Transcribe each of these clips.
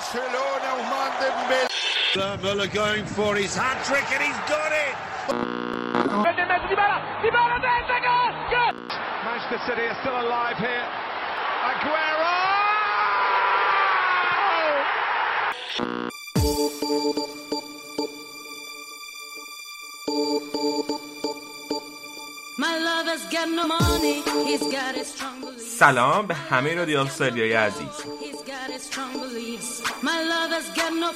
Barcelona, Ousmane Dembélé. Muller going for his hat trick and he's got it. Manchester City are still alive here. Aguero! My lover's got no money, he's got his strong beliefs. سلام به همه رادیو آفسایدیای عزیز He's got strong beliefs. My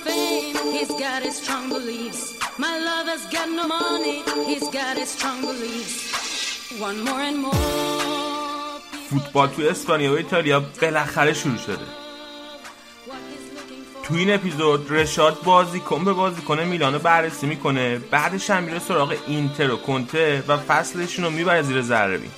fame. He's got his strong beliefs. My money. He's got his strong beliefs. فوتبال تو اسپانیا و ایتالیا بالاخره شروع شده تو این اپیزود رشاد بازی کن به بازی کنه میلانو بررسی می‌کنه بعدش هم میره سراغ اینتر و کنته و فصلشون رو می‌بره زیر ذره بین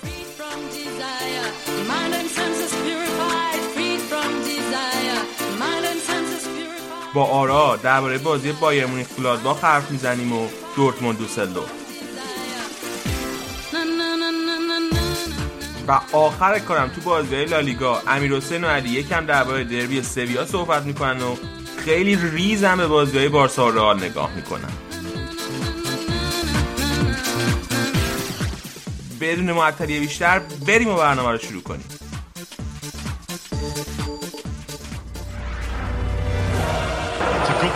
با آرا درباره بازی بایر مونیخ گلادباخ حرف می‌زنیم و دورتموند na. و آخر کارم تو بازی لالیگا امیر حسین و علی یکم درباره دربی سویا صحبت می‌کنن و خیلی ریزم به بازی بارسا و رئال نگاه می‌کنن بدون معطلی بیشتر بریم و برنامه رو شروع کنیم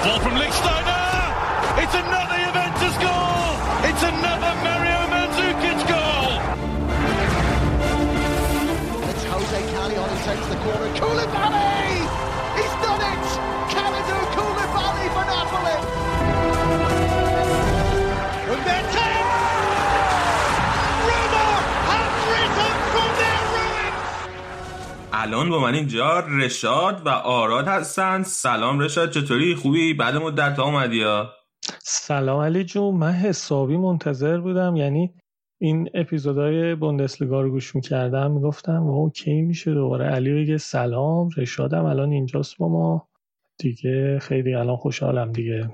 ball from Lichtsteiner. الان با من اینجا رشاد و آراد هستن. سلام رشاد چطوری؟ خوبی؟ بعد مدت ها اومدی یا سلام علی جون من حسابی منتظر بودم. یعنی این اپیزودهای بوندسلیگا رو گوش می‌کردم می‌گفتم واو کی میشه دوباره؟ علی بگه سلام رشادم الان اینجاست با ما. دیگه خیلی الان خوشحالم دیگه.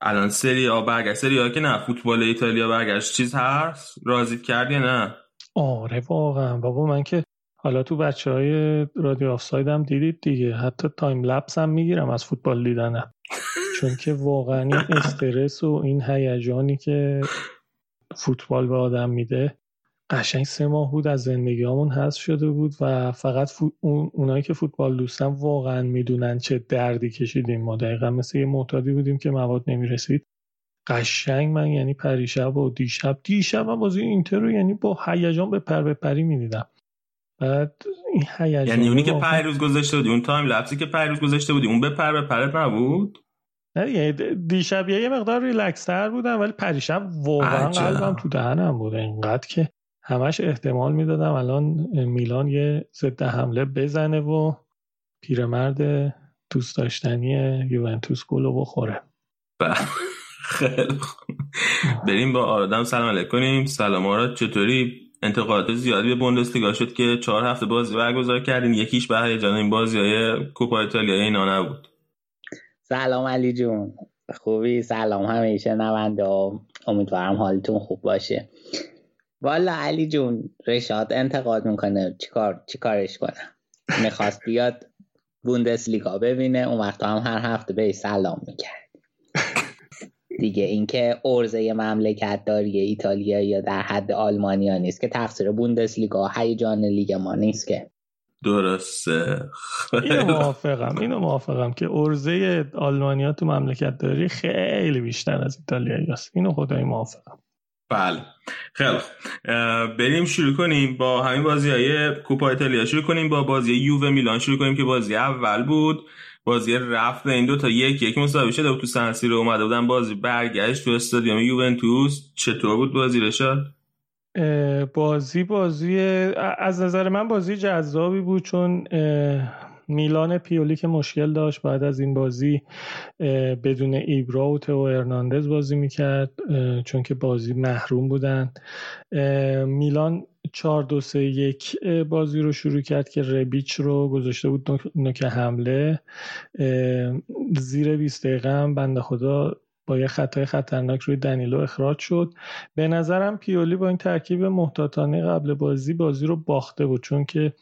الان سری آ برگشت. سری آ که نه فوتبال ایتالیا برگشت. چیز هست؟ راضیت کردی نه؟ آره واقعا. بابا من که حالا تو بچه های رادیو آفسایدم دیدید دیگه. حتی تایم لپس هم می‌گیرم از فوتبال دیدنم چون که واقعا این استرس و این هیجانی که فوتبال به آدم میده قشنگ سه ماه بود از زندگیامون حذف شده بود و فقط اونایی که فوتبال دوستن واقعا می‌دونن چه دردی کشیدیم. ما دقیقا مثل یه معتادی بودیم که مواد نمی‌رسید. قشنگ من یعنی پریشب و دیشب دیشب من بازی اینتر رو یعنی با هیجان به پر به پری می‌دیدم. بعد این هیجان یعنی اونی که واقعا- پیروز گذاشته بودی اون تایم لپسی که پیروز گذاشته بودی اون به پر به پرت نبود؟ نه دیگه دیشب یه مقدار ریلکس تر بودم ولی پریشب واقعا. قلبم تو دهنم بود. اینقدر که همش احتمال می‌دادم الان میلان یه ضد حمله بزنه و پیرمرد دوست داشتنی یوونتوس گلو بخوره. خیلی. بریم با آرادم سلام علیک کنیم. سلام آراد چطوری؟ انتقادات زیادی به بوندسلیگا شد که چهار هفته بازی برگزار کردین یکیش به هیجان این بازی های کوپا ایتالیا اینا نبود. سلام علی جون. خوبی؟ سلام همه شنونده ها. امیدوارم حالتون خوب باشه. والا علی جون رشاد انتقاد می‌کنه. چیکار چیکارش کنم؟ می‌خواست بیاد بوندسلیگا ببینه. اون وقت هم هر هفته به سلام می‌کرد. دیگه. اینکه ارزه مملکت داری ایتالیا یا در حد آلمانیا نیست که تقصیر بوندسلیگا هیجان لیگ ما نیست که. درسته. اینو موافقم اینو موافقم که ارزه آلمانیا تو مملکت داری خیلی بیشتر از ایتالیایی هست. اینو خدایی موافقم. بله. خیلی بریم شروع کنیم با همین بازی های کوپا ایتالیا. شروع کنیم با بازی یووه میلان. شروع کنیم که بازی اول بود. بازی رفت این دو تا یک یک مساوی شده بود تو سنسی رو اومده بودن بازی برگشت تو استادیوم یوونتوس. چطور بود بازی رشاد؟ بازی بازی از نظر من بازی جذابی بود چون میلان پیولی که مشکل داشت بعد از این بازی بدون ایبرا و تو ارناندز بازی می‌کرد چون که بازی محروم بودن. میلان 4 2 3 1 بازی رو شروع کرد که ربیچ رو گذاشته بود نوک- حمله. زیر 20 دقیقه هم بنده خدا با یه خطای خطرناک روی دنیلو اخراج شد. به نظرم پیولی با این ترکیب محتاطانه قبل بازی بازی رو باخته بود چون که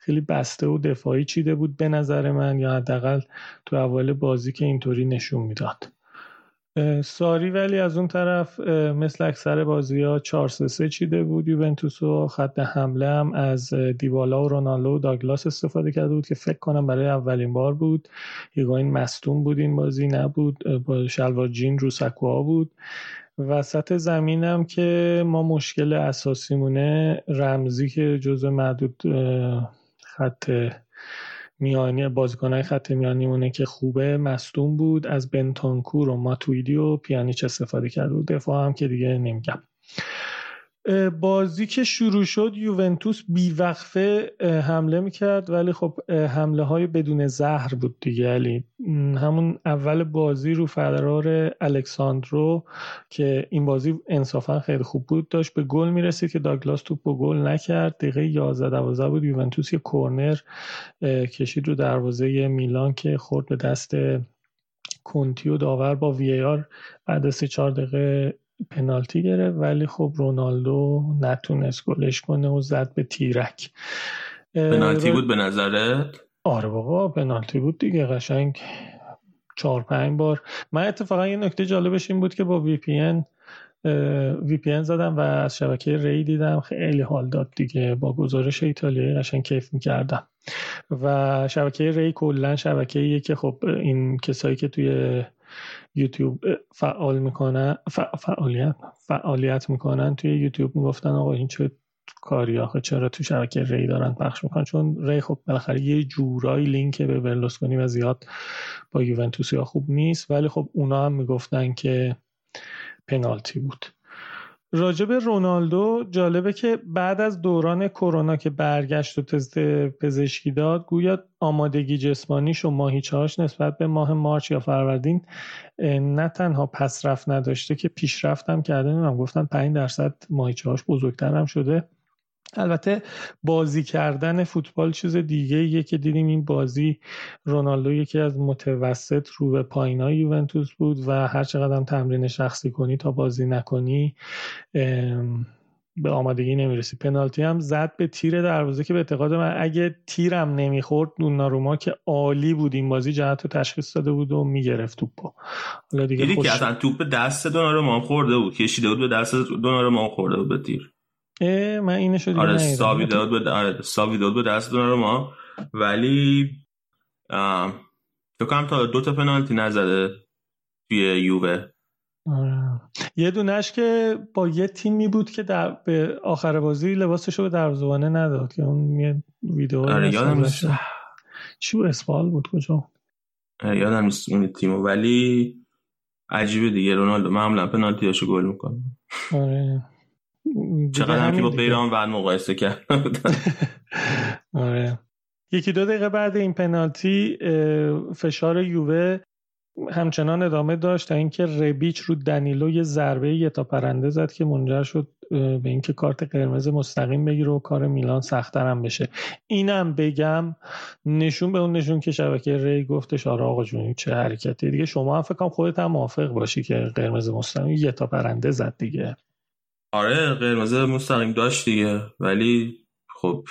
خیلی بسته و دفاعی چیده بود به نظر من یا حداقل تو اول بازی که اینطوری نشون می‌داد. ساری ولی از اون طرف مثل اکثر بازی ها 4 3 چیده بود. یوونتوس و خط حمله هم از دیوالا و رونالدو و داگلاس استفاده کرده بود که فکر کنم برای اولین بار بود. هیگاین مستون بود این بازی نبود. با شلوار جین رو سکوها بود. وسط زمینم که ما مشکل اساسیمونه رمزی که جزء معدود خط میانی بازیکنهای خط میانیمونه که خوبه مستون بود. از بنتانکور و ماتویدی و پیانیچ استفاده کرده بود. دفاع هم که دیگه نمیگم. بازی که شروع شد یوونتوس بیوقفه حمله می‌کرد ولی خب حمله های بدون زهر بود دیگه. علی همون اول بازی رو فرار الکساندرو که این بازی انصافا خیلی خوب بود داشت به گل می‌رسید که داگلاس توپ با گل نکرد. دقیقه 11 12 بود. یوونتوس یه کورنر کشید رو دروازه میلان که خورد به دست کنتی و داور با وی آر. بعد از 4 دقیقه پنالتی گرفت ولی خب رونالدو نتونست گلش کنه و زد به تیرک. پنالتی بود به نظرت؟ آره بابا پنالتی بود دیگه قشنگ چهار پنج بار. من اتفاقا یه نکته جالبش این بود که با وی پی ان وی پی ان زدم و از شبکه ری دیدم خیلی حال داد دیگه با گزارش ایتالیایی قشنگ کیف می‌کردم. و شبکه ری کلا شبکه که خب این کسایی که توی یوتیوب فعال می‌کنن فعالیت فعالیت می‌کنن. توی یوتیوب می‌گفتن آقا این چه کاری آخه چرا تو شبکه ری دارن پخش می‌کنن؟ چون ری خب بالاخره یه جورایی لینک به برلوسکونی و زیاد با یوونتوسی ها خوب نیست. ولی خب اونا هم می‌گفتن که پنالتی بود. راجب رونالدو جالبه که بعد از دوران کرونا که برگشت و تست پزشکی داد گویا آمادگی جسمانیش و ماهیچهاش نسبت به ماه مارچ یا فروردین نه تنها پسرفت نداشته که پیشرفت هم کرده نمیم گفتن 5 درصد ماهیچهاش بزرگتر هم شده. البته بازی کردن فوتبال چیز دیگه ایه که دیدیم این بازی رونالدو یکی از متوسط رو به پایین های یوونتوس بود و هر چقدر تمرین شخصی کنی تا بازی نکنی به آمادگی نمی‌رسی پنالتی هم زد به تیر دروازه که به اعتقاد من اگه تیرم نمی‌خورد دوناروما که عالی بود این بازی جهت رو تشخیص داده بود و می‌گرفت توپو حالا دیگه. که اصلا توپ دست دوناروما خورده بود کشیده بود به دست دوناروما خورده بود به تیر من اینش رو آره ساوی داد به آره ساوی داد به دست ما. ولی فکر کنم تا دو تا پنالتی نزده توی یووه. آره. یه دونش که با یه تیمی بود که در به آخر بازی لباسش رو به دروازه‌بانه نداد. که اون یه ویدیو آره یادم نیست. چی بود؟ اسپال بود کجا؟ آره یادم نیست اون تیمو. ولی عجیبه دیگه. رونالدو معمولا پنالتیاشو گل می‌کنه. آره. چقدر هم که با بیران بعد مقایسه کرد آره. یکی دو دقیقه بعد این پنالتی فشار یووه همچنان ادامه داشت تا اینکه ربیچ رو دنیلو یه ضربه یه تا پرنده زد که منجر شد به اینکه کارت قرمز مستقیم بگیره و کار میلان سختتر هم بشه. اینم بگم نشون به اون نشون که شبکه ری گفتش آره آقا جون چه حرکتی دیگه شما هم فکر خودت هم موافق باشی که قرمز مستقیم یه تا پرنده زد دیگه. آره قرمز مستقیم داشت دیگه ولی خب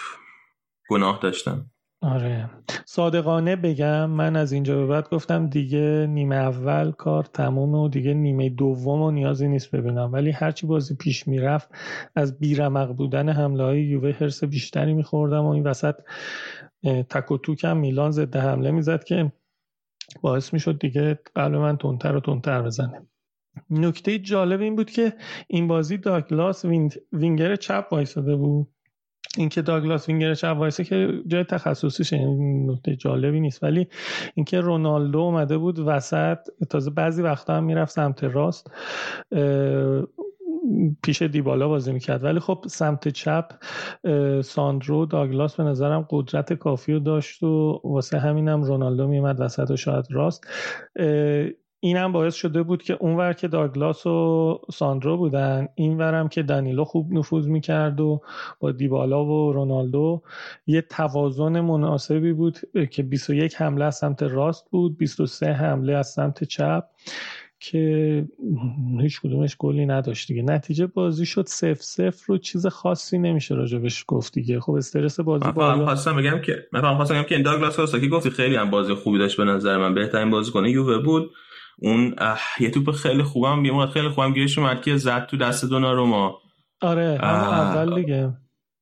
گناه داشتم آره. صادقانه بگم من از اینجا به بعد گفتم دیگه نیمه اول کار تموم و دیگه نیمه دوم و نیازی نیست ببینم. ولی هرچی بازی پیش می‌رفت از بیرمق بودن حمله های یووه حرس بیشتری میخوردم و این وسط تک و توکم میلان ضد حمله می‌زد که باعث می‌شد دیگه قلب من تونتر و تونتر بزنه. نکته جالب این بود که این بازی داگلاس وینگر چپ وایساده بود. اینکه داگلاس وینگر چپ وایسه که جای تخصصیش یعنی نکته جالبی نیست. ولی اینکه رونالدو اومده بود وسط تازه بعضی وقتا هم می‌رفت سمت راست پیش دیبالا بازی می‌کرد. ولی خب سمت چپ ساندرو داگلاس به نظرم قدرت کافی رو داشت و واسه همینم رونالدو میومد وسط و شاید راست. اینم باعث شده بود که اونور که داگلاس و ساندرو بودن اینورم که دانیلو خوب نفوذ می‌کرد و با دیبالا و رونالدو یه توازن مناسبی بود که 21 حمله از سمت راست بود 23 حمله از سمت چپ که هیچ کدومش گلی نداشت دیگه. نتیجه بازی شد سف سف رو چیز خاصی نمیشه راجبش گفت دیگه. خب استرس بازی بالا. خواستم بگم که من خواستم بگم که این داگلاس که گفتی خیلی هم بازی خوبی داشت به نظر من. بهترین بازیکن یووه بود. اون یه توپ خیلی خوبم یه موقع خیلی خوبم گیرش اومد که زد تو دست ما آره اول دیگه.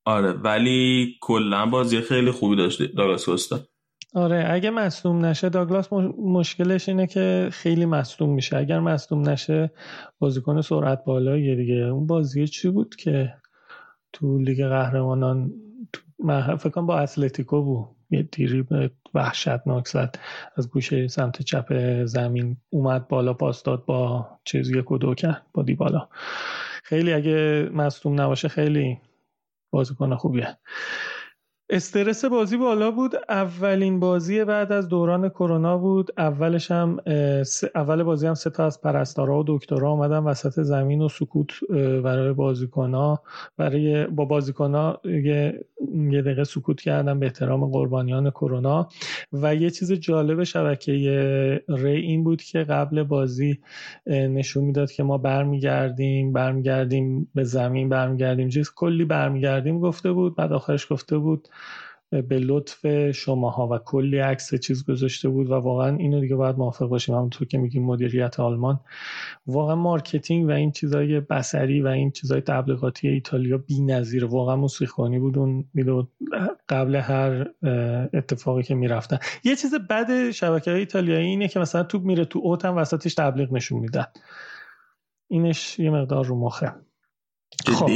آره ولی کلا بازی خیلی خوبی داشت داگلاس کوستا. آره اگه مصدوم نشه داگلاس مشکلش اینه که خیلی مصدوم میشه. اگر مصدوم نشه بازیکن سرعت بالاییه دیگه. اون بازی چی بود که تو لیگ قهرمانان فکر کنم با اتلتیکو بود. یه دیری وحشتناک زد. از گوشه سمت چپ زمین اومد بالا پاس داد با چیز یک و دو کرد با دی بالا خیلی اگه مصدوم نباشه خیلی بازیکن خوبیه. استرس بازی بالا بود. اولین بازی بعد از دوران کرونا بود. اولش هم اول بازی هم سه تا از پرستارا و دکترها اومدن وسط زمین و سکوت برای بازیکنها برای با بازیکنها یه یه دقیقه سکوت کردن به احترام قربانیان کرونا. و یه چیز جالب شبکه ری این بود که قبل بازی نشون می‌داد که ما برمیگردیم برمیگردیم به زمین برمیگردیم. چیز کلی برمیگردیم گفته بود بعد آخرش گفته بود به لطف شماها و کلی عکس چیز گذاشته بود و واقعا اینو دیگه باید موافق باشیم. همونطور که میگیم مدیریت آلمان. واقعا marketing و این چیزای بصری و این چیزای تبلیغاتی ایتالیا بی‌نظیر. واقعا موسیقی بود. اون میدو قبل هر اتفاقی که می‌رفتن. یه چیز بد شبکه های ایتالیایی اینه که مثلا توپ میره تو اوت هم وسطش تبلیغ نشون میدن. اینش یه مقدار رو مخه. خب.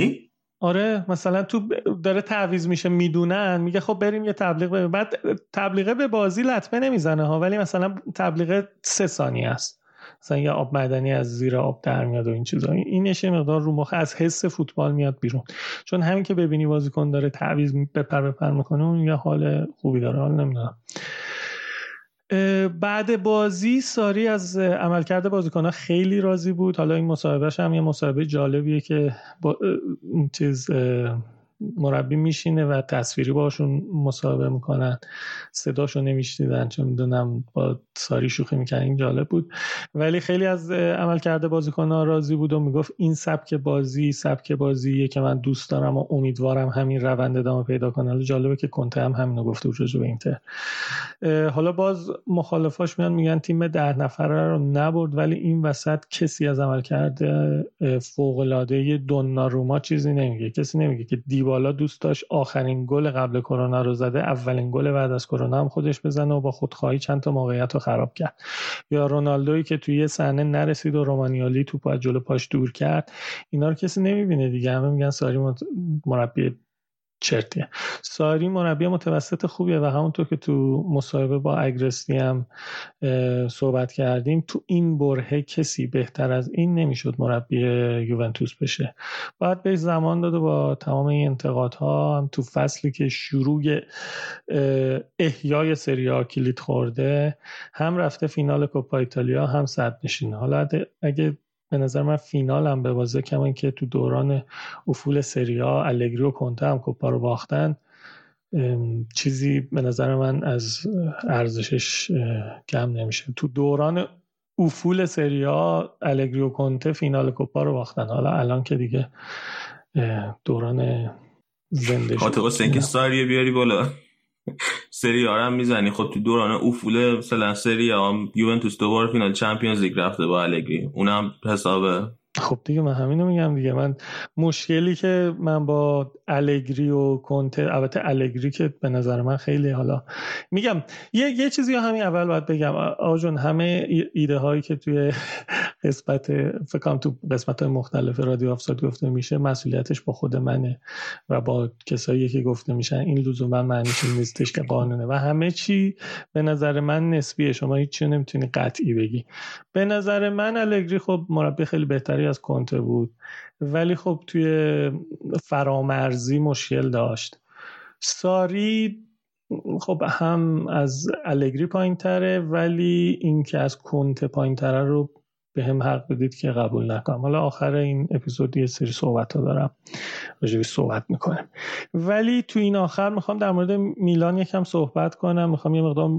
آره مثلا تو داره تعویض میشه می‌دونن. میگه خب بریم یه تبلیغ بریم. بعد تبلیغه به بازی لطمه نمی‌زنه ها ولی مثلا تبلیغ سه ثانیه است. مثلا یه آب معدنی از زیر آب در میاد و این چیزا. اینش مقدار رو مخ از حس فوتبال میاد بیرون. چون همین که ببینی بازیکن داره تعویض بپر بپر می‌کنه اون یه حال خوبی داره. حال نمی‌دونم. بعد بازی ساری از عملکرد بازیکنها خیلی راضی بود. حالا این مصاحبهش هم یه مصاحبه جالبیه که با چیز مربی میشینه و تصویری باشون مصاحبه می‌کنن. صداشو نمیشنیدن چون می‌دونم با ساری شوخی می‌کنن جالب بود. ولی خیلی از عمل کرده بازیکن ها راضی بود و می‌گفت این سبک بازی سبک بازیه که من دوست دارم و امیدوارم همین روند ادامه پیدا کنه. جالبه که کنته هم همینو گفته بود به اینتر. حالا باز مخالفاش میان میگن تیم ده نفره رو نبرد ولی این وسط کسی از عمل کرده فوق العاده دوناروما چیزی نمیگه. کسی نمیگه که دیبالا دوست داشت. آخرین گل قبل کرونا رو زده. اولین گل بعد از کرونا هم خودش بزنه و با خودخواهی چند تا موقعیت رو خراب کرد. یا رونالدویی که توی صحنه نرسید و رومانیالی توپ از جلو پاش دور کرد. اینا رو کسی نمی‌بینه دیگه. همه میگن ساری مربی چرتیه. ساری مربی متوسط خوبیه و همونطور که تو مصاحبه با اگرستی هم صحبت کردیم تو این برهه کسی بهتر از این نمی‌شد مربی یوونتوس بشه. باید بهش زمان داده با تمام این انتقادها هم تو فصلی که شروع احیای سریا کلید خورده هم رفته فینال کوپا ایتالیا هم صد نشینه حالا اگه به نظر من فینال هم به بازه کما که تو دوران افول سریا الگری و کنته هم کوپا رو باختن چیزی به نظر من از ارزشش کم نمیشه. تو دوران افول سریا الگری و کنته فینال کوپا رو باختن. حالا الان که دیگه دوران زنده شد اینکه ساریه بیاری بالا. سری هم می‌زنی. خب تو دوران افول مثلا سری هم یوونتوس دوباره فینال چمپیونز لیگ رفته با الگری. اونم حساب خب دیگه من همینو میگم دیگه. من مشکلی که من با الگری و کنته البته الگری که به نظر من خیلی حالا میگم یه, یه چیزی همین اول باید بگم. آجون همه ایده هایی که توی قسمت فکرم تو قسمت های مختلف رادیو آفساید گفته میشه مسئولیتش با خود منه و با کسایی که گفته میشن این لزوما معنیش نیستش که قانونه. و همه چی به نظر من نسبیه. شما هیچی نمی‌تونی قطعی بگی. به نظر من الگری خب مربی خیلی بهتری از کنته بود. ولی خب توی فرامرزی مشکل داشت. ساری خب هم از الگری پایین تره ولی اینکه از کنته پایین تره رو به هم حق بدید که قبول نکنم. حالا آخر این اپیزود یه سری صحبت ها دارم راجبی صحبت می‌کنم. ولی تو این آخر می‌خوام در مورد میلان یکم صحبت کنم. می‌خوام یه مقدار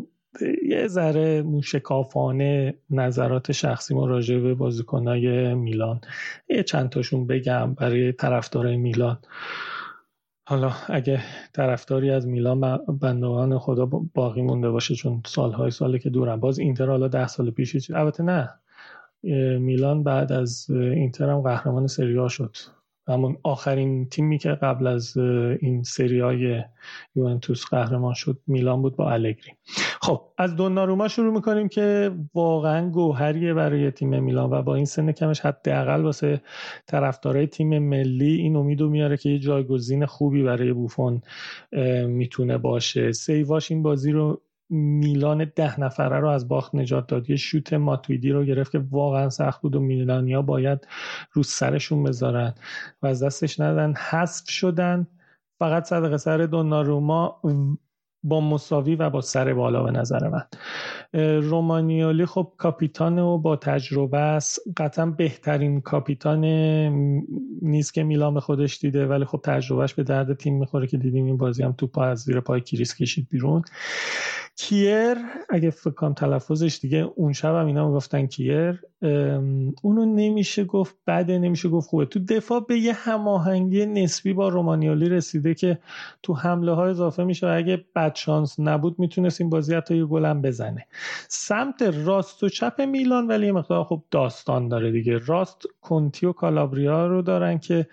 یه ذره موشکافانه نظرات شخصی ما راجع به بازیکنای میلان. یه چند تاشون بگم برای طرفدارای میلان. حالا اگه طرفداری از میلان بندگان خدا باقی مونده باشه چون سالهای ساله که دورم. باز اینتر حالا ده سال پیش البته نه. میلان بعد از اینتر هم قهرمان سری شد. همون آخرین تیمی که قبل از این سری های یوونتوس قهرمان شد میلان بود با الگری خب از دوناروما شروع می‌کنیم که واقعا گوهریه برای تیم میلان و با این سن کمش حداقل واسه طرفدارای تیم ملی این امیدو میاره که یه جایگزین خوبی برای بوفون می‌تونه باشه. سیواش این بازی رو میلان ده نفره رو از باخت نجات داد. یه شوت ماتویدی رو گرفت که واقعا سخت بود و میلانیا باید رو سرشون بذارن و از دستش ندن حذف شدن. فقط صدقه سر دوناروما با مساوی و با سر بالا به نظر من. رومانیولی خب کاپیتان و با تجربه است. قطعا بهترین کاپیتان نیست که میلان خودش دیده ولی خب تجربهش به درد تیم می‌خوره که دیدیم این بازی هم توپ از زیر پای کریس کشید بیرون. کیر اگه فکر کنم تلفظش دیگه اون شب هم اینا گفتن کیر اونو نمیشه گفت بده نمیشه گفت خوبه. تو دفاع به یه هماهنگی نسبی با رومانیالی رسیده که تو حمله های اضافه میشه اگه بد شانس نبود می‌تونست این بازی حتی یه گلم بزنه. سمت راست و چپ میلان ولی یه مقدار خب داستان داره دیگه. راست کنتی و کالابریا رو دارن که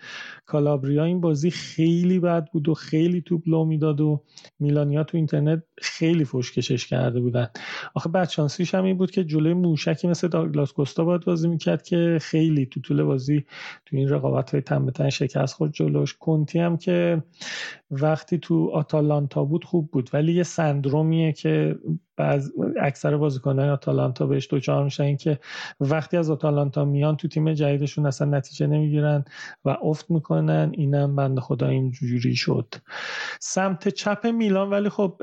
کالابریا این بازی خیلی بد بود و خیلی توپ لو می‌داد و میلانیا تو اینترنت خیلی فشکشش کرده بودن. آخه بدشانسیش هم این بود که جلوی موشکی مثل داگلاس کوستا باید بازی می‌کرد که خیلی تو طول بازی تو این رقابت های تن به شکست خورد جلوش. کنتی هم که وقتی تو آتالانتا بود خوب بود ولی یه سندرومیه که بعض اکثر بازیکنان آتالانتا بهش دوچار میشن. که وقتی از آتالانتا میان تو تیم جدیدشون اصلا نتیجه نمی‌گیرن و افت می‌کنن. اینم بند خدا اینجوری شد. سمت چپ میلان ولی خب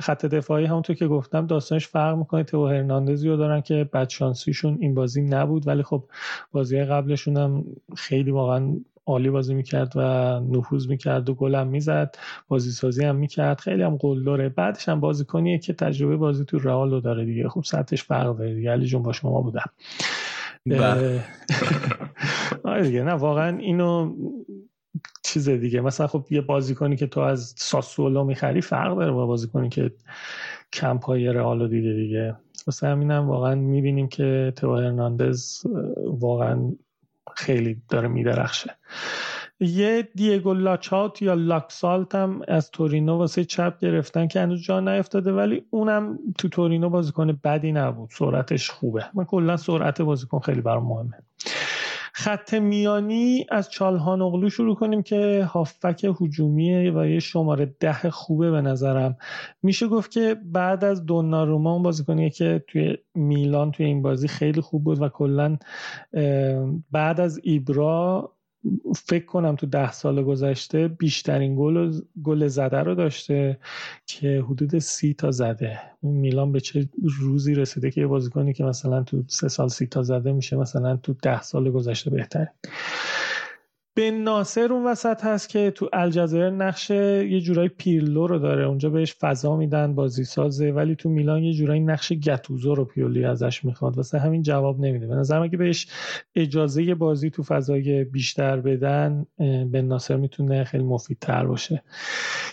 خط دفاعی همونطور که گفتم داستانش فرق می‌کنه. تو هرناندزی رو دارن که بدشانسیشون این بازی نبود ولی خب بازی قبلشون هم خیلی واقعا عالی بازی می‌کرد و نفوذ می‌کرد و گلم می‌زد. بازی سازی هم می‌کرد. خیلی هم داره. بعدش هم بازیکنیه که تجربه بازی تو رئال رو داره دیگه. خب سطحش فرق داره دیگه. علی جون با شما بودم. آره دیگه. نه واقعا اینو چیز دیگه. مثلا خب یه بازیکنی که تو از ساسولو می‌خری فرق داره با بازیکنی که کمپ های رئال دیده دیگه. واسه همینم واقعا می‌بینیم که تو هرناندز واقعا خیلی داره میدرخشه. یه دیگو لاچات یا لاکسالت هم از تورینو واسه چپ گرفتن که هنوز جا نیفتاده ولی اونم تو تورینو بازیکن بدی نبود. سرعتش خوبه. من کلا سرعت بازیکن خیلی برام مهمه. خط میانی از چالهان اغلو شروع کنیم که هافک هجومیه و یه شماره ده خوبه به نظرم. میشه گفت که بعد از دوناروما اون بازیکنیه که توی میلان توی این بازی خیلی خوب بود و کلا بعد از ایبرا فکر کنم تو ده سال گذشته بیشترین گل گل زده رو داشته که حدود سی تا زده. میلان به چه روزی رسیده که یه بازیکنی که مثلا تو سه سال سی تا زده میشه مثلا تو ده سال گذشته بهتره. بن ناصر اون وسط هست که تو الجزایر نقش یه جورایی پیرلو رو داره. اونجا بهش فضا میدن بازی سازه ولی تو میلان یه جورایی نقش گتوزو رو پیولی ازش می‌خواد. واسه همین جواب نمیده. به نظرم اگه بهش اجازه بازی تو فضای بیشتر بدن بن ناصر می‌تونه خیلی مفیدتر باشه.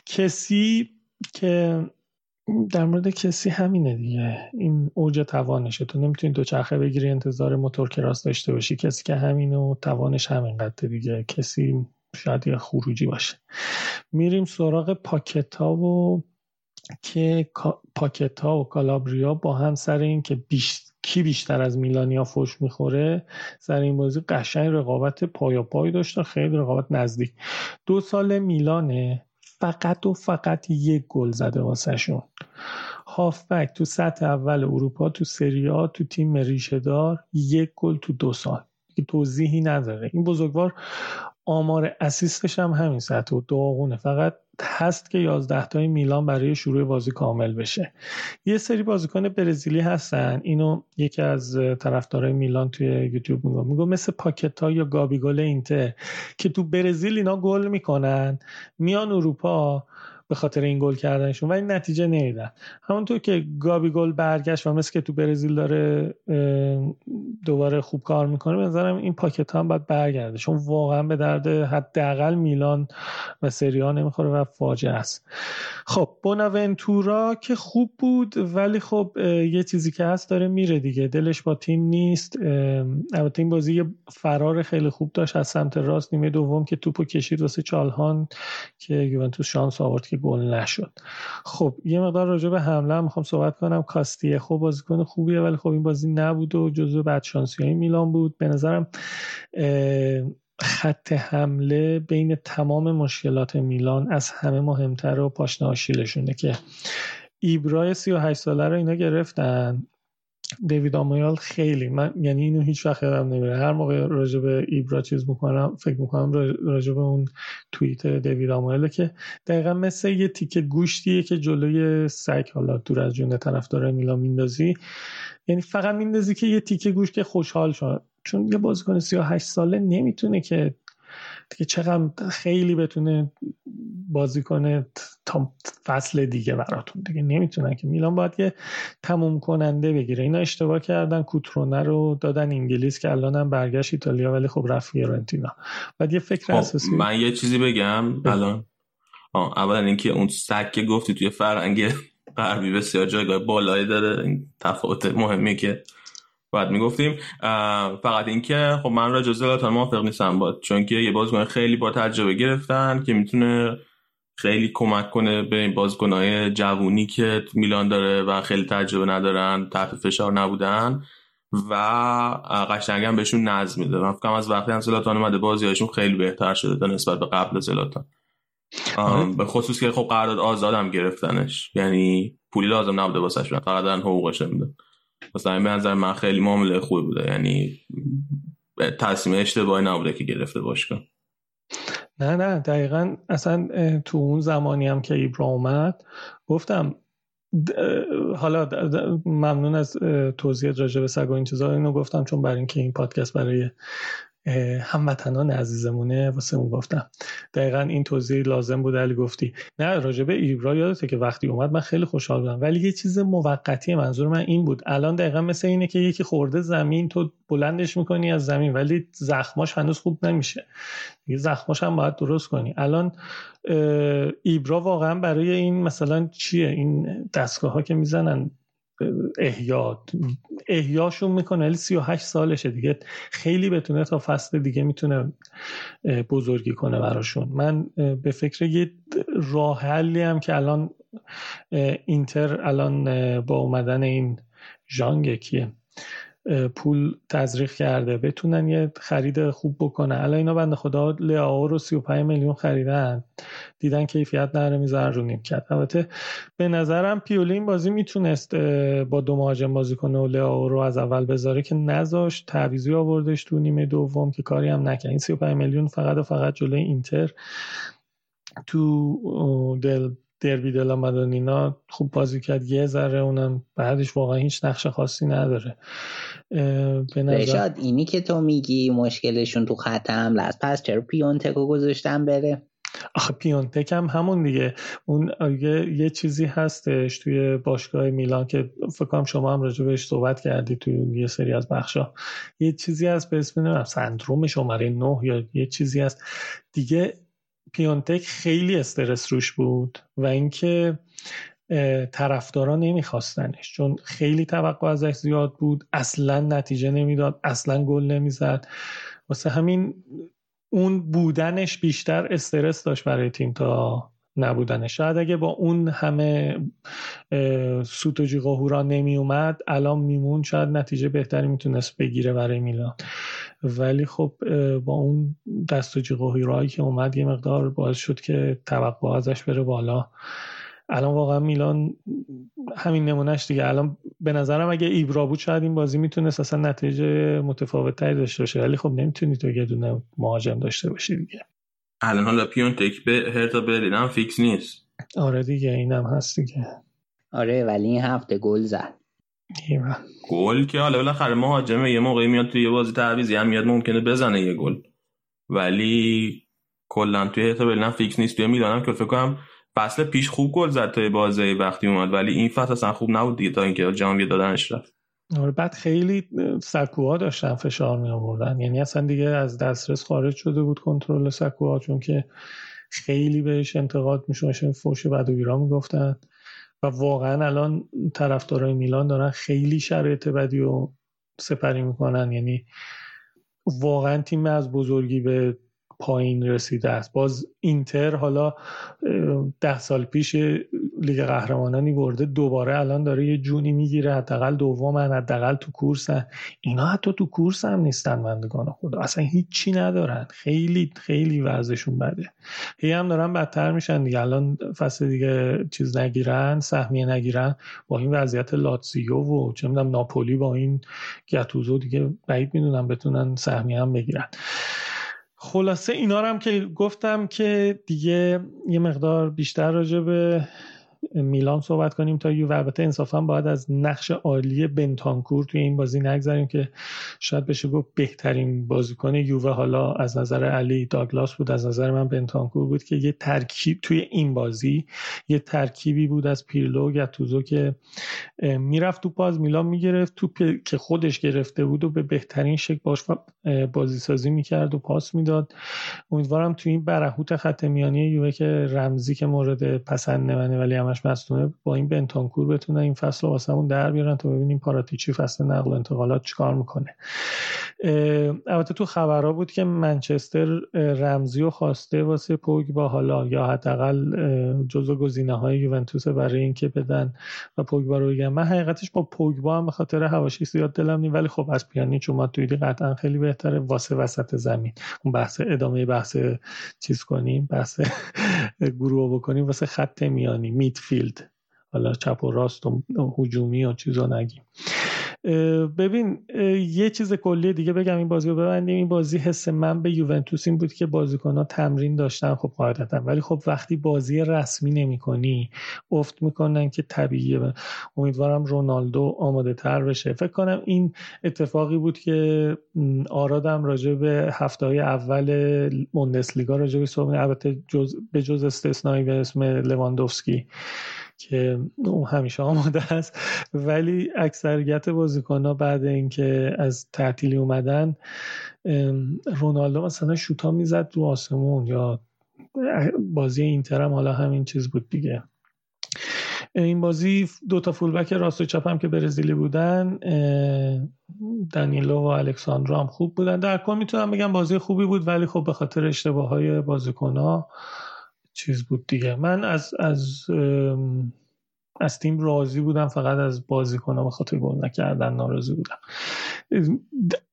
کسی که در مورد کسی همینه دیگه. این اوج توانشه. تو نمی‌تونی دو چرخه بگیری انتظار موتور کراس داشته باشی. کسی که همینه و توانش همینقدر دیگه. کسی شاید یه خروجی باشه. میریم سراغ پاکت ها و که پاکت ها و کالابریا با هم سر این که بیش... کی بیشتر از میلانیا فوش می‌خوره؟ سر این بازی قشنگ رقابت پایا پای داشته خیلی رقابت نزدیک. دو سال میلانه. فقط و فقط یک گل زده واسهشون. هافبک تو سطح اول اروپا تو سریا تو تیم ریشهدار یک گل تو دو سال. توضیحی نداره. این بزرگوار آمار اسیستش هم همین سطح و داغونه. فقط هست که 11 تای میلان برای شروع بازی کامل بشه. یه سری بازیکن برزیلی هستن. اینو یکی از طرفدارای میلان توی یوتیوب میگه. میگه مثل پاکتا یا گابیگول اینتر که تو برزیل اینا گل می‌کنن میان اروپا به خاطر این گل کردنشون ولی نتیجه نمیدن. همونطور که گابی گل برگشت و مثل که تو برزیل داره دوباره خوب کار می‌کنه به نظرم این پاکت هم باید برگرده. چون واقعا به درد حداقل میلان و سری ها نمی‌خوره و فاجعه است. خب بوناونتورا که خوب بود ولی خب یه چیزی که هست داره میره دیگه. دلش با تیم نیست البته این بازی فرار خیلی خوب داشت. از سمت راست نیمه دوم که توپو کشید واسه چالهان که یوونتوس شانس آورد که گل نشد. خب یه مقدار راجع به حمله می‌خوام صحبت کنم. کاستیه خب بازیکن خوبیه ولی خب این بازی نبود و جزو بدشانسی های میلان بود. به نظرم خط حمله بین تمام مشکلات میلان از همه مهمتر و پاشنه آشیلشونه که ایبرای 38 ساله رو اینا گرفتن. دیوید آمویال خیلی. من یعنی اینو هیچ وقت یادم نمیره. هر موقع راجع به ایبرا چیز می‌کنم فکر می‌کنم راجع به اون توییت دیوید آمویل که دقیقا مثل یه تیکه گوشتیه که جلوی سگ حالا دور از جون طرفدار میلان میندازی. یعنی فقط میندازی که یه تیکه گوشت که خوشحال شد. چون یه بازیکن 38 ساله نمی‌تونه که دیگه چقدر خیلی بتونه بازی کنه تا فصل دیگه براتون. دیگه نمی‌تونن که میلان باید یه تموم کننده بگیره. اینا اشتباه کردن کوترونه رو دادن انگلیس که الان هم برگشت ایتالیا ولی خب رفت فیورنتینا. بعد یه فکر خب اساسی من یه چیزی بگم. الان اولا اینکه اون سگ گفتی توی فرنگ غربی بسیار جایگاه بالایی داره. این تفاوت مهمی که باید می‌گفتیم فقط اینکه خب من راجع زلاتان موافق نیستم با چون که یه بازیکن خیلی با تجربه گرفتن که می‌تونه خیلی کمک کنه به این بازیکنهای جوونی که میلان داره و خیلی تجربه ندارن تحت فشار نبودن و قشنگم بهشون نظم میده. من فکرم از وقتی هم زلاتان اومده بازیهاشون خیلی بهتر شده تا نسبت به قبل زلاتان. آره. به خصوص که خب قرارداد آزادم گرفتنش. یعنی پولی لازم نبوده واسش فقط دارن حقوقش میده مثلا به نظر من خیلی معامله خوبی بوده. یعنی تصمیم اشتباهی نبوده که گرفته باشگاه. نه نه دقیقا اصلا تو اون زمانی هم که ایبرا اومد گفتم حالا ممنون از توضیح راجع به سگ و این چیزا. اینو گفتم چون برای اینکه این پادکست برای هموطنان عزیزمونه واسه اون گفتم. دقیقا این توضیح لازم بود علی گفتی. نه راجبه ایبرا یادته که وقتی اومد من خیلی خوشحال بودم. ولی یه چیز موقتی منظور من این بود. الان دقیقا مثل اینه که یکی خورده زمین تو بلندش می‌کنی از زمین ولی زخماش هنوز خوب نمیشه. یه زخماش هم باید درست کنی. الان ایبرا واقعا برای این مثلا چیه؟ این دستگاه ها که می‌زنن احیا احیاشون می‌کنه ولی 38 سالشه دیگه. خیلی بتونه تا فصل دیگه می‌تونه بزرگی کنه براشون. من به فکر یه راه حلی هم که الان اینتر الان با اومدن این ژانگ کیه؟ پول تزریق کرده. بتونن یه خرید خوب بکنن. الان اینا بنده خدا لیاو رو 35 میلیون خریدن. دیدن کیفیت نره می‌ذارن رو نیم کرد. البته به نظرم پیولی این بازی می‌تونست با دو مهاجم بازی کنه و لیاو رو از اول بذاره که نذاشت. تعویضی آوردش تو نیمه دوم که کاری هم نکرد. این 35 میلیون فقط و فقط جلوی اینتر تو دل دربی دلا مدونینا خوب بازی کرد. یه ذره اونم بعدش واقعا هیچ نقش خاصی نداره. به نظر... اینی که تو میگی مشکلشون تو خط حمله است پس چرا پیونتکو گذاشتن بره؟ آخه پیونتک هم همون دیگه. اون یه, یه چیزی هستش توی باشگاه میلان که فکر کنم شما هم راجع بهش صحبت کردی توی یه سری از بخشا یه چیزی هست به اسم سندروم شماره 9 یا یه چیزی هست. دیگه پیونتک خیلی استرس روش بود و اینکه طرفدارا نمیخواستنش چون خیلی توقع ازش زیاد بود اصلا نتیجه نمی‌داد اصلا گل نمی‌زد. واسه همین اون بودنش بیشتر استرس داشت برای تیم تا نبودنش. شاید اگه با اون همه سوت و جیغ و نمی اومد الان میمون شاید نتیجه بهتری می‌تونست بگیره برای میلان. ولی خب با اون دست و جیغ و که اومد یه مقدار باعث شد که توقع ازش بره بالا. الان واقعا میلان همین نمونهش دیگه. الان به نظرم اگه ایبرا بود شاید این بازی می‌تونست اصلا نتیجه متفاوت تری داشته باشه. ولی خب نمی‌تونی تو یه دونه مهاجم داشته باشی دیگه. الان حالا پیونتک به هرتا برلین هم fix نیست. آره دیگه اینم هست دیگه. آره ولی این هفته گل زد. گل که حالا بالاخره مهاجمه یه موقعی میاد توی یه بازی تعویضی هم میاد ممکنه بزنه یه گل. ولی کلا توی برلین fix نیست. توی میلان هم که فکر کنم فصل پیش خوب گل زد تا بازی وقتی اومد ولی این فصل اصلا خوب نبود دیگه تا اینکه جام دادنش رفت. آره بعد خیلی سکوها داشتن فشار می آوردن یعنی اصلا دیگه از دسترس خارج شده بود کنترل سکوها چون که خیلی بهش انتقاد میشه فوش بد و بیرا می‌گفتن. و واقعا الان طرفدارای میلان دارن خیلی شرایط بدی و سپری می‌کنن. یعنی واقعا تیم از بزرگی به پایین رسیده است. باز اینتر حالا ده سال پیش لیگ قهرمانانی برده دوباره الان داره یه جونی می‌گیره حداقل دومن حداقل تو کورسن اینا حتی تو کورس هم نیستن بندگان خدا. اصلا هیچی ندارن. خیلی خیلی وضعشون بده. هی هم دارن بدتر میشن دیگه. الان فصل دیگه چیز نگیرن سهمیه نگیرن. با این وضعیت لاتزیو و چه می‌دونم ناپولی با این گتوزو دیگه بعید می‌دونم بتونن سهمیه هم بگیرن. خلاصه اینا هم که گفتم که دیگه یه مقدار بیشتر راجع به میلان صحبت کنیم تا یو البته انصافا باید از نقش عالی بنتانکور توی این بازی نگذاریم که شاید بشه گفت بهترین بازیکن یووه. حالا از نظر علی داگلاس بود از نظر من بنتانکور بود که یه ترکیب توی این بازی یه ترکیبی بود از پیرلو و گتوزو که می‌رفت تو باز میلان می‌گرفت تو که خودش گرفته بود و به بهترین شکل باش بازی سازی می‌کرد و پاس می‌داد. امیدوارم توی این برهوت خط میانی یووه که رمزی که مورد پسند منه ولی همش مصدومه با این بنتانکور بتونه این فصل رو واسمون در بیارن تا ببینیم پاراتیچی فصل نقل و انتقالات چیکار می‌کنه. البته تو خبرها بود که منچستر رمزی و خواسته واسه پوگبا حالا یا حداقل جزو گزینه های یوونتوس برای اینکه بدن و پوگبا رو بگن. من حقیقتش با پوگبا هم به خاطر هواشی زیاد دلم نی ولی خب از پیانیچ اومد توی قطعا خیلی بهتره واسه وسط زمین. اون بحث ادامه بحث چیز کنیم بحث گروه بکنیم واسه خط میانی. میدفیلد حالا چپ و راست و هجومی و چیزا نگیم. ببین یه چیز کلی دیگه بگم این بازی رو ببندیم. این بازی حس من به یوونتوس این بود که بازیکن ها تمرین داشتن خب قاعدتا. ولی خب وقتی بازی رسمی نمی کنی افت می‌کنن که طبیعیه. امیدوارم رونالدو آماده تر بشه. فکر کنم این اتفاقی بود که آرادم راجع به هفته های اول موندسلیگا راجع به صحبت البته جز به جز استثنایی به اسم لواندوفسکی که اون همیشه آماده است. ولی اکثریت بازیکن ها بعد اینکه از تعطیلی اومدن رونالدو مثلا شوتا می‌زد رو آسمون یا بازی اینتر هم حالا همین چیز بود دیگه. این بازی دو تا فولبک راست و چپ هم که برزیلی بودن دانیلو و الکساندرو هم خوب بودن. در کل می‌تونم بگم بازی خوبی بود ولی خب به خاطر اشتباه های بازیکن چیز بود دیگه. من از از از تیم راضی بودم فقط از بازیکن‌ها به خاطر گل نکردن ناراضی بودم.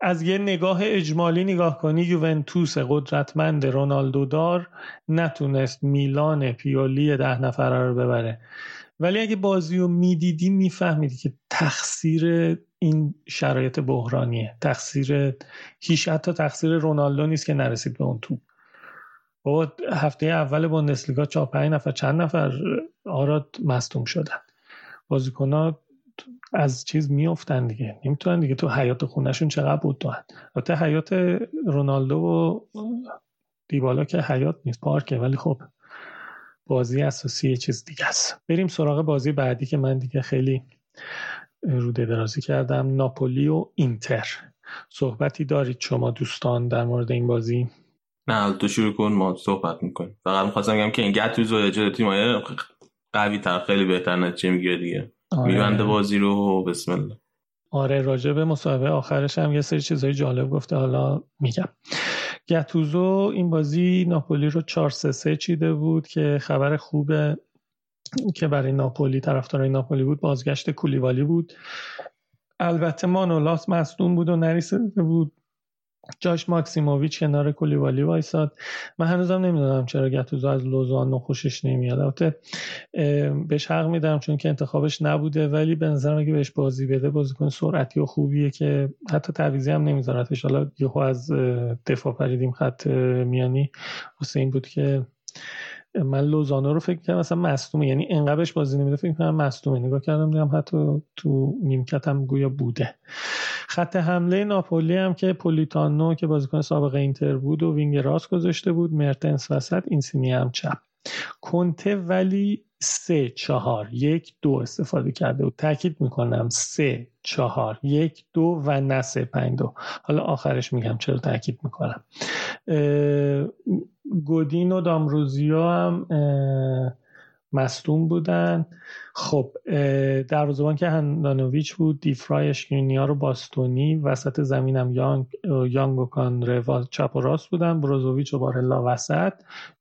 از یه نگاه اجمالی نگاه کنی یوونتوس قدرتمند رونالدو دار نتونست میلان پیولی ده نفره رو ببره. ولی اگه بازی رو می‌دیدی میفهمیدی که تقصیر این شرایط بحرانیه. تقصیر هیچ حتی تقصیر رونالدو نیست که نرسید به اون توپ. بابا هفته اول بوندسلیگا چهار پنج نفر چند نفر آراد مصدوم شدن. ها از چیز میافتن دیگه. نمی‌تونن دیگه تو حیات خونهشون چقدر بود تو البته حیات رونالدو و دیبالا که حیات نیست پارکه ولی خب بازی اساسی یه چیز دیگه است. بریم سراغ بازی بعدی که من دیگه خیلی روده درازی کردم ناپولی و اینتر. صحبتی دارید شما دوستان در مورد این بازی؟ نه تو شروع کن ما صحبت می‌کنیم. فقط می‌خواستم بگم که این گتوز و اجازه تیمای قوی تر خیلی بهتر نتیجه می‌گیره دیگه. آره. میبنده بازی رو بسم الله. آره راجع به مسابقه آخرش هم یه سری چیزهای جالب گفته حالا میگم. گتوزو این بازی ناپولی رو 4 3 3 چیده بود که خبر خوبه که برای ناپولی طرفدارای ناپولی بود بازگشت کولیوالی بود. البته مانولاس مصدوم بود و نرسیده بود. جاش ماکسیموویچ کنار کولیبالی وایساد. من هنوزم نمی‌دونم چرا گتوزو از لوزان خوشش نمیاد. البته بهش حق میدم چون که انتخابش نبوده ولی به نظرم اگه بهش بازی بده بازیکن سرعتی و خوبیه که حتی تعویضی هم نمیذارتش حالا یهو از دفاع پریدیم خط میانی. این بود که من لوزانو رو فکر کردم مثلا مصدومه. یعنی انقدرش بازی نمیده فکر کنم مصدومه. نگاه کردم دیدم حتی تو نیمکت هم گویا بوده. خط حمله ناپولی هم که پولیتانو که بازیکن سابقه اینتر بود و wing راست گذاشته بود. مرتنس وسط اینسینی هم چپ. کنته ولی سه چهار یک دو استفاده کرده و تاکید می‌کنم سه چهار یک دو و نه سه پنج دو. حالا آخرش میگم چرا تاکید می‌کنم. گودین و دامروزیا هم مصدوم بودن. خب دروازه‌بان که هندانویچ بود دیفرای اشکرینیا رو باستونی وسط زمینم یانگ یانگ و روال چپ و راست بودن. بروزوویچ و بارلا وسط.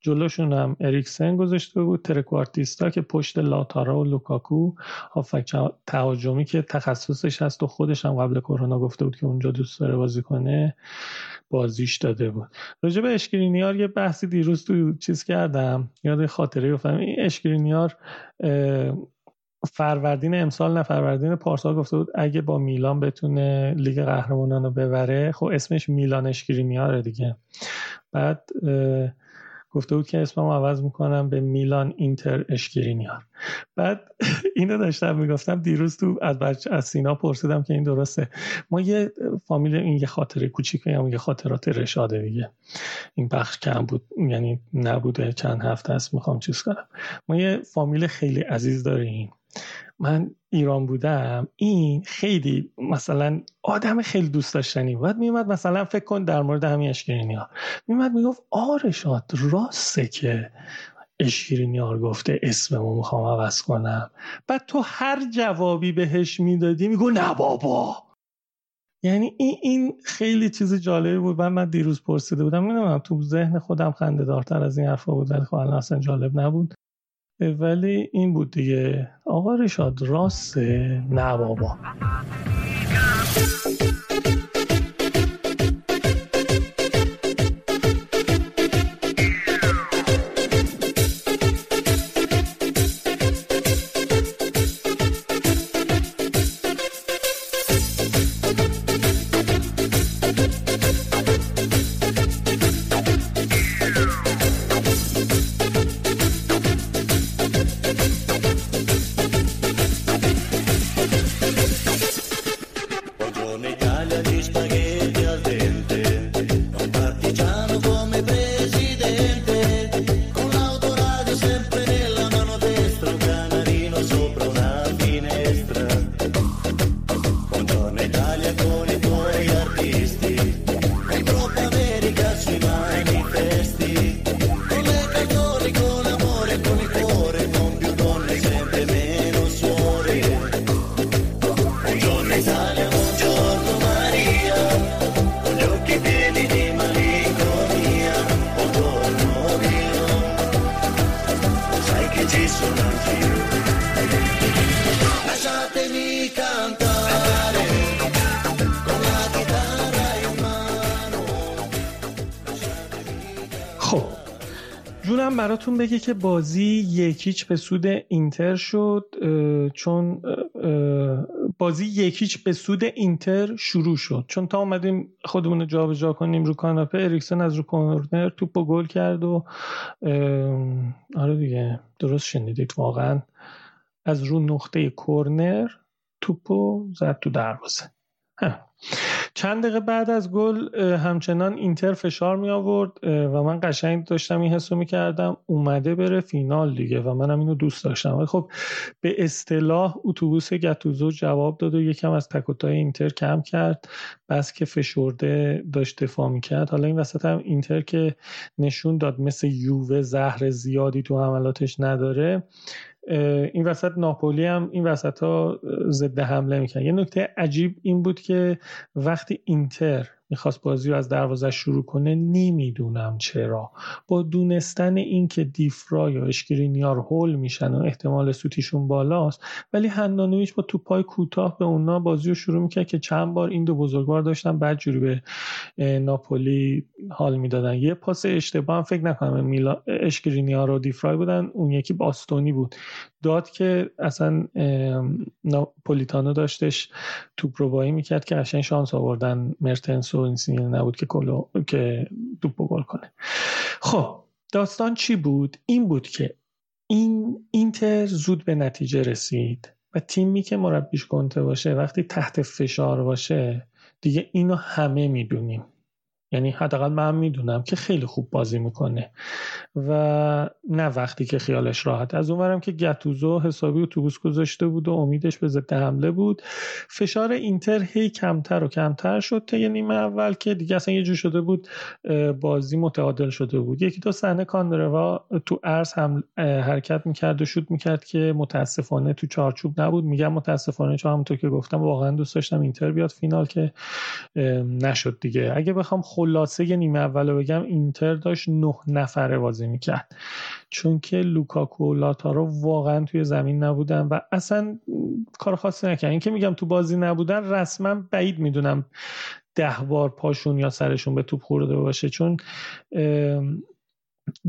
جلوشون هم اریکسن گذاشته بود. ترکوارتیستا که پشت لاتارا و لوکاکو هافک تهاجمی که تخصصش هست و خودش هم قبل کرونا گفته بود که اونجا دوست داره بازی کنه بازیش داده بود. راجع به اشکرینیار یه بحثی دیروز تو چیز کردم. یاد خاطره گفتم این اشکرینیار فروردین امسال نه فروردین پارسال گفته بود اگه با میلان بتونه لیگ قهرمانان رو ببره خب اسمش میلان اشکرینیاره دیگه. بعد گفته بود که اسمم عوض می‌کنم به میلان اینتر اشکرینیار بعد اینو داشتم می‌گفتم دیروز تو از بچه از سینا پرسیدم که این درسته. ما یه فامیل این یه خاطره کوچیک یا یه خاطرات رشاده دیگه. این بخش کم بود یعنی نبوده چند هفته است می‌خوام چیز کنم. ما یه فامیل خیلی عزیز داریم. من ایران بودم این خیلی مثلا آدم خیلی دوست داشتنی بعد میومد مثلا فکر کن در مورد همین اشکرینی ها میومد می‌گفت آرشاد راسته که اشکرینیار گفته اسممو می‌خوام عوض کنم. بعد تو هر جوابی بهش می‌دادی میگو نه بابا. یعنی این این خیلی چیز جالبی بود. من من دیروز پرسیده بودم نمی‌دونم تو ذهن خودم خنده دارتر از این حرفا بود ولی خب اصلا جالب نبود. ولی این بود دیگه. آقا رشاد راسته نه بابا. براتون بگه که بازی یکیچ به سود اینتر شد چون بازی یکیچ به سود اینتر شروع شد. چون تا اومدیم خودمون رو جابجا کنیم رو کاناپه اریکسن از رو کورنر توپ گل کرد و آره دیگه درست شنیدید واقعا. از رو نقطه کورنر توپو زد تو دروازه. چند دقیقه بعد از گل همچنان اینتر فشار می آورد و من قشنگ داشتم این حسو می کردم. اومده بره فینال دیگه و منم اینو دوست داشتم. ولی خب به اصطلاح اتوبوس گتوزو جواب داد و یکم از تکوتای اینتر کم کرد. بس که فشرده داشت دفاع می کرد. حالا این وسط هم اینتر که نشون داد مثل یووه زهر زیادی تو حملاتش نداره. این وسط ناپولی هم این وسط ها ضد حمله می‌کرد یه نکته عجیب این بود که وقتی اینتر می‌خواست بازی رو از دروازه شروع کنه نمی‌دونم چرا. با دونستن اینکه دیفرا یا اشکرینیار هول میشن و احتمال سوتیشون بالاست ولی هندانویچ با توپای کوتاه به اونا بازی رو شروع می‌کرد که چند بار این دو بزرگوار داشتن بعد جوری به ناپولی حال می‌دادن. یه پاس اشتباه هم فکر نکنم میلا اشکرینیار و دیفرای بودن اون یکی باستونی بود. داد که اصلا ناپولیتانو داشتش توپ رو بایی می‌کرد که قشنگ شانس آوردن. مرتنس و این نبود که کلو که توپ گل کنه. خب داستان چی بود؟ این بود که این اینتر زود به نتیجه رسید و تیمی که مربیش کنته باشه وقتی تحت فشار باشه دیگه اینو همه می‌دونیم. یعنی حداقل من می‌دونم که خیلی خوب بازی می‌کنه. و نه وقتی که خیالش راحت. از اونورم که گتوزو حسابی اتوبوس گذاشته بود و امیدش به ضد حمله بود. فشار اینتر هی کمتر و کمتر شد تا یه نیمه اول که دیگه اصلا یه جو شده بود بازی متعادل شده بود. یکی دو صحنه کاندروا تو ارز هم حرکت می‌کرد و شوت می‌کرد که متاسفانه تو چارچوب نبود. میگم متاسفانه چون همونطور که گفتم واقعا دوست داشتم اینتر بیاد فینال که نشد دیگه. اگه بخوام خلاصه نیمه اول بگم اینتر داشت نه نفره بازی می‌کرد. چون که لوکاکو و لاتارو واقعا توی زمین نبودن و اصلا کار خاصی نکردن. اینکه میگم تو بازی نبودن رسما بعید می‌دونم ده بار پاشون یا سرشون به توپ خورده باشه. چون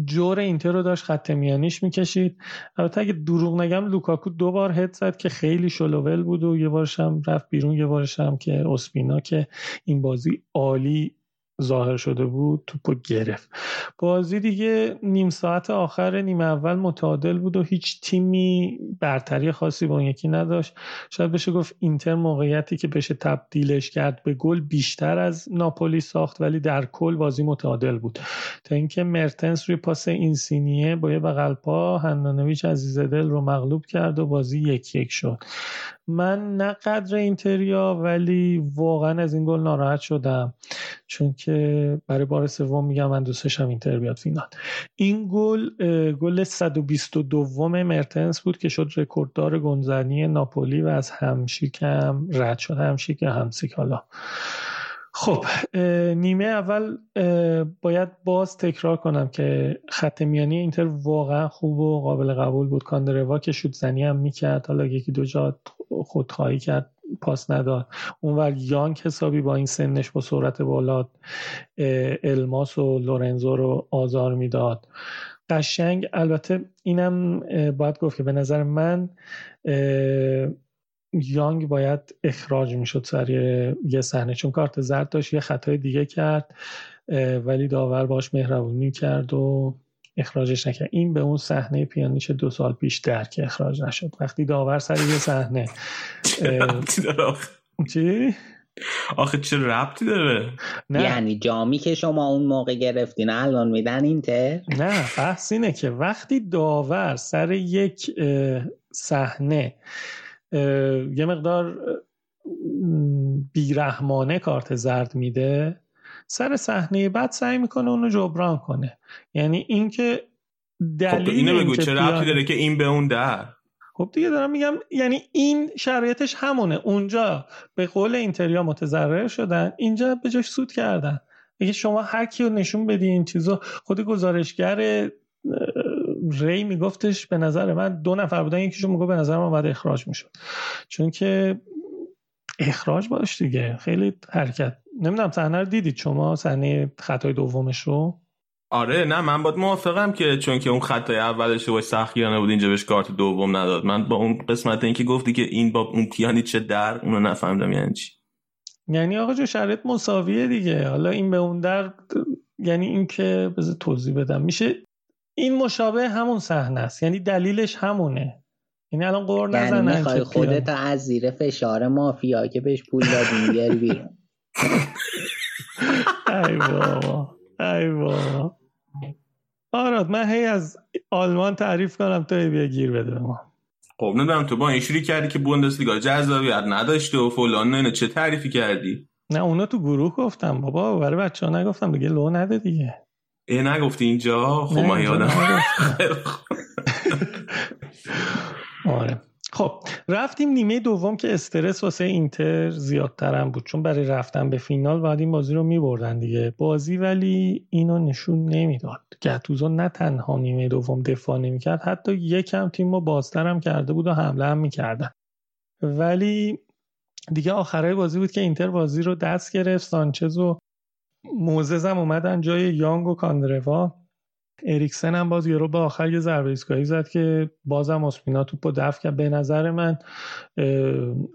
جور اینتر رو داشت خط میانیش می‌کشید. البته اگه دروغ نگم لوکاکو دو بار هد زد که خیلی شلوول بود و یه بارش هم رفت بیرون یه بارش هم که اسپینا که این بازی عالی ظاهر شده بود توپو گرفت. بازی دیگه نیم ساعت آخر نیمه اول متعادل بود و هیچ تیمی برتری خاصی با اون یکی نداشت. شاید بشه گفت اینتر موقعیتی که بشه تبدیلش کرد به گل بیشتر از ناپولی ساخت ولی در کل بازی متعادل بود. تا اینکه مرتنس روی پاس اینسینیه با یه بغل پا هندانویچ عزیز دل رو مغلوب کرد و بازی یک یک شد. من نه قدر اینتریا ولی واقعا از این گل ناراحت شدم. چون که برای بار سوم میگم من دوستشم اینتر بیاد فینال. این گل گل 122 مرتنس بود که شد رکورددار گنزنی ناپولی و از همشیکم رد شد. همشیک همسیک حالا. خب نیمه اول باید باز تکرار کنم که خط میانی اینتر واقعا خوب و قابل قبول بود. کاندروا که شوت زنی هم می‌کرد. حالا یکی دو جا خودخواهی کرد پاس نداد. اونور یانگ حسابی با این سنش با سرعت بالا الماس و لورنزو رو آزار می‌داد. قشنگ. البته اینم باید گفت که به نظر من یانگ باید اخراج می‌شد سر یه صحنه چون کارت زرد داشت یه خطای دیگه کرد ولی داور باش مهربونی کرد و اخراجش نکرد. این به اون صحنه پیانیش دو سال پیش در که اخراج نشد. وقتی داور سر یه صحنه چی؟ آخه چه ربطی داره؟ نه. یعنی جامی که شما اون موقع گرفتین الان میدن این ته نه بحث اینه که وقتی داور سر یک صحنه یه مقدار بیرحمانه کارت زرد میده سر صحنه بعد سعی می‌کنه اونو جبران کنه. یعنی اینکه دلیل خب اینو بگو چه ربطی داره که این به اون در؟ خب دیگه دارم میگم یعنی این شرایطش همونه. اونجا به قول اینتریا متضرر شدن اینجا به جاش سود کردن. اگه شما هر کی رو نشون بدی این چیزو خود گزارشگر ری میگفتش به نظر من دو نفر بودن یکیشون می‌گفت به نظر من باید اخراج می‌شد. چون که اخراج باش دیگه. خیلی حرکت. نمی‌دونم صحنه رو دیدید شما؟ صحنه خطای دومش رو؟ آره نه من باید موافقم که چون که اون خطای اولش باش سخیانه بود اینجا بهش کارت دوم نداد. من با اون قسمت اینکه گفتی که این با اون تیانی چه در اونو نفهمیدم یعنی چی. یعنی آقا جو شرط مساویه دیگه. حالا این به اون در یعنی اینکه بذار توضیح بدم. میشه این مشابه همون صحنه است. یعنی دلیلش همونه. یعنی الان قور یعنی نزنن یعنی می‌خوای خودت از زیر فشار مافیا که بهش پول دادیم بیاری بیرون. ای بابا ای بابا. آراد من هی از آلمان تعریف کنم تو بیا گیر بده به ما. خب نمی‌دونم تو با این شروع کردی که بوندسلیگا جذابیت نداشته و فلان نه چه تعریفی کردی؟ نه اونا تو گروه گفتم بابا برای بچه ها نگفتم دیگه لو نده دیگه. ای نگفتی اینجا؟ خب من یادم آره. خب رفتیم نیمه دوم که استرس واسه اینتر زیادترم بود. چون برای رفتن به فینال باید این بازی رو میبردن دیگه. بازی ولی اینو نشون نمی‌داد. گتوزو نه تنها نیمه دوم دفاع نمی‌کرد حتی یکم تیم رو بازتر هم کرده بود و حمله هم می‌کردن. ولی دیگه آخرای بازی بود که اینتر بازی رو دست گرفت. سانچز و موزز هم اومدن جای یانگ و کاندروا. اریکسن هم باز یورو به آخر یه ضربه ایستگاهی زد که بازم اسپینا توپو دفع کرد. به نظر من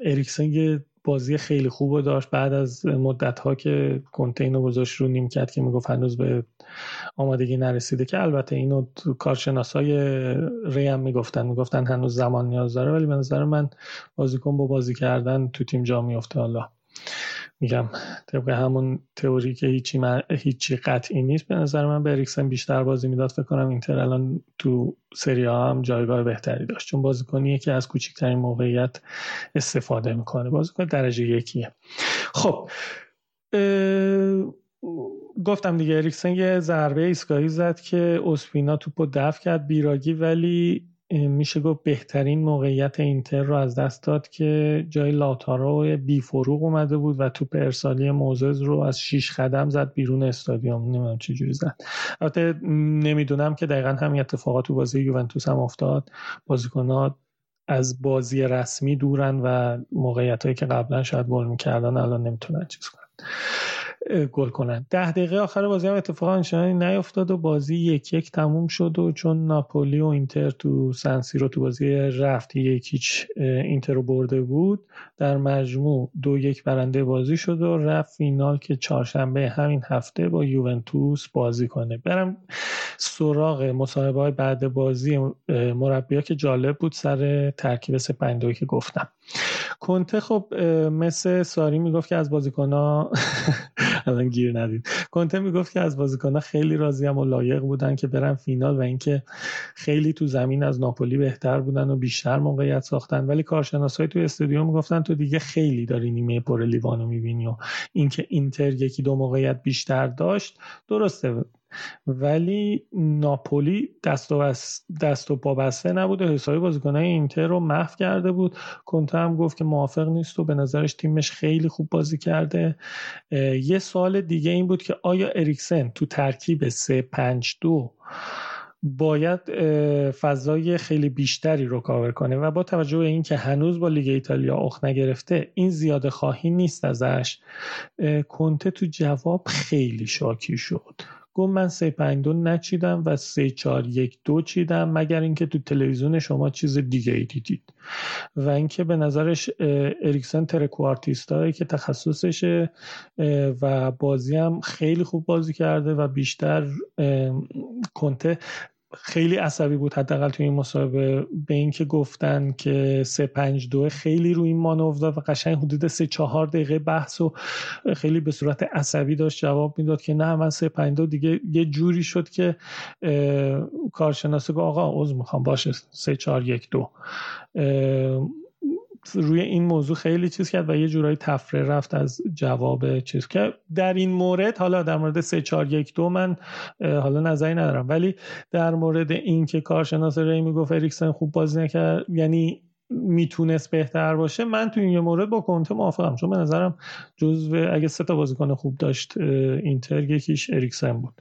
اریکسن یه بازی خیلی خوب داشت. بعد از مدت ها که کنتینو گذاشت رو نیم کرد که می‌گفت هنوز به آمادگی نرسیده که البته اینو کارشناس های ری هم می‌گفتن. می‌گفتن هنوز زمان نیاز داره ولی به نظر من بازیکن با بازی کردن تو تیم جا میفته حالا میگم طبق همون تئوری که هیچی, من، هیچی قطعی نیست به نظر من به بیشتر بازی می‌داد. فکر کنم اینتر الان تو سری هم جایگاه بهتری داشت. چون بازیکنیه که از کوچکترین موقعیت استفاده می‌کنه. بازیکن درجه یکیه. خب گفتم دیگه اریکسن یه ضربه ایستگاهی زد که اسپینا توپو دفع کرد بیراگی ولی میشه گفت بهترین موقعیت اینتر رو از دست داد که جای لاتارو بی فروغ اومده بود و توپ ارسالی موزز رو از شیش خدم زد بیرون استادیوم. نمی‌دونم چه جوری زد. البته نمی‌دونم که دقیقا همین اتفاقات تو بازی یوونتوس هم افتاد. بازیکنات از بازی رسمی دورن و موقعیت هایی که قبلا شاید گل می‌کردن الان نمی‌تونن چیز کنن. گل کنن. ده دقیقه آخر بازی هم اتفاق آنچنانی نیفتاد و بازی یک یک تموم شد و چون ناپولی و اینتر تو سنسی رو تو بازی رفت یکیچ اینتر رو برده بود. در مجموع دو یک برنده بازی شد و رفت فینال که چهارشنبه همین هفته با یوونتوس بازی کنه. برم سراغ مصاحبه های بعد بازی مربیا که جالب بود سر ترکیب سپندوی که گفتم. کنته خب مثل ساری می‌گفت که از ها الان گیر ندید کنته می‌گفت که از ها خیلی راضی و لایق بودن که برن فینال و اینکه خیلی تو زمین از ناپولی بهتر بودن و بیشتر موقعیت ساختن. ولی های تو استادیوم می‌گفتن تو دیگه خیلی داری نیمه پر لیوانو می‌بینی و اینکه اینتر یکی دو موقعیت بیشتر داشت درسته. ولی ناپولی دست و, دست و پا بسته نبود و حسابی بازیکنهای اینتر رو محو کرده بود. کنته هم گفت که موافق نیست و به نظرش تیمش خیلی خوب بازی کرده. یه سال دیگه این بود که آیا اریکسن تو ترکیب 3 5 2 باید فضای خیلی بیشتری رو کاور کنه؟ و با توجه به اینکه هنوز با لیگ ایتالیا اخ نگرفته این زیاده خواهی نیست ازش. کنته تو جواب خیلی شاکی شد. گفت من 352 نچیدم و 3412 چیدم مگر اینکه تو تلویزیون شما چیز دیگه ای دیدید. و اینکه به نظرش اریکسن ترکوارتیستایی که تخصصشه و بازی هم خیلی خوب بازی کرده و بیشتر کنته. خیلی عصبی بود حداقل توی این مصاحبه به اینکه گفتن که سه پنج دو خیلی روی این مانور داد و قشنگ حدود سه چهار دقیقه بحث و خیلی به صورت عصبی داشت جواب می‌داد که نه من سه پنج دو دیگه یه جوری شد که کارشناسه گفت آقا عضو می‌خوام باشه سه چهار یک دو. روی این موضوع خیلی چیز کرد و یه جورایی تفره رفت از جواب چیز که در این مورد حالا در مورد 3 4 1 2 من حالا نظری ندارم. ولی در مورد این که کارشناس ری می‌گفت اریکسن خوب بازی نکرد یعنی می‌تونست بهتر باشه من تو این مورد با کنته موافقم. چون به نظرم جزو اگه سه تا بازیکن خوب داشت اینتر یکیش اریکسن بود.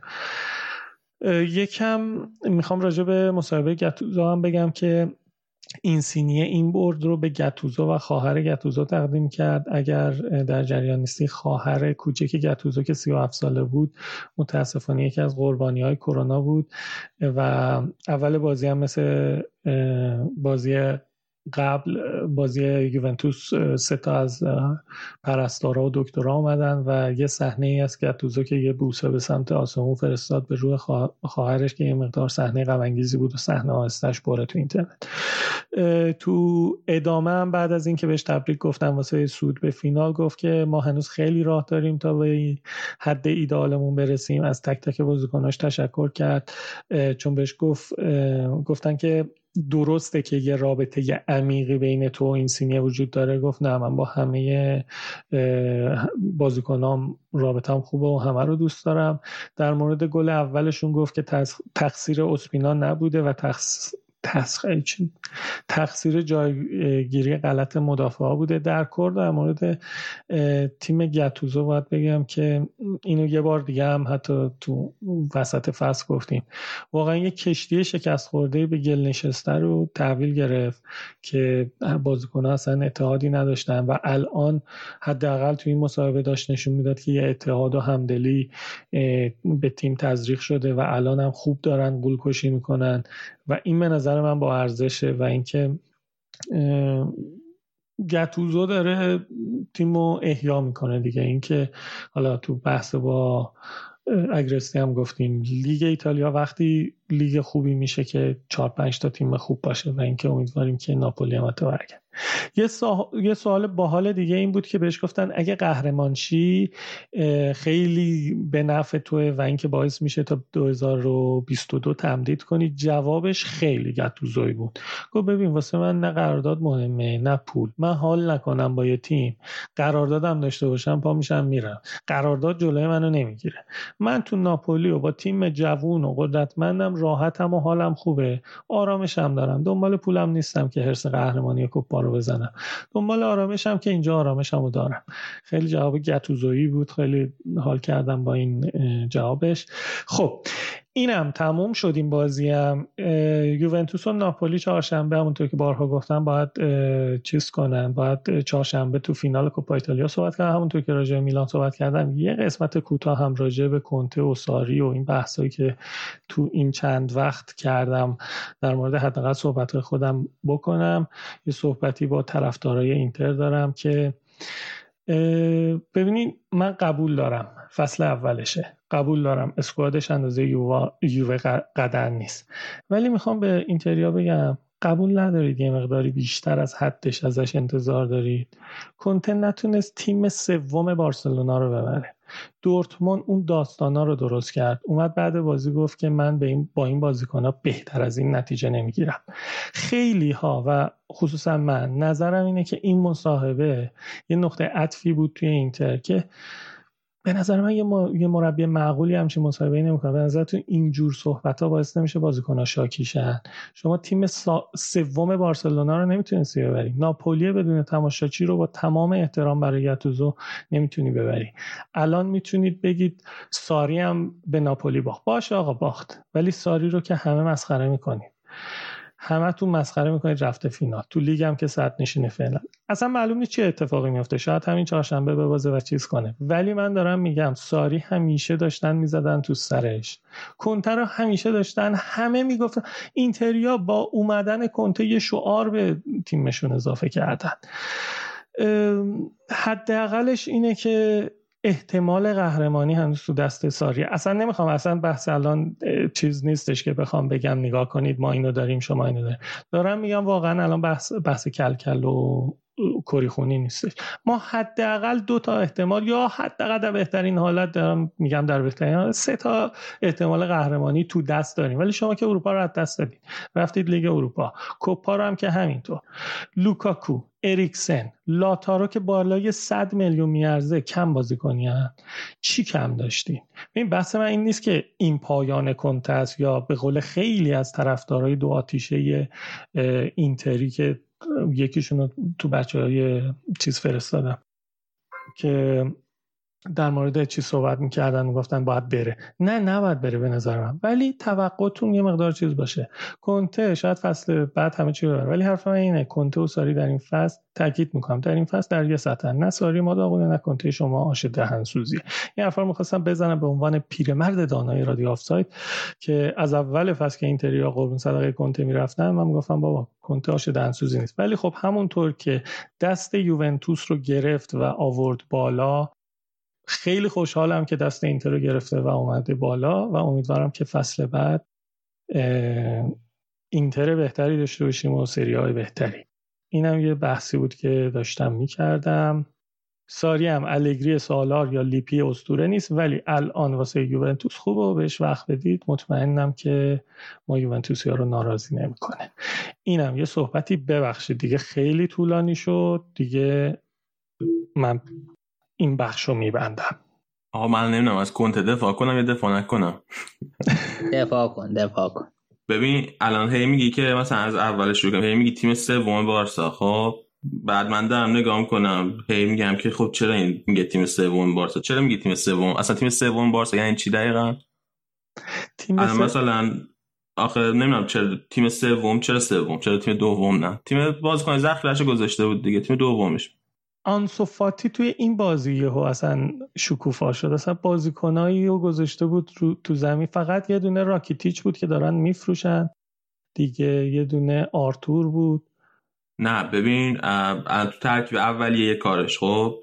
یکم می‌خوام راجع به مصاحبه گتوزا هم بگم که اینسینیه این برد رو به گتوزو و خواهر گتوزو تقدیم کرد. اگر در جریان نیستی خواهر کوچک گتوزو که 37 ساله بود متاسفانه یکی از قربانی های کرونا بود و اول بازی هم مثل بازی قبل بازی یوونتوس سه تا از پرستارا و دکترا اومدن و یه صحنه ای از گتوزو که یه بوسه به سمت آسمون فرستاد به روی خواهرش که یه مقدار صحنه غم بود و صحنه آهستش بره تو اینترنت. تو ادامه هم بعد از اینکه بهش تبریک گفتم واسه سود به فینال گفت که ما هنوز خیلی راه داریم تا به حد ایدالمون برسیم. از تک تک بازیکناش تشکر کرد. چون بهش گفت گفتن که درسته که یه رابطه عمیقی بین تو و این سینیه وجود داره. گفت نه من با همه بازیکنام رابطم خوبه و همه رو دوست دارم. در مورد گل اولشون گفت که تقصیر اسپینا نبوده و تقصیر جایگیری غلط مدافع ها بوده در کل در مورد تیم گتوزو باید بگم که اینو یه بار دیگه هم حتی تو وسط فصل گفتیم. واقعا یه کشتی شکست خورده به گل نشسته رو تحویل گرفت که بازیکن اصلا اتحادی نداشتن و الان حداقل تو این مصاحبه داشت نشون می‌داد که یه اتحاد و همدلی به تیم تزریق شده و الان هم خوب دارن گول کشی می‌کنن. و این به نظر من با ارزشه و اینکه گتوزو داره تیم رو احیا می‌کنه دیگه. اینکه حالا تو بحث با اگرستی هم گفتیم لیگ ایتالیا وقتی لیگ خوبی میشه که چهار پنج تا تیم خوب باشه و اینکه امیدواریم که ناپولی هم برگرد یه, یه سوال باحال دیگه این بود که بهش گفتن اگه قهرمانشی خیلی به نفع توه و اینکه باعث میشه تا 2022 تمدید کنی جوابش خیلی گتوزوی بود. گفت ببین واسه من نه قرارداد مهمه نه پول. من حال نکنم با یه تیم. قراردادم داشته باشم پا میشم میرم. قرارداد جلوی منو نمی‌گیره. من تو ناپولی و با تیم جوون و قدرتمندم راحتم و حالم خوبه. آرامشم دارم. دنبال پولم نیستم که حرس قهرمانی کوپا رو بزنم. دنبال آرامشم که اینجا آرامشم رو دارم. خیلی جواب گتوزویی بود. خیلی حال کردم با این جوابش. خب اینم تموم شد این بازی هم یوونتوس و ناپولی چهارشنبه همونطور که بارها گفتم باید چیز کنن. باید چهارشنبه تو فینال کوپا ایتالیا صحبت کردن همونطور که راجع میلان صحبت کردم یه قسمت کوتاه هم راجع به کنته و ساری و این بحثایی که تو این چند وقت کردم در مورد حداقل صحبت خودم بکنم. یه صحبتی با طرفدارای اینتر دارم که ببینید من قبول دارم فصل اولشه. قبول دارم اسکوادش اندازه یووه قدر نیست. ولی می‌خوام به اینتریا بگم قبول ندارید یه مقداری بیشتر از حدش ازش انتظار دارید. کنته نتونست تیم سوم بارسلونا رو ببره. دورتمون اون داستانا رو درست کرد. اومد بعد بازی گفت که من به این با این بازیکن بهتر از این نتیجه نمی‌گیرم. خیلی ها و خصوصا من نظرم اینه که این مصاحبه یه نقطه عطفی بود توی اینتر که به نظر من یه, مربی معقولی همچین مصاحبه نمی‌کنه به نظرتون اینجور صحبت ها باعث نمیشه بازیکن شاکی شن. شما تیم سوم بارسلونا رو نمی‌تونستی ببری. ناپولی بدون تماشاچی رو با تمام احترام برای گتوزو نمی‌تونی ببری. الان می‌تونید بگید ساری هم به ناپولی باخت. باشه آقا باخت. ولی ساری رو که همه مسخره می‌کنید. همه تو مسخره می‌کنید رفته فینال. تو لیگ هم که صد نشینه فعلا. اصلا معلوم نیست چه اتفاقی میفته شاید همین چهارشنبه ببازه و چیز کنه. ولی من دارم میگم ساری همیشه داشتن می‌زدن تو سرش. کنته رو همیشه داشتن. همه می‌گفتن اینتریا با اومدن کنته یه شعار به تیمشون اضافه کردن. حداقلش اینه که احتمال قهرمانی هنوز تو دست ساری اصلا نمی‌خوام اصلا بحث الان چیز نیستش که بخوام بگم نگاه کنید ما اینو داریم شما اینو داریم. دارم میگم واقعا الان بحث بحث کلکل و کری خونی نیستش. ما حداقل دو تا احتمال یا حداقل در بهترین حالت دارم میگم در بهترین حالت سه تا احتمال قهرمانی تو دست داریم. ولی شما که اروپا رو از دست دادید. رفتید لیگ اروپا. کوپا رو هم که همینطور. لوکاکو اریکسن لاتارو که بالای 100 میلیون میارزه کم بازی کنیم چی کم داشتیم این بحث من این نیست که این پایان کنته‌ست یا به قول خیلی از طرفدارای دو آتیشه اینتری که یکیشون رو تو بچه های چیز فرستادم که در مورد چی صحبت می‌کردن؟ و گفتن باید بره. نه نباید بره به نظر من. ولی توقعتون یه مقدار چیز باشه. کنته شاید فصل بعد همه چی ببره. ولی حرف من اینه کنته و ساری در این فصل تاکید می‌کنم. در این فصل در یه سطح. نه ساری ما داغونه نه کنته شما آش دهن سوزی. این حرفا می‌خواستم بزنم به عنوان پیرمرد دانای رادیو آفساید که از اول فصل که اینتریا قربون صدقه کنته می‌رفتن من می‌گفتم بابا کنته آش دهن سوزی نیست. ولی خب همونطور که دست یوونتوس رو گرفت و آورد بالا خیلی خوشحالم که دست اینتر رو گرفته و اومده بالا و امیدوارم که فصل بعد اینتر بهتری داشته باشیم و سری های بهتری. اینم یه بحثی بود که داشتم می‌کردم. ساری هم الگری سالار یا لیپی استوره نیست ولی الان واسه یوونتوس خوب و بهش وقت بدید. مطمئنم که ما یوونتوسی ها رو ناراضی نمی‌کنه. اینم یه صحبتی ببخشید. دیگه خیلی طولانی شد. دیگه من این بخش رو میبندم. آقا من نمی‌دونم از کنت دفاع کنم یا دفاع نکنم؟ دفاع کن دفاع کن. ببین الان هی میگی که مثلا از اولش شروع هی میگی تیم سوم بارسا. خب بعد من دارم نگاه کنم هی میگم که خب چرا این میگه تیم سوم بارسا؟ چرا میگی تیم سوم؟ اصلا تیم سوم بارسا یعنی چی دقیقا؟ تیم سوم مثلا آخه نمی‌دونم چرا تیم سوم چرا سوم؟ چرا تیم دوم نه؟ تیم بازیکن ذخیره‌اش گذاشته بود دیگه تیم دومش. آنسوفاتی توی این بازی یهو اصلا شکوفا شد. اصلا بازیکنایی رو گذاشته بود رو تو زمین. فقط یه دونه راکیتیچ بود که دارن میفروشن. دیگه یه دونه آرتور بود. نه ببین تو ترکیب اولیه یه کارش خب؟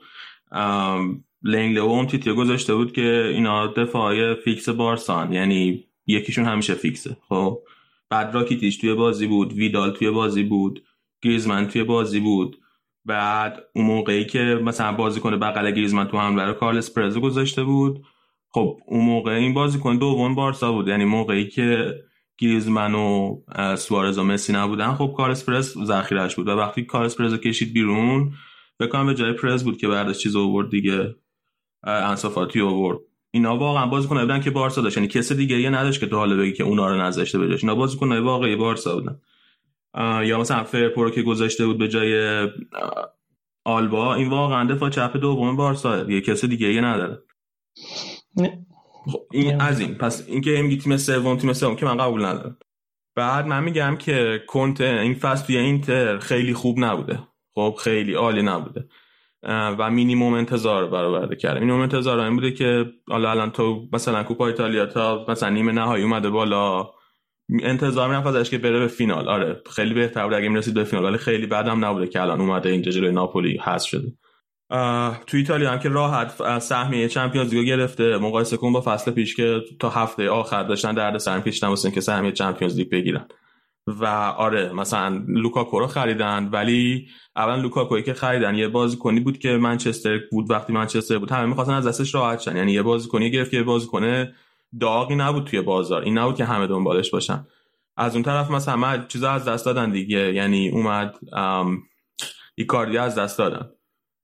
لنگله اومتیتیو گذاشته بود که اینا دفاعی فیکس بارسان. یعنی یکیشون همیشه فیکسه خب؟ بعد راکیتیش توی بازی بود ویدال توی بازی بود گریزمن توی بازی بود. بعد اون موقعی که مثلا بازی کنه بغل گریزمن تو حمله رو کارلس پرز گذاشته بود خب اون موقع این بازیکن دوم بارسا بود. یعنی موقعی که گریزمن و سوارز و مسی نبودن خب کارلس پرز ذخیرش بود. و وقتی کارلس پرز کشید بیرون بکنم به جای پرز بود که بعدش چیز آورد دیگه انسو فاتی آورد. اینا واقعا بازیکن بودن که بارسا داشت. یعنی کس دیگه یه نداشت که تو حالا بگی که اونا رو نذاشته بجاش. اینا بازیکن واقعی بارسا بودن. یا مثلا فیرپو رو که گذاشته بود به جای آلبا این واقعا دفاع چپ دوم بارسا. یه کس دیگه یه نداره خب این از این. پس اینکه میگی تیم سوم تیم سوم که من قبول ندارم. بعد من میگم که کنت این فصل توی اینتر خیلی خوب نبوده. خب خیلی عالی نبوده. و مینیموم انتظار برآورده کرده مینیموم انتظار این بوده که حالا الان تو مثلا کوپا ایتالیا تا مثلا نیمه نهایی اومده بالا. انتظار می‌رفت ازش که بره به فینال. آره خیلی بهتر بود اگه می‌رسید به فینال ولی خیلی بعدم نبوده که الان اومده اینجا جلوی ناپولی حذف شده. تو ایتالیا هم که راحت سهمیه Champions League گرفته. مقایسه کن با فصل پیش که تا هفته آخر داشتن درد سر کشیدن واسه که سهمیه Champions League بگیرن. و آره مثلا لوکاکو رو خریدن ولی اولا لوکاکوی که خریدن یه بازیکنی بود که منچستر بود وقتی منچستر بود همه می‌خواستن از دستش راحت شن. یعنی یه بازیکنی گرفت که بازیکن داغی نبود توی بازار. این نبود که همه دنبالش باشن. از اون طرف مثلا همه چیزا از دست دادن دیگه. یعنی اومد ایکاردی از دست دادن.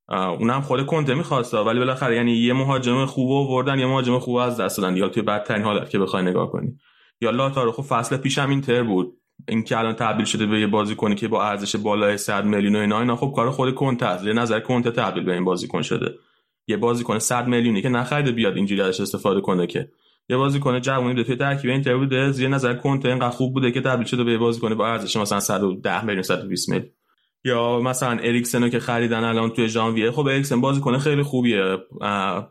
اونم خود کنته می‌خواسته ولی بالاخره یعنی یه مهاجم خوب آوردن یه مهاجم خوب از دست دادن. یا توی بدترین حالت که بخوای نگاه کنی. یا لاتارو خب فصل پیشم اینتر بود. این که الان تبدیل شده به یه بازیکنی که با ارزش بالای 100 میلیون و اینا اینا خب کار خود کنته یه نظر کنته تبدیل به این بازیکن شده. یه بازیکن 100 میلیونی که نخریده بیاد اینجوری ازش استفاده کنه که یه بازیکن جوونی دو توی ترکیب اینتر بوده. زیر نظر کنته اینقدر خوب بوده که تبدیل شده به بازیکن با ارزش. مثلا 110 میلیون 120 میلیون. یا مثلا اریکسن که خریدن الان توی ژانویه. خب اریکسن بازیکن خیلی خوبیه.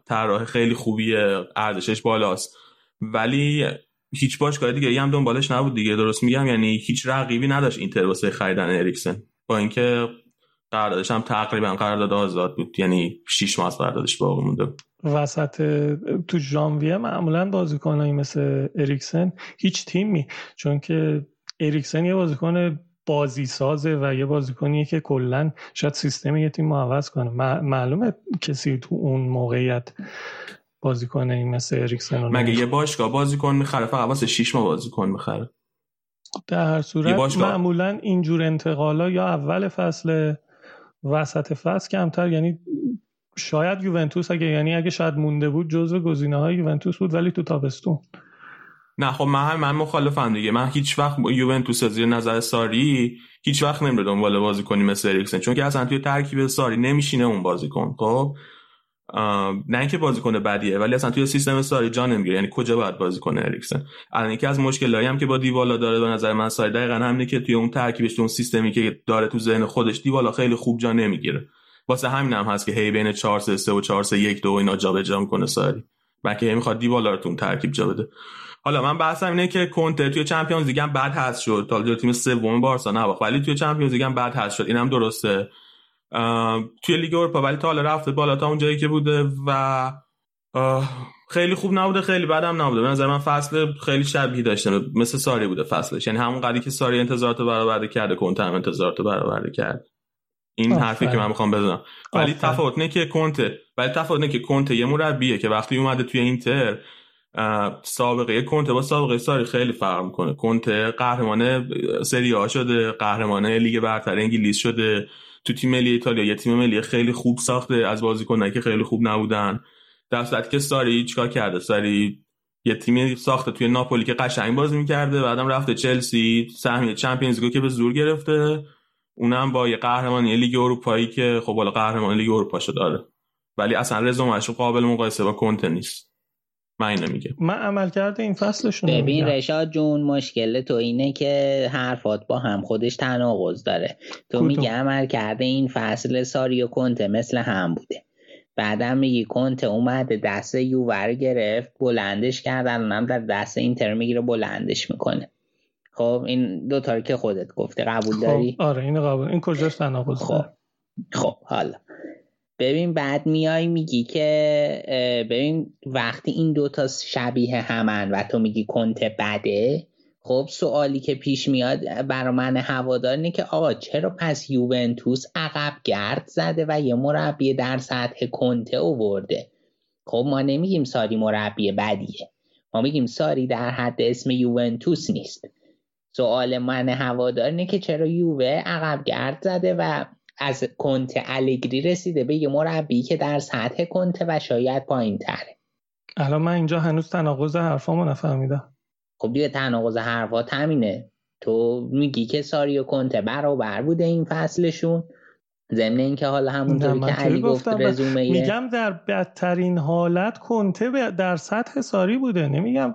طراح خیلی خوبیه. ارزشش بالاست. ولی هیچ باشگاه دیگه هم دنبالش نبود دیگه. درست میگم؟ یعنی هیچ رقیبی نداشت اینتر واسه خریدن اریکسن. با اینکه قراردادش هم تقریبا قرارداد آزاد بود. یعنی 6 ماه قراردادش باقی مونده وسط تو ژانویه معمولا بازیکنایی مثل اریکسن هیچ تیمی. چون که اریکسن یه بازیکن بازی سازه و یه بازیکنیه که کلا شاید سیستم یه تیم عوض کنه. معلومه کسی تو اون موقعیت بازیکن این مثل اریکسن مگه یه باشگاه بازیکن می‌خره؟ فقط واسه 6 ماه بازیکن می‌خره. در هر صورت معمولا اینجور انتقالا یا اول فصل وسط فصل کمتر یعنی شاید یوونتوس اگه یعنی اگه شاید مونده بود جزو گزینه های یوونتوس بود ولی تو تابستون. نه خب من من مخالفم دیگه. من هیچ وقت یوونتوس زیر نظر ساری هیچ وقت نمیره دنبال بازیکنی مثل اریکسن. چون که اصلا توی ترکیب ساری نمیشینه اون بازیکن خب؟ نه اینکه بازیکن بدیه ولی اصلا توی سیستم ساری جا نمی‌گیره. یعنی کجا باید بازیکن اریکسن؟ الان یکی از مشکلایی هم که با دیوالا داره به نظر من ساری دقیقا همینه که توی اون ترکیبش اون سیستمی که داره تو ذهن خودش دیوالا خیلی خوب جا نمی‌گیره. واسه همین هم هست که هی بین 4 3 و 4 3 1 2 اینا جابجا می‌کنه ساری بلکه می‌خواد دیوالا رو ترکیب جا بده. حالا من بحثم اینه که کنتر توی چمپیونز لیگ هم بد هست شد. تا جلوی تیم سوم بارسا نباخت ولی توی چمپیونز لیگ هم بد هست شد. اینم درسته. توی لیگ اروپا. ولی تا حالا رفته بالا تا اون جایی که بوده و خیلی خوب نبوده خیلی بدم نبوده. به نظر من فصل خیلی شبیه داشته. مثل ساری بوده فصلش. یعنی همون قدری که ساری انتظارات برآورده کرده کنته هم انتظارات برآورده کرد این حرفی که من می‌خوام بزنم. ولی تفاوت نه که کنته. ولی تفاوت نه که کنته یه مربیه که وقتی اومده توی اینتر سابقه کنته با سابقه ساری خیلی فرق می‌کنه. کنته قهرمان سری آ شده قهرمان لیگ برتر انگلیس شده. تو تیم ملی ایتالیا یه تیم ملی خیلی خوب ساخته از بازیکنایی که خیلی خوب نبودن. در صورتی که ساری چیکار کرده؟ ساری یه تیمی ساخته توی ناپولی که قشنگ بازی می‌کرده بعدم رفته چلسی سهمیه Champions League که به زور گرفته. اونم با یه قهرمانی لیگ اروپایی که خب بالا قهرمان لیگ اروپا داره. ولی اصلا رزومش قابل مقایسه با کنته نیست. من اینو میگم. من عمل کرده این فصلشون ببین رشاد جون مشکل تو اینه که حرفات با هم خودش تناقض داره. تو میگه عمل کرده این فصل ساری و کنته مثل هم بوده. بعدم میگی کنته اومده دست یوور گرفت بلندش کردن اونم در دست اینتر می‌گیره بلندش می‌کنه. خب این دوتا که خودت گفته قبول خب، داری؟ آره این قبول این کجاست تناقض؟ خب خب حالا. ببین بعد میای میگی که ببین وقتی این دوتا شبیه همن و تو میگی کنت بده خب سوالی که پیش میاد برا من هوادار اینه که آقا چرا پس یوونتوس عقب گرد زده و یه مربی در سطح کنته اوورده خب ما نمیگیم ساری مربی بدیه. ما میگیم ساری در حد اسم یوونتوس نیست. سوال من هوادار اینه که چرا یووه عقب گرد زده و از کنت الگری رسیده به یه مربی که در سطح کنته و شاید پایین تره الان من اینجا هنوز تناقض حرفامو نفهمیدم. خب دیگه تناقض حرفات همینه تو میگی که ساری و کنته برابر بوده این فصلشون. ضمن اینکه حالا همونطوری که علی گفت رزومه میگم در بدترین حالت کنته در سطح ساری بوده. نمیگم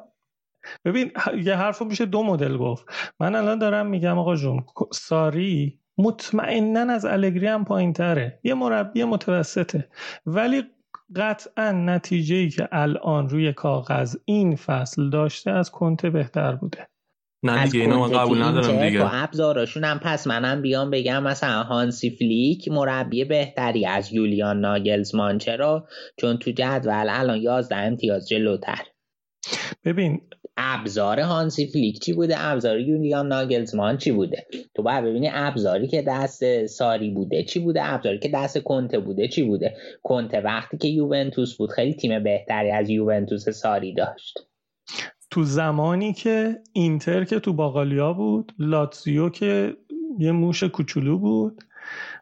ببین یه حرفو میشه دو مدل گفت. من الان دارم میگم آقا جون ساری مطمئنا از الگری هم پایین تره یه مربی متوسطه. ولی قطعا نتیجه ای که الان روی کاغذ این فصل داشته از کنته بهتر بوده. نه دیگه اینو ما قبول ندارم دیگه. با ابزاراشون هم پس منم بیام بگم مثلا هانسی فلیک مربی بهتری از یولیان ناگلزمان. چرا؟ چون تو جدول الان 11 امتیاز جلوتر. ببین ابزار هانسی فلیک چی بوده؟ ابزار یولیان ناگلزمان چی بوده؟ تو باید ببینی ابزاری که دست ساری بوده چی بوده؟ ابزاری که دست کنته بوده چی بوده؟ کنته وقتی که یوونتوس بود خیلی تیم بهتری از یوونتوس ساری داشت. تو زمانی که اینتر که تو باقالیا بود لاتزیو که یه موش کوچولو بود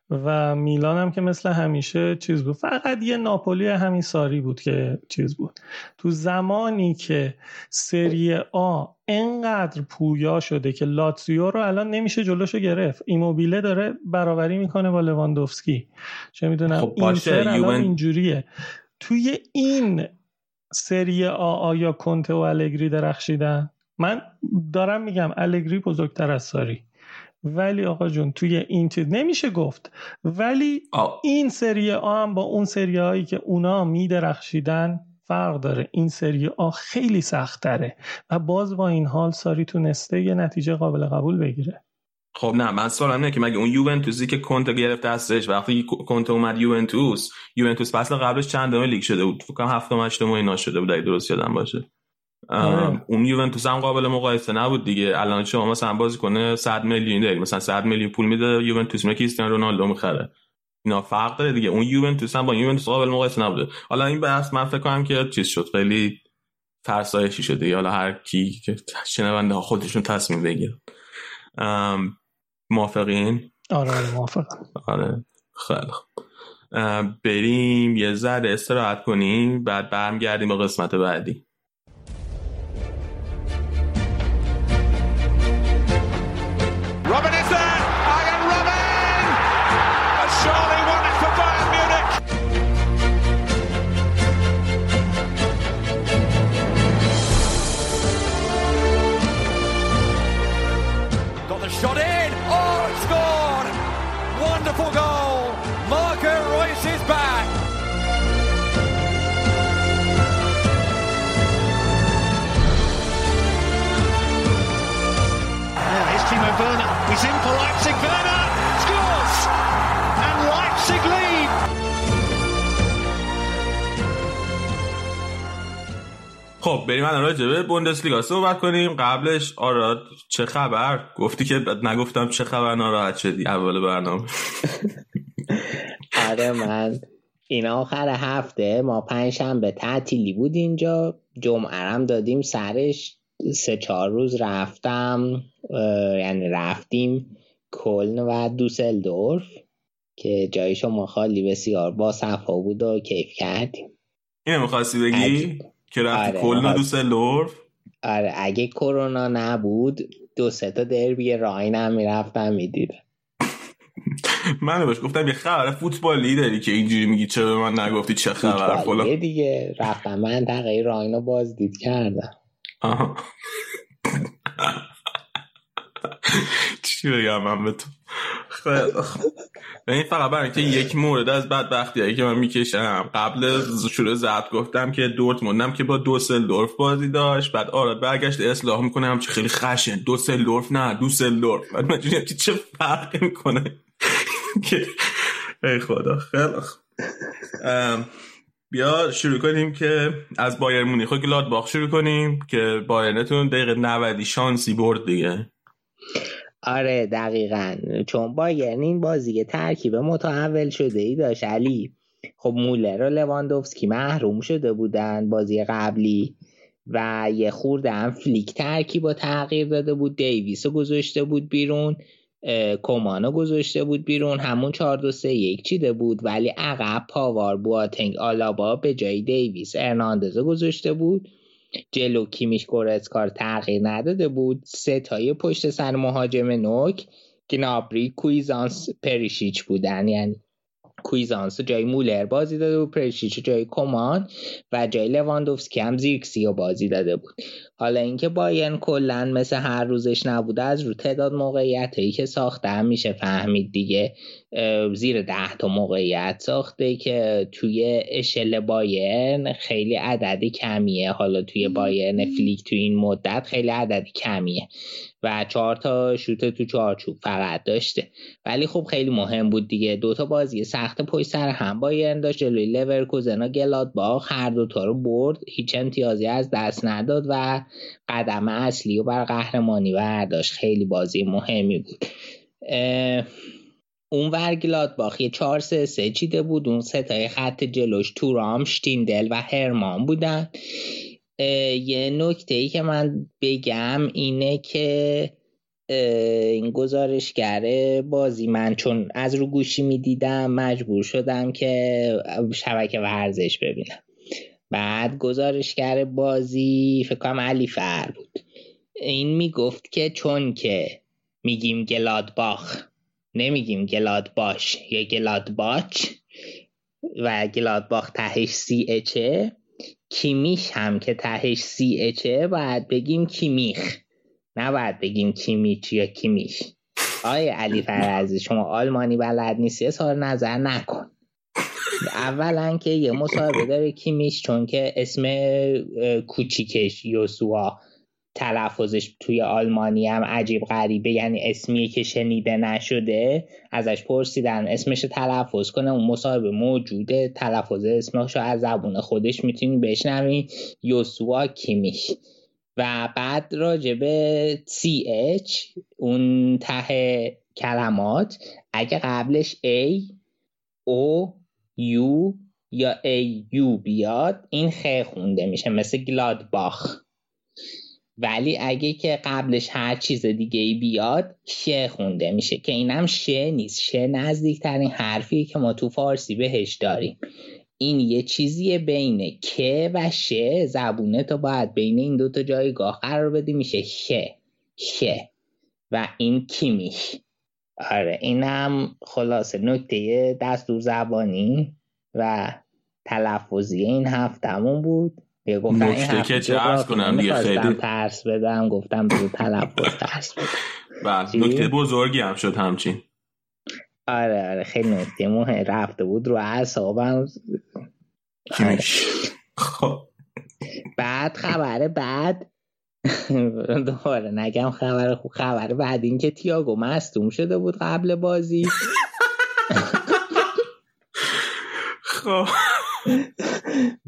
و میلان هم که مثل همیشه چیز بود. فقط یه ناپولی همین ساری بود که چیز بود. تو زمانی که سری آ انقدر پویا شده که لاتزیو رو الان نمیشه جلوشو گرفت. ایموبیله داره برابری می‌کنه با لواندوفسکی. چه می‌دونم؟ خب اینتر الان اینجوریه. توی این سری آ آیا کنته و الگری درخشیدن؟ من دارم میگم الگری بزرگتر از ساری. ولی آقا جون توی این چیز نمیشه گفت. ولی این سری آ هم با اون سری هایی که اونا میدرخشیدن فرق داره. این سری آ خیلی سخت تره و باز با این حال ساری تونسته یه نتیجه قابل قبول بگیره. خب نه من سوالم اینه که مگه اون یوونتوسی که کنته گرفت دستش وقتی کنته اومد یوونتوس یوونتوس فصل قبلش چند لیگ شده بود؟ فکر کنم هفتم هشتم اینا شده بود اگه درست یادم باشه. اون یوونتوس هم قابل مقایسه نبود دیگه. الان شما مثلا بازی کنه 100 میلیون داری. مثلا 100 میلیون پول میده یوونتوس میگه کریستیانو رونالدو می‌خره. اینا فرق داره دیگه. اون یوونتوس هم با یوونتوس قابل مقایسه نبوده. حالا این بحث من فکر کنم که چیز شد. خیلی فرسایشی شده حالا هر کی که شنونده ها خودشون تصمیم بگیرن. موافقین؟ آره, آره، موافقم. آره. خیلی بریم یه ذره استراحت کنیم. بعد برمیگردیم به قسمت بعدی. 过高。خب بریم الان راجع به بوندسلیگا صحبت کنیم. قبلش آراد چه خبر؟ گفتی که نگفتم چه خبر ناراحت شدی. اول برنامه. آره من این آخر هفته ما پنجشنبه تعطیلی بود اینجا. جمعه هم دادیم سرش. سه چهار روز رفتم یعنی رفتیم کلن و دوسلدورف که جای شما خالی بسیار با صفا بود و کیف کردیم. اینو می‌خواستی بگی؟ که رفتی آره کلن و دوسلدورف آره اگه کرونا نبود دو سه تا دربی راین هم می‌رفتم می‌دیدم من بهش گفتم یه خبر فوتبالی داری که اینجوری میگی چه به من نگفتی؟ چه خبر؟ فلان. دیگه. رفتم من دقیقه راینو بازدید کردم. آها. چی بگم من به تو؟ این فقط برای اینکه یک مورد از بدبختی که من می‌کشم قبل شروع زد گفتم که دورتموندم که با دوسلدورف بازی داشت بعد آره برگشت اصلاح می‌کنه همچه خیلی خشن. دوسلدورف نه دوسلدورف. بعد من که چه فرقی می‌کنه؟ که ای خدا. خیلی بیا شروع کنیم که از بایر مونیخ و گلادباخ شروع کنیم که بایرنتون دقیقه 90 شانسی برد دیگه. آره دقیقا. چون بایرن این بازی ترکیب متحول شده ای داشت علی. خب مولر و لواندوفسکی محروم شده بودن بازی قبلی و یه خورده هم فلیک ترکیب با تغییر داده بود. دیویس رو گذاشته بود بیرون کمانو گذاشته بود بیرون. همون 4 2 3 1 چیده بود ولی عقب پاوار بواتنگ آلابا به جای دیویس ارناندزو گذاشته بود. جلو کیمیش گورسکار تغییر نداده بود. سه تای پشت سر مهاجم نوک گنابری کویزانس پریشیچ بودن. یعنی کویزانس جای مولر بازی داده بود پریشیچ جای کمان و جای لواندوفسکی هم زیرکزی بازی داده بود. حالا اینکه بایرن کلا مثل هر روزش نبوده از رو تعداد موقعیت هایی که ساخته هم میشه فهمید دیگه. زیر ده تا موقعیت ساخته که توی اشل بایرن خیلی عددی کمیه. حالا توی بایرن فلیک توی این مدت خیلی عددی کمیه و چهار تا شوت تو چارچوب فقط داشته. ولی خب خیلی مهم بود دیگه. دوتا بازی سخت پشت سر هم بایرن داشت. جلوی لورکوزن و گلادباخ هر دوتا رو برد. هیچ امتیازی از دست نداد و قدم اصلی و بر قهرمانی برداشت. خیلی بازی مهمی بود. اون ور گلادباخ یه چهار سه سه چیده بود. اون ستای خط جلوش تورام شتیندل و هرمان بودن. یه نکته ای که من بگم اینه که این گزارشگر بازی من چون از رو گوشی می‌دیدم مجبور شدم که شبکه ورزش ببینم. بعد گزارشگر بازی فکر کنم علی فر بود. این می‌گفت که چون که میگیم گلادباخ نمیگیم گلادباش یا گلادباچ و گلادباخ تهش سی اچه کیمیش هم که تهش سی اچه باید بگیم کیمیخ. نه باید بگیم کیمیچ یا کیمیش. آیا علی فرزی شما آلمانی بلد نیستی؟ اظهار نظر نکن. اولا که یه مصاحبه داره کیمیش چون که اسم کوچیکش یوسوا تلفظش توی آلمانی هم عجیب غریبه یعنی اسمی که شنیده نشده ازش پرسیدن اسمش تلفظ کنه اون مصاحبه موجوده تلفظ اسمش رو از زبون خودش می‌تونی بشنوی یوسوا کیمیش. و بعد راجبه CH اون ته کلمات اگه قبلش A O U یا A U بیاد این خ خونده میشه مثل گلادباخ. ولی اگه که قبلش هر چیز دیگه ای بیاد شه خونده میشه که اینم شه نیست. شه نزدیکترین حرفی که ما تو فارسی بهش داریم. این یه چیزیه بین که و شه زبونه تو باید بین این دوتا جایگاه قرار بدی میشه شه شه و این کی آره اینم خلاصه نکته دستور زبانی و تلفظی این هفتمون بود. یه گفتم این که چه عرض کنم دیگه خیلی ترس بدم گفتم به تلفظ ترس بدم بعد نکته بزرگی هم شد همچین. آره آره خیلی نکته مهم رفته بود رو اعصابم. خب. بعد خبر بعد دوباره نگم خبر خوب خبر بعد اینکه تیاگو مستوم شده بود قبل بازی. خب.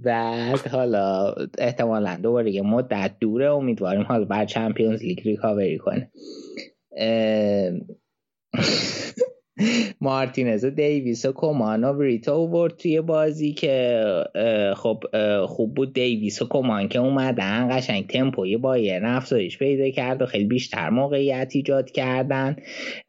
بعد حالا احتمالا دوباره یه مدت دوره امیدواریم حالا بر چمپیونز لیگ ریکاوری کنه. مارتینز و دیویس و کمان و بریتو ورد توی بازی که خب خوب بود. دیویس و کمان که اومدن قشنگ تمپوی بایر افزایش پیدا کرد و خیلی بیشتر موقعیت ایجاد کردن.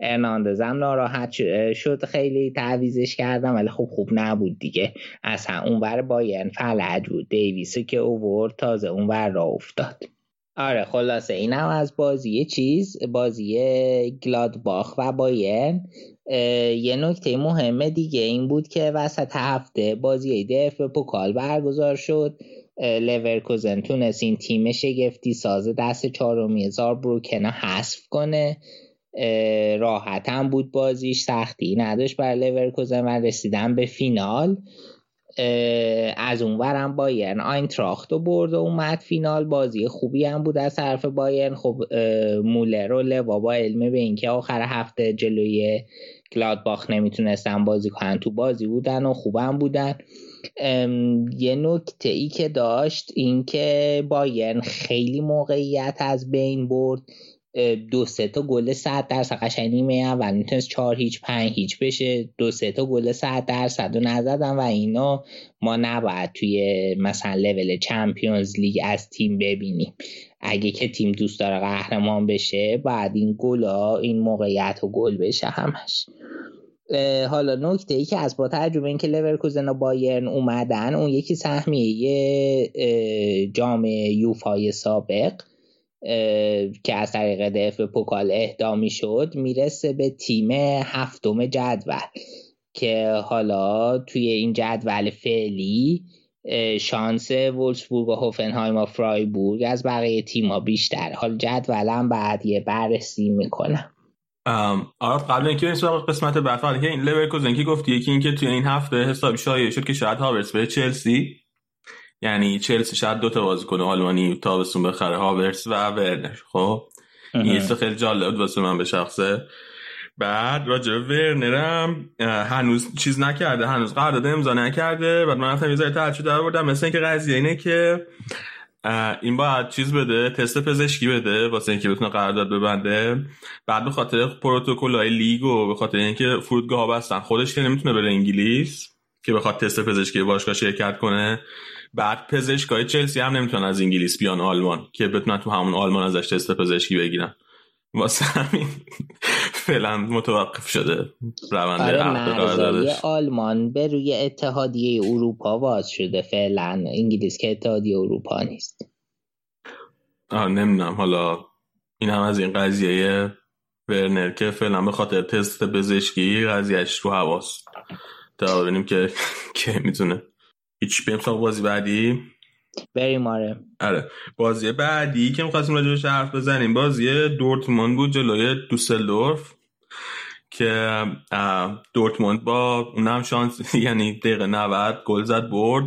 ارناندز هم ناراحت شد خیلی تعویزش کردن ولی خب خوب نبود دیگه. اصلا اونور بایرن فلج بود. دیویس که اوورد تازه اونور را افتاد. آره خلاصه اینم از بازی چیز بازی گلادباخ و بایرن. یه نکته مهمه دیگه این بود که وسط هفته بازی DFB-Pokal برگزار شد. لورکوزن تونست این تیم شگفتی ساز دسته چهارمی زاربروکنو حذف کنه. راحت هم بود بازیش سختی نداشت بر لورکوزن و رسیدن به فینال. از اونورم بایرن آینتراخت و برد و اومد فینال. بازی خوبی هم بود از طرف بایرن. خب مولر و لوا با علمه به اینکه آخر هفته جلوی گلادباخ نمی‌تونستن بازی کنن. تو بازی بودن و خوبم بودن. یه نکته ای که داشت این که بایرن خیلی موقعیت از بین برد. دو سه تا گل 100 درصد قشنگ نیمه اول می‌تونست 4 هیچ 5 هیچ بشه. دو سه تا گل 100 درصد رو نزدن و اینا ما نباید توی مثلا level Champions League از تیم ببینیم. اگه که تیم دوست داره قهرمان بشه باید این گلا این موقعیتا گل بشه همش. حالا نکته ای که از با ترجمه اینکه لورکوزن و بایرن اومدن اون یکی سهمیه جام یوفای سابق. که از طریق DFB-Pokal اهدا شد می‌رسه به تیم هفتم جدول. که حالا توی این جدول فعلی شانس وولسبورگ و هوفنهایم و فرایبورگ از بقیه تیما بیشتر. حال جدولم بعد یه بررسی می‌کنم. آره قبل اینکه این قسمت بعد که این لورکوزن که گفتی یکی اینکه توی این هفته حسابی شایع شد که شاید هاورس به چلسی یعنی چلسی شاید دوتا بازیکن آلمانی تابستون بخره هاورس و ورنر خب؟ این خیلی جالب بود واسه من به شخصه. بعد راجع ورنرم هنوز چیز نکرده هنوز قرارداد امضا نکرده. بعد من رفتم یه ذره تعجب در مثل اینکه قضیه اینه که این باید چیز بده تست پزشکی بده واسه اینکه بتونه قرارداد ببنده. بعد به خاطر پروتکل های لیگ و به خاطر اینکه فرودگاه ها بستن خودش که نمی‌تونه بره انگلیس که بخواد تست پزشکی باشگاه شرکت کنه. بعد پزشکای چلسی هم نمی‌تونن از انگلیس بیان آلمان که بتونن تو همون آلمان ازش تست پزشکی بگیرن. واسه همین فعلا متوقف شده روند آره آلمان به روی اتحادیه اروپا باز شده فعلا. انگلیس که اتحادیه اروپا نیست. آه نمی‌دونم. حالا این هم از این قضیه ورنر که فعلا به خاطر تست پزشکی قضیهش رو حواست. تا ببینیم که که می‌تونه هیچ بریم بازی بعدی؟ بریم آره. آره. بازی بعدی که می‌خواستیم راجبش حرف بزنیم بازی دورتموند بود جلوی دوسلدورف که دورتموند با اونم شانس یعنی دقیقه 90 گل زد برد.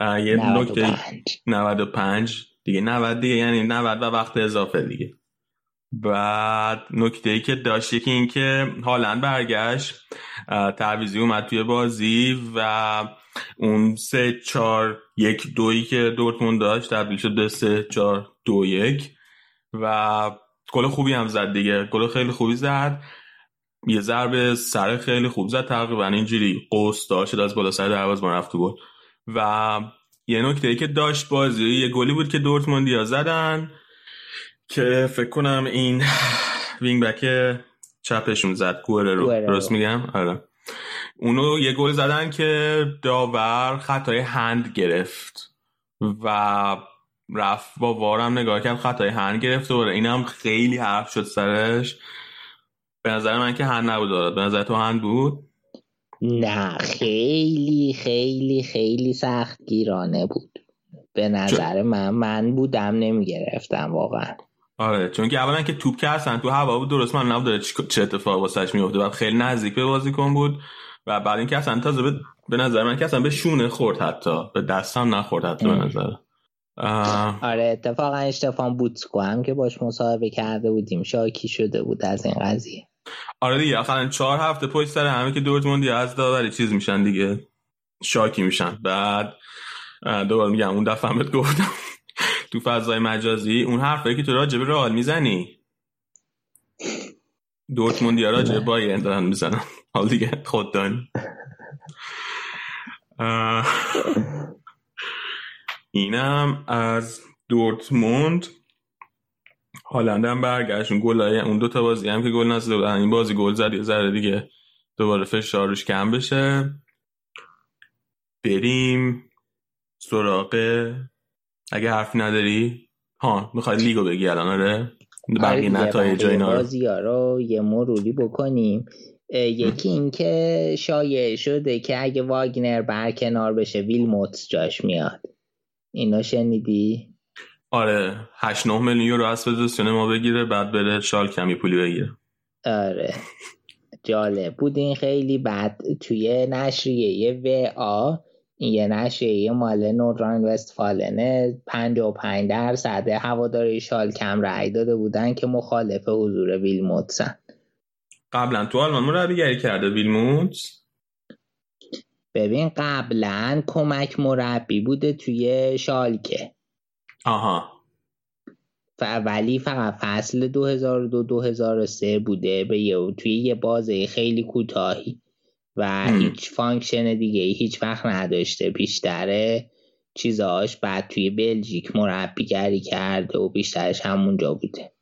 یه نکته 95 دیگه 90 دیگه یعنی 90 و وقت اضافه دیگه. بعد نکته ای که داشت یکی این که هالند برگشت. تعویزی اومد توی بازی و اون سه چار یک دویی که دورتموند داشت تبدیل شد به سه چار دو یک و گل خوبی هم زد دیگه. گل خیلی خوبی زد. یه ضربه سر خیلی خوب زد تقریبا. اینجوری قوس داشت از بالا سر دروازه رفت گل. و یه نکته ای که داشت بازی یه گلی بود که دورتموندیا زدن که فکر کنم این وینگ بک چپشون زد گوره رو. درست میگم؟ آره. اونو یه گل زدن که داور خطای هند گرفت و رفت با وارم نگاه کرد خطای هند گرفت و اینم خیلی حرف شد سرش. به نظر من که هند نبود دارد به نظر تو هند بود؟ نه خیلی خیلی خیلی سخت گیرانه بود. به نظر من من بودم نمی‌گرفتم واقعا. آره چون که اولا که توپ که هستن تو هوا بود درست من نبود چه اتفاق واسش میفته و خیلی نزدیک به بازیکن بود. و بعد اینکه اصلا تازه به, به نظر من که اصلا به شونه خورد حتی. به دستم نخورد حتی به نظر. آره اتفاقا اشتفان بوتسکو هم که باش مصاحبه کرده بودیم شاکی شده بود از این قضیه. آره دیگه آخرا چهار هفته پشت سر همه که دورتموندی از داوری چیز میشن دیگه. شاکی میشن. بعد دوباره میگم اون دفعه هم گفتم. تو فضای مجازی اون حرفایی که تو راجع به رئال می‌زنی. دورتموندی ها راجع بایرن دارن می‌زنن. حال دیگه خود دانی اینم از دورتموند. هالند هم برگشت. اون گل اون دو تا بازی هم که گل نزده بودن. این بازی گل زد یه ذره دیگه دوباره فشار روش کم بشه. بریم سراغ اگه حرفی نداری؟ ها می‌خوای لیگو بگی الان؟ آره. بقیه نتایج اینا رو یه مروری بکنیم. یکی اینکه شایع شده که اگه واگنر برکنار بشه ویلموتس جاش میاد. اینا شنیدی؟ آره 8 9 میلیون یورو از فدراسیون ما بگیره بعد بره شال کمی پولی بگیره. آره. جالب بود این خیلی. بعد توی نشریه و آ این یه نشریه مال نوردران وستفالنه 55 درصد هواداری شال کم رأی داده بودن که مخالف حضور ویلموتسن. قبلا تو آلمان مربیگری کرده ویلموتس ببین قبلا کمک مربی بوده توی شالکه. آها. ولی فقط فصل 2002-2003 بوده به یه توی یه بازه خیلی کوتاهی و هیچ function دیگه هیچ وقت نداشته. بیشتره چیزاش بعد توی بلژیک مربیگری کرده و بیشترش همونجا بوده.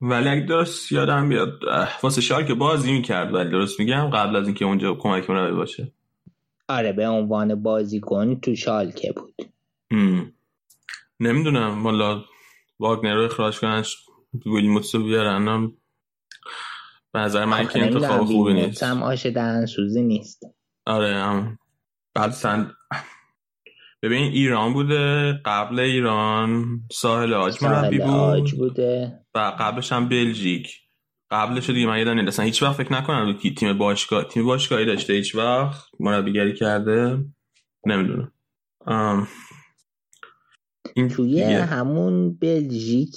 ولی اگه درست یادم بیاد واسه که بازی می‌کرد ولی درست میگم قبل از اینکه اونجا کمک مربی باشه. آره به عنوان بازیکن تو شالکه بود. نمی‌دونم والا واگنر رو اخراج کنن ویلموتس رو بیارن به نظر من که انتخاب خوبی نیست. هم آش سوزی نیست. آره هم. بعد سند ببین ایران بوده قبل ایران ساحل آج مربی بود. بوده. و قبلش هم بلژیک. قبلش دیگه من یادم اصلا هیچ وقت فکر نکنم که تیم باشگاه تیم باشگاهی داشته هیچ وقت. مربیگری کرده. نمی‌دونم. این توی همون بلژیک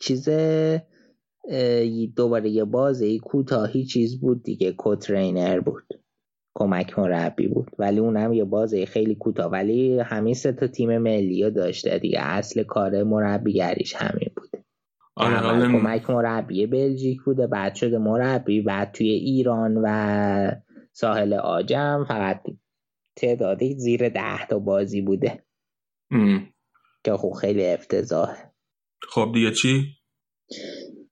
چیز دوباره یه بازه کوتاهی چیز بود دیگه. کوترینر بود. کمک مربی بود. ولی اونم یه بازه خیلی کوتاه. ولی همین سه تا تیم ملی داشته دیگه. اصل کار مربیگریش همین بود. آره کمک مربی بلژیک بوده بعد شده مربی بعد توی ایران و ساحل آجم فقط تعدادی زیر ده تا بازی بوده. که خب خیلی افتضاحه خب دیگه چی؟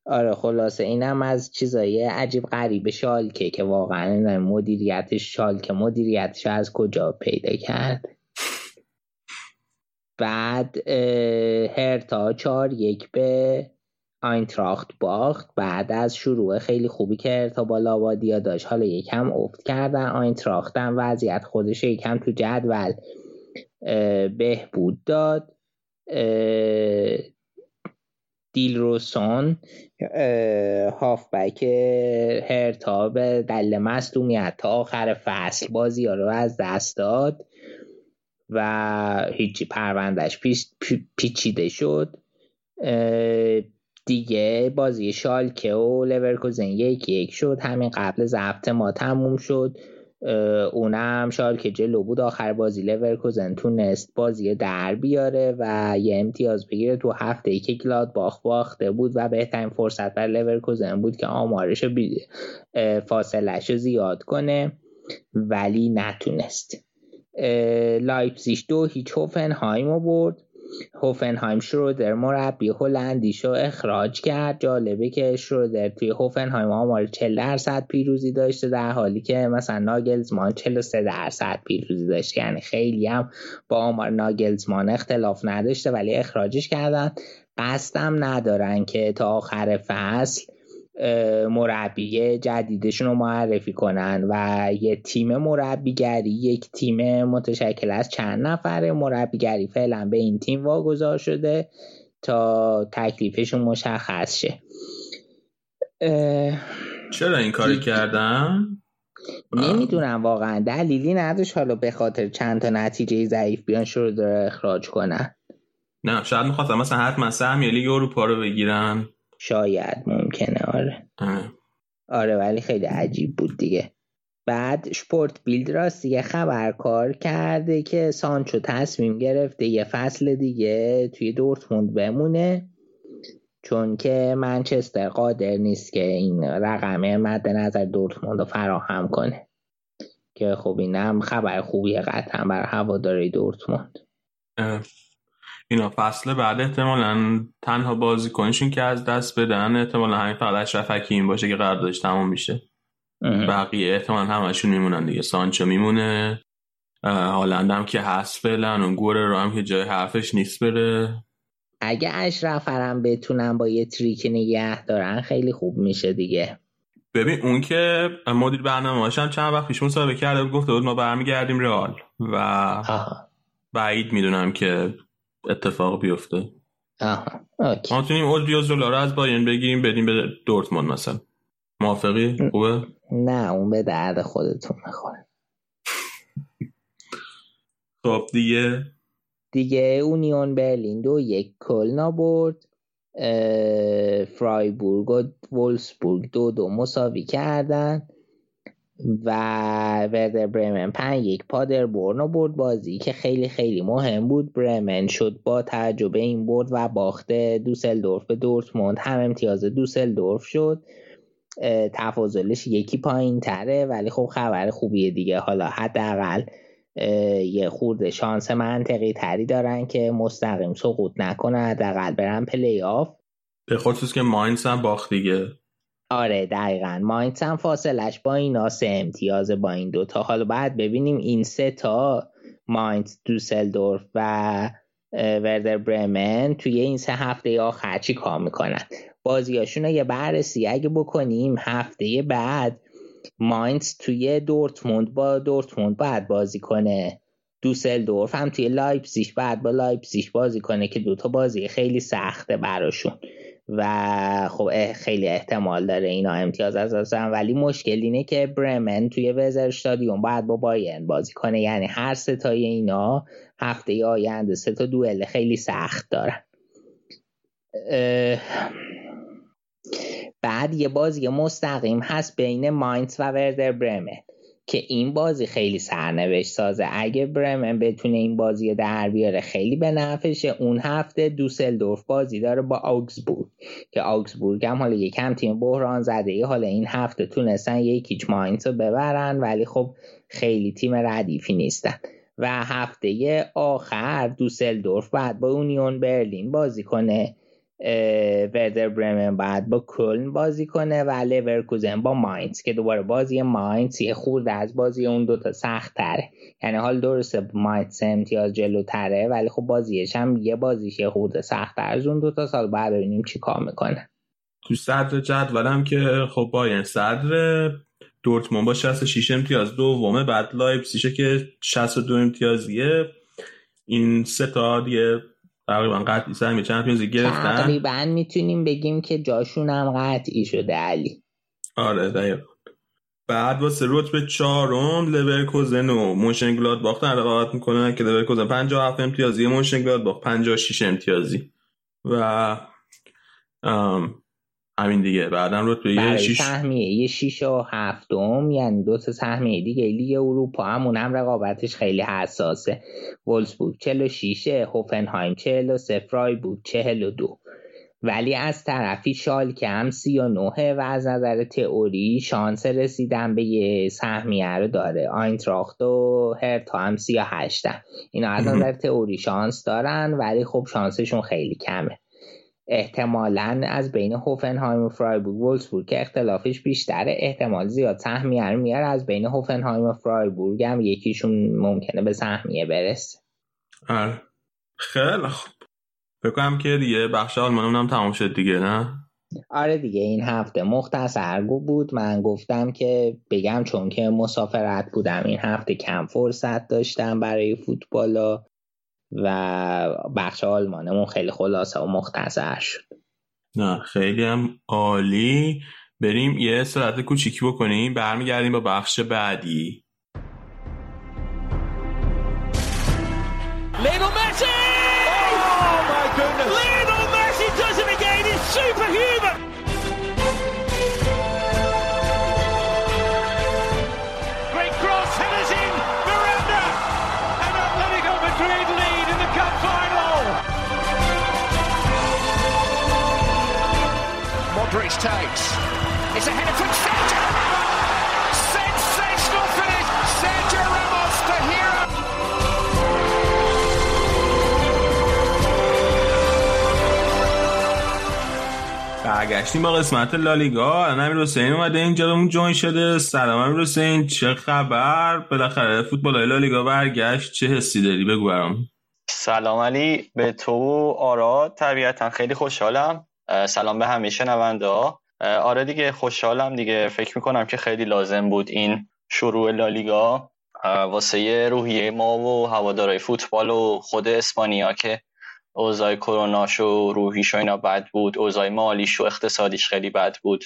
آره خلاصه اینم از چیزای عجیب غریب شالکه که واقعا مدیریتش شالکه مدیریتش از کجا پیدا کرد؟ بعد هرتا چار یک به آینتراخت باخت. بعد از شروع خیلی خوبی که هرتا با لاوادیا داشت. حالا یکم افت کردن آینتراخت هم وضعیت خودش یکم تو جدول بهبود داد. دیلروسون هافبک هرتا به دل مصدومیت تا آخر فصل بازی ها رو از دست داد و هیچی پروندهش پیچیده شد. دیگه بازی شالکه و لورکوزن یک یک شد. همین قبل ضبط ما تموم شد. اونم که جلو بود. آخر بازی لورکوزن تونست بازی در بیاره و یه امتیاز بگیره. تو هفته ای که گلادباخ باخته بود و بهترین فرصت بر لورکوزن بود که آمارش فاصلش زیاد کنه ولی نتونست. لایپزیش دو هیچ هوفنهایم برد. هوفنهایم شرودر مربی هلندیشو اخراج کرد. جالبه که شرودر توی هوفنهایم آمار 40 درصد پیروزی داشته در حالی که مثلا ناگلزمان 43 درصد پیروزی داشته. یعنی خیلی هم با آمار ناگلزمان اختلاف نداشته ولی اخراجش کردن. قصدم ندارن که تا آخر فصل مربی جدیدشون رو معرفی کنن و یه تیم مربیگری یک تیم متشکل از چند نفره مربیگری فعلا به این تیم واگذار شده تا تکلیفشون مشخص شه. چرا این کاری کردن؟ نمی‌دونم واقعا. دلیلی نداشت حالا به خاطر چند تا نتیجه ضعیف بیان شروع داره اخراج کنن. نه شاید می‌خواستم مثلا حتما سهمیه لیگ اروپا رو بگیرن. شاید ممکنه آره. آره ولی خیلی عجیب بود دیگه. بعد شپورت بیلد راستی خبر کار کرده که سانچو تصمیم گرفته یه فصل دیگه توی دورتموند بمونه چون که منچستر قادر نیست که این رقمه مد نظر دورتموند رو فراهم کنه. که خب اینم خبر خوبیه قطعا برای هواداری دورتموند. اینا فصل بعد احتمالا تنها بازی کنشون که از دست بدن احتمالا همین فقط اشرف حکیم باشه که قراردادش تمام میشه. بقیه احتمالا همشون میمونن دیگه. سانچو میمونه. هالند هم که هست فعلا. اون گوره رو هم که جای حرفش نیست بره. اگه اشرف هم بتونن با یه تریک نگه دارن خیلی خوب میشه دیگه. ببین اون که مدیر برنامه هم چند وقت پیش مصاحبه کرده گفته بود ما برمیگردیم رئال و بعید می‌دونم که اتفاق بیفته. آها اوکی. ما تونیم رو از بایرن بگیریم بدیم به دورتموند مثلا. موافقی؟ خوبه؟ نه اون به درد خودتون می‌خوره. خب دیگه؟ دیگه اونیون برلین دو یک کلنا برد فرایبورگ و وولسبورگ دو دو مساوی کردن. و وردر برمن پنج یک پادربورنو برد بازی که خیلی خیلی مهم بود. برمن شد با توجه به این برد و باخت دوسلدورف به دورتموند. هم امتیاز دوسلدورف شد. تفاضلش یکی پایین تره ولی خب خبر خوبیه دیگه. حالا حداقل یه خورده شانس منطقی تری دارن که مستقیم سقوط نکنه. حداقل برن پلی آف. به خصوص که ماینز هم باخت دیگه. آره دقیقا. ماینز هم فاصلش با این سه امتیاز با این دوتا حالا بعد ببینیم این سه تا ماینز دوسلدورف و وردر برمن توی این سه هفته آخر چی کار می‌کنن؟ بازیاشون رو یه بررسی اگه بکنیم هفته بعد ماینز توی دورتموند با دورتموند باید بازی کنه. دوسلدورف هم توی لایپزیش باید با لایپزیش بازی کنه که دوتا بازی خیلی سخته براشون. و خب خیلی احتمال داره اینا امتیاز از دستن ولی مشکل اینه که برمن توی وزر استادیوم باید با باین بازی کنه. یعنی هر ستای اینا هفته آینده سه تا دوئل خیلی سخت دارن. بعد یه بازی مستقیم هست بین ماینز و وردر برمن. که این بازی خیلی سرنوشت سازه. اگه برمن بتونه این بازی در بیاره خیلی به نفشه اون هفته دوسلدورف بازی داره با آگزبورگ که آگزبورگ هم حالا یکم تیم بحران زده. ای حالا این هفته تونستن یکیچ ماینز رو ببرن ولی خب خیلی تیم ردیفی نیستن. و هفته آخر دوسلدورف بعد با اونیون برلین بازی کنه. وردر برمن بعد با کلن بازی کنه و لورکوزن با ماینز که دوباره بازی ماینز یه خورده از بازی اون دوتا سخت تره یعنی حال درسته ماینز امتیاز جلوتره ولی خب بازیش هم یه بازیش یه خورده سخت از اون دوتا سال بعد ببینیم چی کار می‌کنه. تو صدر جدول هم که خب بایرن صدر دورتموند با 66 امتیاز دومه بعد لایپزیگ که 62 امتیازیه. این سه تا دیگه تقریبا قطعی سهمی Champions گرفتن؟ تقریبا می‌تونیم بگیم که جاشون هم قطعی شده علی. آره دقیقا. بعد واسه رتبه چهارم لورکوزن و مونشن‌گلادباخ رقابت می‌کنن که لورکوزن 57 امتیازی مونشن‌گلادباخ 56 امتیازی. و همین دیگه. بعدا رتبه یه شیش سهمیه یه شیش و هفتم یعنی دو تا سهمیه دیگه. لیگ اروپا همون هم رقابتش خیلی حساسه. وولسبورگ 46 هوفنهایم 43 فرایبورگ 42 ولی از طرفی شالکه هم 39 و از نظر تئوری شانس رسیدن به یه سهمیه رو داره. آینتراخت و هرتا هم 38 اینا از نظر تئوری شانس دارن ولی خب شانسشون خیلی کمه. احتمالا از بین هوفنهایم و فرایبورگ وولسبورگ که اختلافش بیشتره احتمال زیاد سهمیه رو میاره از بین هوفنهایم و فرایبورگ هم یکیشون ممکنه به سهمیه برسه. آره. خیلی خوب. بکنم که دیگه بخش آلمان هم تمام شد دیگه نه؟ آره دیگه این هفته مختصر بود. من گفتم که بگم چون که مسافرت بودم این هفته کم فرصت داشتم برای فوتبالا و بخش آلمانمون خیلی خلاصه و مختصر شد. نه خیلی هم عالی. بریم یه سرعت کوچیکی بکنیم. برمیگردیم با بخش بعدی. Takes. It's a header from Sergio Ramos. Sensational finish. Sergio Ramos, the hero. برگشتیم با قسمت لالیگا امیر حسین اومده اینجا بهمون جوین شده سلام امیر حسین چه خبر بالاخره فوتبال لالیگا برگشت چه حسی داری بگو برام سلام علی به تو آرا طبیعتا خیلی خوشحالم سلام به همه شنونده ها آره دیگه خوشحالم دیگه. فکر می‌کنم که خیلی لازم بود این شروع لالیگا. واسه روحیه ما و هوادارای فوتبال و خود اسپانیا که اوضاع کروناش و روحیش و اینا بد بود اوضاع مالیش و اقتصادیش خیلی بد بود.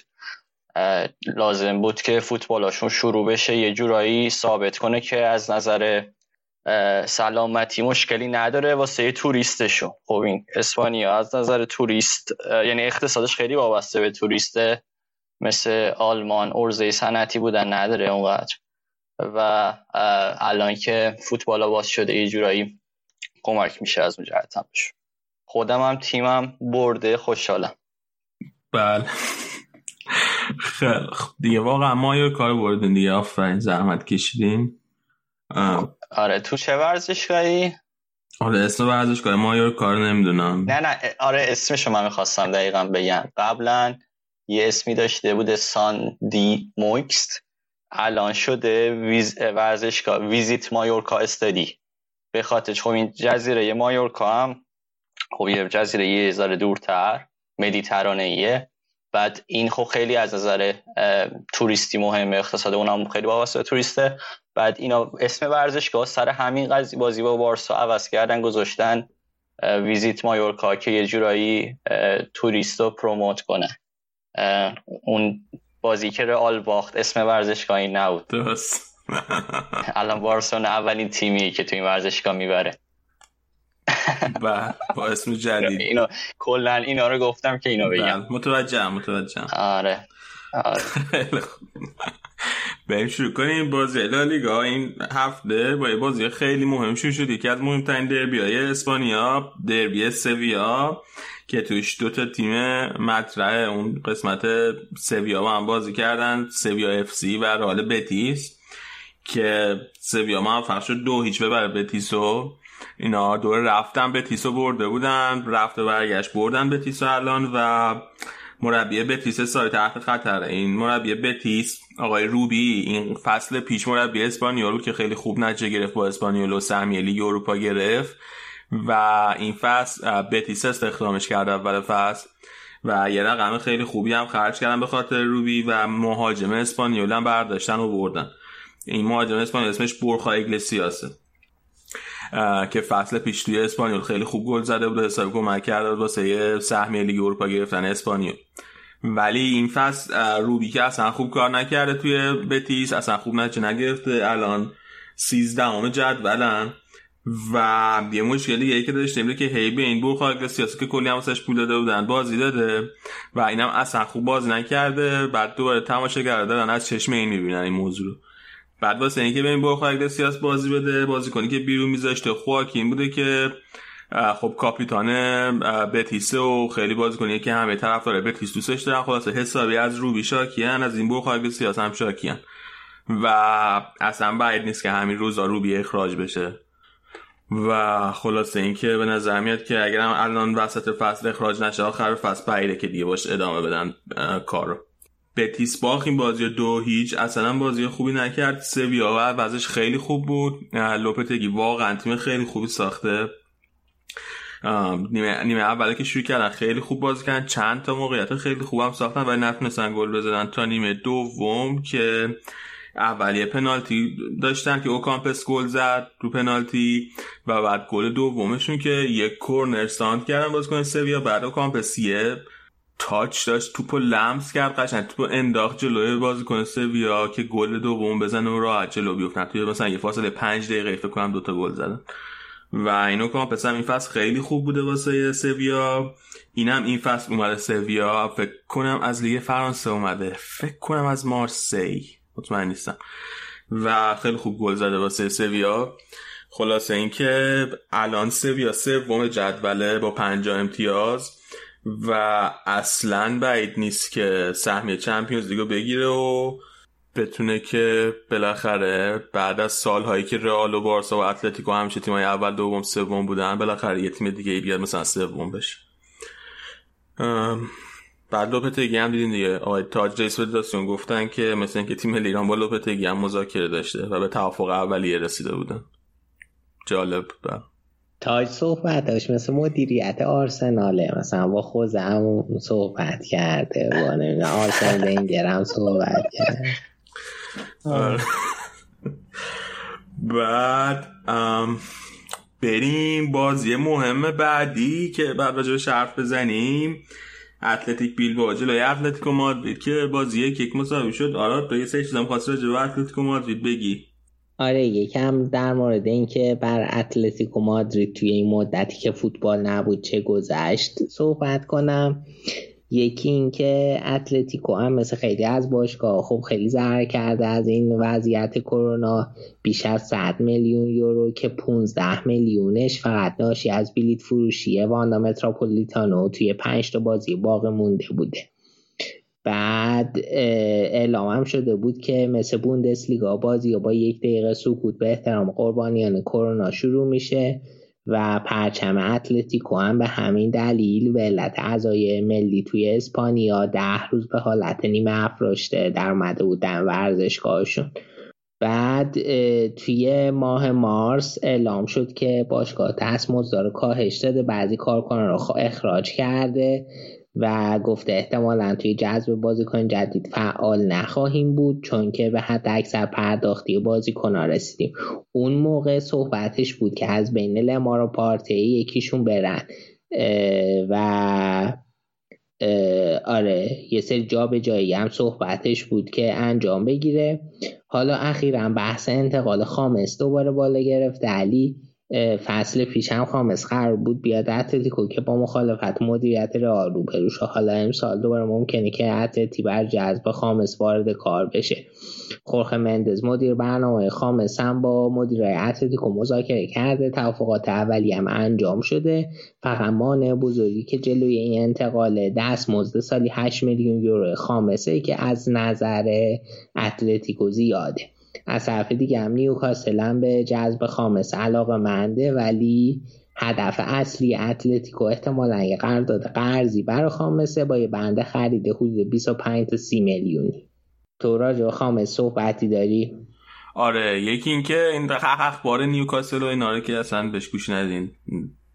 لازم بود که فوتبالاشون شروع بشه یه جورایی ثابت کنه که از نظر سلامتی مشکلی نداره واسه توریستشون خب این اسپانیا از نظر توریست یعنی اقتصادش خیلی وابسته به توریسته مثل آلمان ارزه صنعتی بودن نداره اونقدر. و الان که فوتبال باز شده یه جورایی کمک میشه از اون جهت خودم هم تیمم برده خوشحالم. بله. خیلی دیگه واقعا ما یه کار بردیم دیگه. آفرین زحمت آره تو چه ورزشگاهی؟ آره اسم ورزشگاه ما یه کار نمی‌دونم. نه نه آره اسمشو من می‌خواستم دقیقا بگم. قبلا یه اسمی داشته بوده سان دی موکست الان شده ویز ورزشگاه ویزیت مایورکا استادی. به خاطر خب این جزیره مایورکا هم خب یه جزیره یه ذره دورتر مدیترانه ایه بعد این خب خیلی از نظر توریستی مهمه اقتصاد اونم خیلی وابسته توریسته. بعد اینا اسم ورزشگاه سر همین قضیه بازی با بارسا عوض کردن گذاشتن ویزیت مایورکا که یه جورایی توریست رو پروموت کنه. اون بازی که رئال باخت اسم ورزشگاهی نبود. درست. الان بارسلونا اولین تیمی که تو این ورزشگاه می‌بره. و با اسم جدید. اینو کلا اینا رو گفتم که اینو بگم. متوجه متوجه آره آره. بریم شروع کنیم بازی لالیگا این هفته با یه بازی خیلی مهم شروع شد. یکی از مهمترین دربی های اسپانیا دربی سویا که توش دو تا تیم مطرح اون قسمت سویا با هم بازی کردن سویا اف سی و رئال بتیس که سویا موفق شد دو هیچ ببره بتیسو. اینا دور رفتن بتیسو برده بودن رفت و برگشت بردن بتیسو الان و مربی بتیس سال تحت خطره. این مربی بتیس آقای روبی این فصل پیش مربی اسپانیول که خیلی خوب نتیجه گرفت با اسپانیول سهمیه لیگ اروپا گرفت و این فصل بتیس استخدامش کرد اول فصل و یه رقم خیلی خوبی هم خرج کردن به خاطر روبی و مهاجم اسپانیول هم برداشتن و بردن. این مهاجم اسپانیول اسمش برخا اگلسیاسه که فصل پیش توی اسپانیول خیلی خوب گل زده بود حساب کمک کرده واسه سهمیه لیگ اروپا گرفتن اسپانیول. ولی این فصل روبی که اصلا خوب کار نکرده توی بتیس اصلا خوب نچه نگرفته. الان سیزدهم جدولن و یه مشکلی یه که داشته که هی به این بور سیاسی که کلی هم پول داده بودن بازی داده و اینم اصلا خوب بازی نکرده. بعد دوباره تماشا دارن از چشم این می‌بینن این موضوع رو. بعد واسه اینکه ببین بخواه سیاس بازی بده بازی کنی که بیرون میذاشته خواکین بوده که خب کاپیتان بتیسه و خیلی بازی کنی که همه طرف داره بتیس دوستش دارن. خلاصه حسابی از روبی شاکیان از این بخواه سیاس هم شاکیان. و اصلا باید نیست که همین روزا روبی اخراج بشه. و خلاصه اینکه به نظر میاد که اگر هم الان وسط فصل اخراج نشه آخر فصل بعیده که دیگه باش ادامه بدن کارو. بتیس باخ این بازی دو هیچ. اصلا بازی خوبی نکرد. سویا وضعش خیلی خوب بود. لوپتگی واقعا تیم خیلی خوبی ساخته. نیمه, نیمه اوله که شروع کردن خیلی خوب بازی کردن. چند تا موقعیت خیلی خوبم ساختن ولی نتونستن گل بزنن تا نیمه دوم که اولیه پنالتی داشتن که اوکامپس گل زد رو پنالتی و بعد گل دومشون که یک کورنر سانتر کردن بازیکن سویا. بعد اوکامپس یه touch داشت توپو لمس کرد قشنگ توپو انداخت جلوی بازیکن سویا که گل دوم بزنه و راحت جلو بیفتن توی مثلا یه فاصله پنج دقیقه فکر کنم دوتا گل زدن. و این اوکامپس این فصل خیلی خوب بوده واسه سویا. اینم این فصل اومده سویا. فکر کنم از لیگ فرانسه اومده. فکر کنم از مارسی. مطمئن نیستم. و خیلی خوب گل زده واسه سویا. خلاصه اینکه الان سویا سوم جدوله با 50 امتیاز. و اصلا بعید نیست که سهمیه چمپیونز لیگو بگیره و بتونه که بالاخره بعد از سالهایی که رئال و بارسا و اتلتیکو همیشه تیمای اول دوم سوم بودن بالاخره یه تیم دیگه بیاد مثلا سوم بشه. بعد لوپتگی هم دیدین دیگه. آقای تاج رئیس فدراسیون گفتن که مثل اینکه تیم ایران با لوپتگی هم مذاکره داشته و به توافق اولیه رسیده بودن. جالب بود تاج صحبت داشت مثل مدیریت آرسناله. مثلا با خوزه هم صحبت کرده با نمیده آرسن ونگر هم صحبت کرد آره. بعد بریم بازی مهم بعدی که بعد راجع به حرف بزنیم. اتلتیک بیلبائو. جلوی اتلتیکو مادرید که بازی یک مساوی شد. آره تو یه سه چیزام خواست راجع به اتلتیکو مادرید بگی؟ آره یکم در مورد اینکه بر اتلتیکو مادرید توی این مدتی که فوتبال نبود چه گذشت صحبت کنم. یکی اینکه اتلتیکو هم مثل خیلی از باشگاه خب خیلی ضرر کرده از این وضعیت کرونا. بیش از 100 میلیون یورو که 15 میلیونش فقط ناشی از بلیت فروشی واندا متروپولیتانو توی 5 تا بازی باقی مونده بوده. بعد اعلام هم شده بود که مثل بوندسلیگا بازی با یک دقیقه سکوت به احترام قربانیان کرونا شروع میشه و پرچم اتلتیکو هم به همین دلیل به علت اعضای ملی توی اسپانیا ده روز به حالت نیمه افراشته در اومده بودن ورزشگاهشون. بعد توی ماه مارس اعلام شد که باشگاه دستمزد کاهش داده بعضی کارکنان رو اخراج کرده و گفته احتمالا توی جذب بازیکن جدید فعال نخواهیم بود چون که به حد اکثر پرداختی بازیکن رسیدیم. اون موقع صحبتش بود که از بین لمار و پارتی یکیشون برن. و آره یه سری جا به جایی هم صحبتش بود که انجام بگیره. حالا اخیرا بحث انتقال خامس دوباره بالا گرفته. علی فصل پیش هم خامس قرار بود بیاد اتلتیکو که با مخالفت مدیریت رئال روبرو حالا امسال دوباره ممکنه که اتلتی بر جذب خامس وارد کار بشه. خورخ مندز مدیر برنامه خامس هم با مدیر اتلتیکو مذاکره کرده. توافقات اولی هم انجام شده. فقط بزرگی که جلوی این انتقال دست مزد سالی 8 میلیون یورو خامسه که از نظر اتلتیکو زیاده. از طرف دیگه هم نیوکاسل هم به جذب خامس علاقه منده ولی هدف اصلی اتلتیکو احتمالا یه قرارداد قرضی برای خامسه با یه بنده خرید حدود 25 تا 30 میلیونی. تو راجع خامس صحبتی داری؟ آره یکی اینکه این اخبار نیوکاسل و اینا رو که اصلا بهش گوش ندین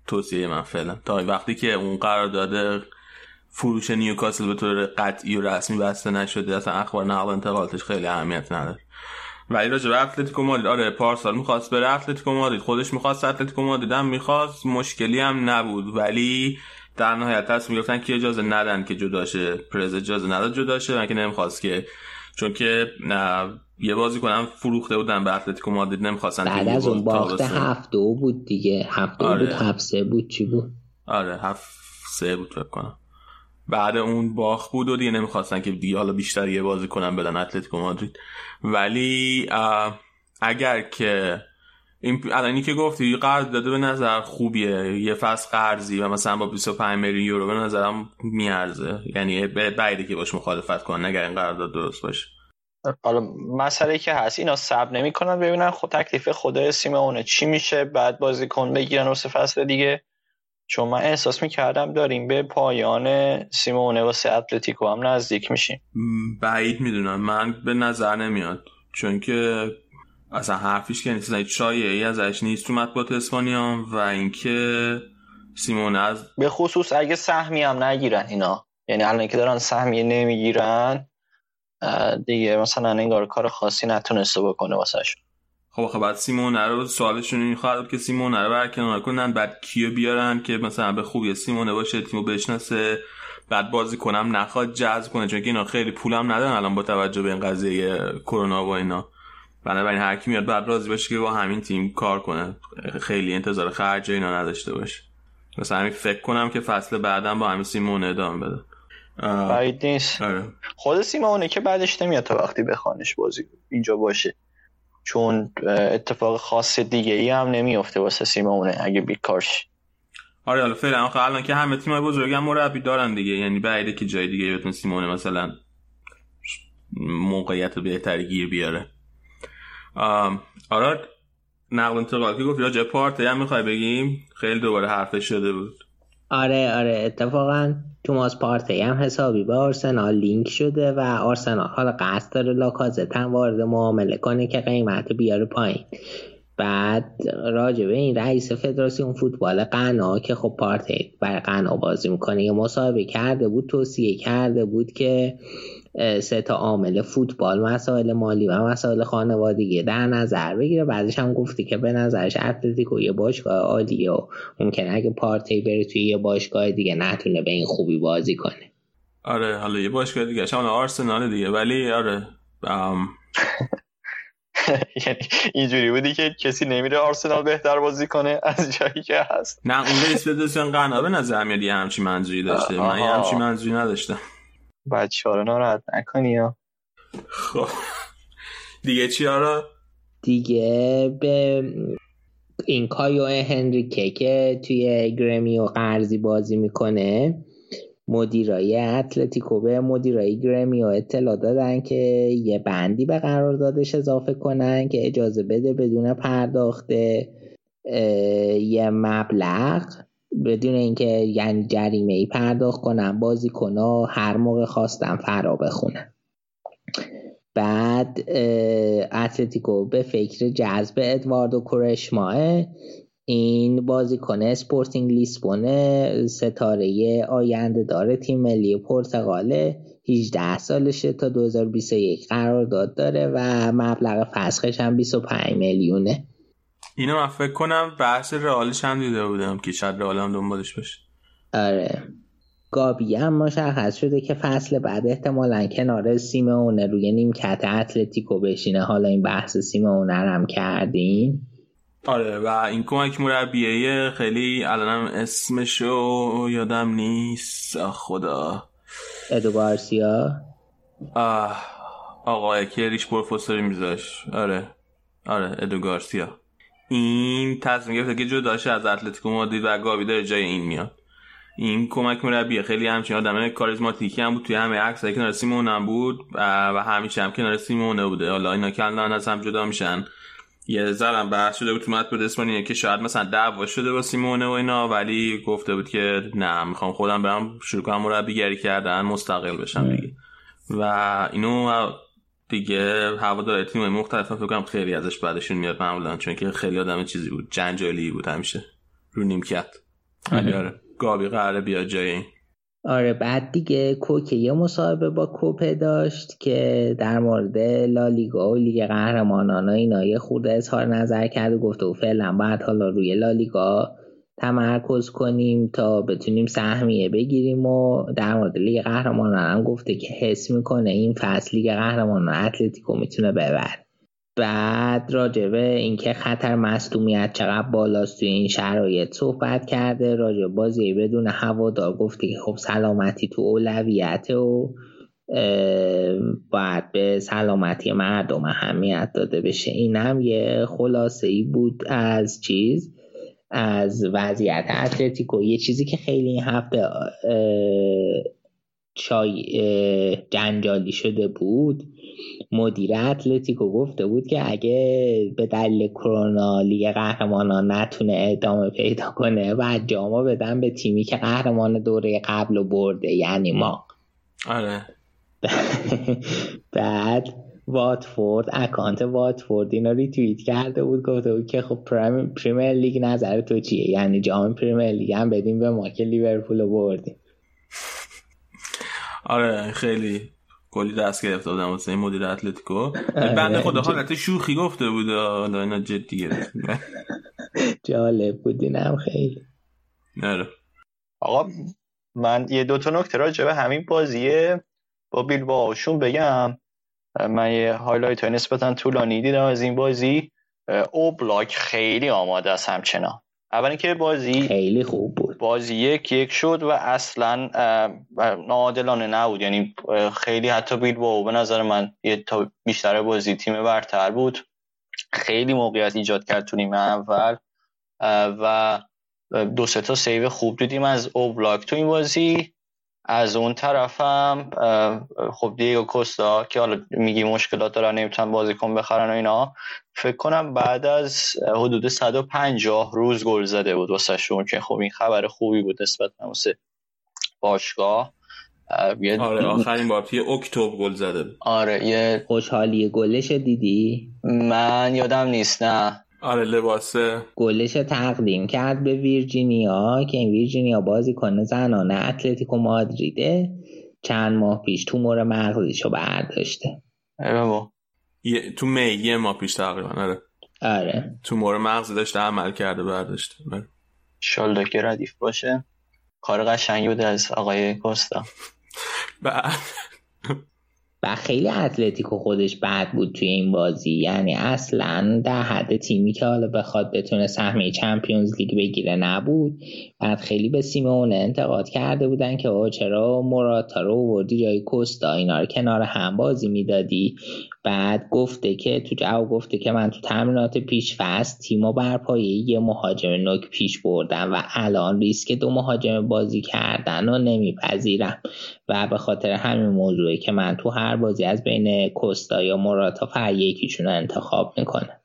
توصیه من فعلا. تا وقتی که اون قرارداد فروش نیوکاسل به طور قطعی و رسمی بسته نشده اصلا اخبار نقل انتقالاتش خیلی اهمیت نداره. ولی راجع به اتلتیکو مادرید. آره پارسال می‌خواست بره اتلتیکو مادرید. خودش می‌خواست اتلتیکو مادرید. هم می‌خواست مشکلی هم نبود. ولی در نهایت تصمیم گرفتن که اجازه ندن که جداشه پرز اجازه نداد جداشه من که نمی‌خواست که چون که یه بازی کنم فروخته بودن به اتلتیکو مادرید. نمی‌خواستن بعد از اون باخت هفت دو بود دیگه. هفت دو آره. بود هفت سه بود چی بود؟ آره هفت سه بود فکر کنم. بعد اون باخ بود و دیگه نمی‌خواستن که دیگه حالا بیشتر یه بازی کنن بدن اتلتیکو مادرید. ولی اگر که این الانی که گفتی قرض داده به نظر خوبیه. یه فصل قرضی و مثلا با 25 میلیون یورو به نظرم میارزه. یعنی بعیده که باش مخالفت کنن اگر این قرارداد درست باشه. حالا مسئله که هست اینا صبر نمی‌کنن. ببینن خود تکلیف خدا سیمونه چی میشه بعد بازیکن بگیرن واسه فصل دیگه. چون من احساس می‌کردم داریم به پایان سیمونه واسه اتلتیکو هم نزدیک میشیم. بعید می‌دونم. من به نظر نمیاد. چون که اصلا حرفیش که نیست. چایه ای ازش نیست تو مطبوعات اسپانیا و اینکه سیمونه از به خصوص اگه سهمی هم نگیرن اینا. یعنی الان که دارن سهمی نمی‌گیرن دیگه مثلا انگار کار خاصی نتونسته بکنه واسه خب خب بعد سیمون رو سوالشون این خواهد که سیمون رو برکنار کنن بعد کیو بیارن که مثلا به خوبی سیمونه باشه تیمو بشناسه بعد بازی کنم نخواد جذب کنه چون که اینا خیلی پولم ندارن الان با توجه به این قضیه کرونا و اینا. بنابراین هر کی میاد بعد راضی باشه که با همین تیم کار کنه. خیلی انتظار خرج اینا نداشته باشه. مثلا همین فکر کنم که فصل بعدم با همین سیمون ادامه بده. باید نیست. آره. خود سیمونه که بعدش نمیاد تا وقتی بخوانش بازی اینجا باشه. چون اتفاق خاص دیگه ای هم نمیفته واسه سیمونه اگه بیکارش آره حالا فعلا الان که همه تیمای بزرگ هم مربی دارن دیگه یعنی بعیده که جای دیگه بتون سیمونه مثلا موقعیت بهتری گیر بیاره. آره نقل انتقال که گفت راجع پارتی هم می‌خوای بگیم؟ خیلی دوباره حرفش شده بود. آره آره اتفاقا توماس پارتی هم حسابی به آرسنال لینک شده و آرسنال حالا قصد داره لاکازت هم وارد معامله کنه که قیمت بیاره پایین. بعد راجع به این رئیس فدراسیون فوتبال قنا که خب پارتی برای قنا بازی می‌کنه یه مصاحبه کرده بود توصیه کرده بود که سه تا عامل فوتبال مسائل مالی و مسائل خانوادگی در نظر بگیره. بعدش هم گفتی که به نظرش اتلتیکو یه باشگاه عالیه و ممکنه اگه پارتی بره توی یه باشگاه دیگه نتونه به این خوبی بازی کنه. آره حالا یه باشگاه دیگه شما آرسنال دیگه ولی آره یعنی اینجوری بودی که کسی نمیره آرسنال بهتر بازی کنه از جایی که هست. نه اون رئیس فدراسیون قنا به نظر میاد یه همچی منظوری داشته؟ من یه همچی منظوری نداشتم. بچه ها رو ناراحت نکنی یا؟ خب. دیگه چی آرا؟ دیگه به این کایو هنریکه که توی گرمی و قرضی بازی می‌کنه. مدیرای اتلتیکو به مدیرای گرمیو اطلاع دادن که یه بندی به قراردادش اضافه کنن که اجازه بده بدون پرداخت یه مبلغ. بدون اینکه یعنی جریمه ای پرداخت کنن بازی کنه هر موقع خواستن فرا بخونن. بعد اتلتیکو به فکر جذب ادواردو کوارشما این بازیکن اسپورتینگ لیسبون ستاره آینده داره تیم ملی پرتغال 18 سالشه تا 2021 قرارداد داره و مبلغ فسخش هم 25 میلیونه. اینو من فکر کنم بحث رئالش هم دیده بودم که شاید رئال هم دنبالش باشه. آره. گابی هم مشخص شده که فصل بعد احتمالا کنار سیمونه روی نیمکت اتلتیکو بشینه. حالا این بحث سیمونه هم کردیم آره و این کمک مربیه خیلی الانم اسمشو یادم نیست. خدا. ادو گارسیا؟ آه آقای که ریش پروفسوری میذاش. آره. آره ادو گارسیا. این تصمیم گرفته که جداش از اتلتیکو مادرید و گاوی داره جای این میاد. این کمک مربیه. خیلی همچین آدم کاریزماتیکی هم بود توی همه عکسایی کنار سیمون هم بود و همیشه هم کنار سیمونه بوده. حالا اینا که از هم جدا میشن. یه ذرم بحث شده بود تو مطبوع اسپانیا که شاید مثلا دعوا شده با سیمونه و اینا ولی گفته بود که نه می‌خوام خودم برم شروع کنم مربیگری کردن مستقل بشم دیگه. و اینو دیگه هوادار تیم مختلف فکر کنم خیلی ازش بعدشون میاد معمولا چون که خیلی آدم چیزی بود جنجالی بود همیشه رو نیمکت. آره. گابی قراره بیاد جای این. آره بعد دیگه کوکه یه مصاحبه با کوپه داشت که در مورد لالیگا و لیگ قهرمانان و اینا یه خورده اظهار نظر کرد و گفته و فعلا بعد حالا روی لالیگا تمرکز کنیم تا بتونیم سهمیه بگیریم و در مورد لیگ قهرمانان هم گفته که حس می‌کنه این فصل لیگ قهرمانان اتلتیکو می‌تونه ببر بعد راجبه اینکه خطر مصدومیت چقدر بالاست توی این شرایط صحبت کرده راجع بازی بدون هوادار گفته که خب سلامتی تو اولویته و باید به سلامتی مردم اهمیت داده بشه. این هم یه خلاصه ای بود از چیز. از وضعیت اتلتیکو. یه چیزی که خیلی این هفته چای جنجالی شده بود مدیر اتلتیکو گفته بود که اگه به دلیل کرونا لیگ قهرمانان نتونه ادامه پیدا کنه و جامو بدن به تیمی که قهرمان دوره قبلو برده. یعنی ما. آره. بعد واتفورد account واتفورد اینا ریتویت کرده بود گفته بود که خب پریمیر لیگ نظر تو چیه؟ یعنی جام پریمیر لیگ هم بدیم به ما که لیورپول رو بردیم. آره خیلی کلی دست گرفته بودم واسه مدیر اتلتیکو. بنده خدا حالت شوخی گفته بود. حالا اینا جدی گرفت جالب بود اینم خیلی. نه آقا من یه دوتا نکته راجع به همین بازیه با بیلبائوشون بگم. من یه highlight های نسبتا طولانی دیدم از این بازی. اوبلاک خیلی آماده است همچنان. اول اینکه بازی خیلی خوب بود. بازی یک یک شد و اصلا ناعادلانه نبود. یعنی خیلی حتی بیل با به نظر من یه تا بیشتر بازی تیم برتر بود. خیلی موقعیت ایجاد کرد تو نیمه اول. و دو سه تا سیو خوب دیدیم از اوبلاک تو این بازی. از اون طرفم خب دیگو کوستا که حالا میگی مشکلات دارن نمی‌تونن بازیکن بخرن و اینا فکر کنم بعد از حدود 150 روز گل زده بود واسه شون که خب این خبر خوبی بود نسبت به باشگاه. آره آخرین بار توی اکتبر گل زده آره یه خوشحالی گلش دیدی؟ من یادم نیست نه. آره لباسه. گلش تقدیم کرد به ویرجینیا که این ویرجینیا بازی کنه زنانه اتلتیکو مادریده چند ماه پیش تومور مغزیشو برداشته. آره یه تو می یه ماه پیش تقریبا آره. آره. تومور مغزی داشته عمل کرده برداشته. آره. شالله که ردیف باشه. کار قشنگی بوده از آقای کوستا بعد. و خیلی اتلتیکو خودش بد بود توی این بازی. یعنی اصلا در حد تیمی که حالا بخواد بتونه سهمیه چمپیونز لیگ بگیره نبود. بعد خیلی به سیمون انتقاد کرده بودن که آقا چرا مراتا رو وردی جای کوستا؟ اینا رو کنار هم بازی می‌دادی. بعد گفته که تو جواب گفته که من تو تمرینات پیش فست تیمو بر پایه یه مهاجم نوک پیش بردم و الان ریسک دو مهاجم بازی کردن رو نمیپذیرم. و به خاطر همین موضوعی که من تو هر بازی از بین کوستا یا موراتا فقط یکیشون انتخاب می‌کنه.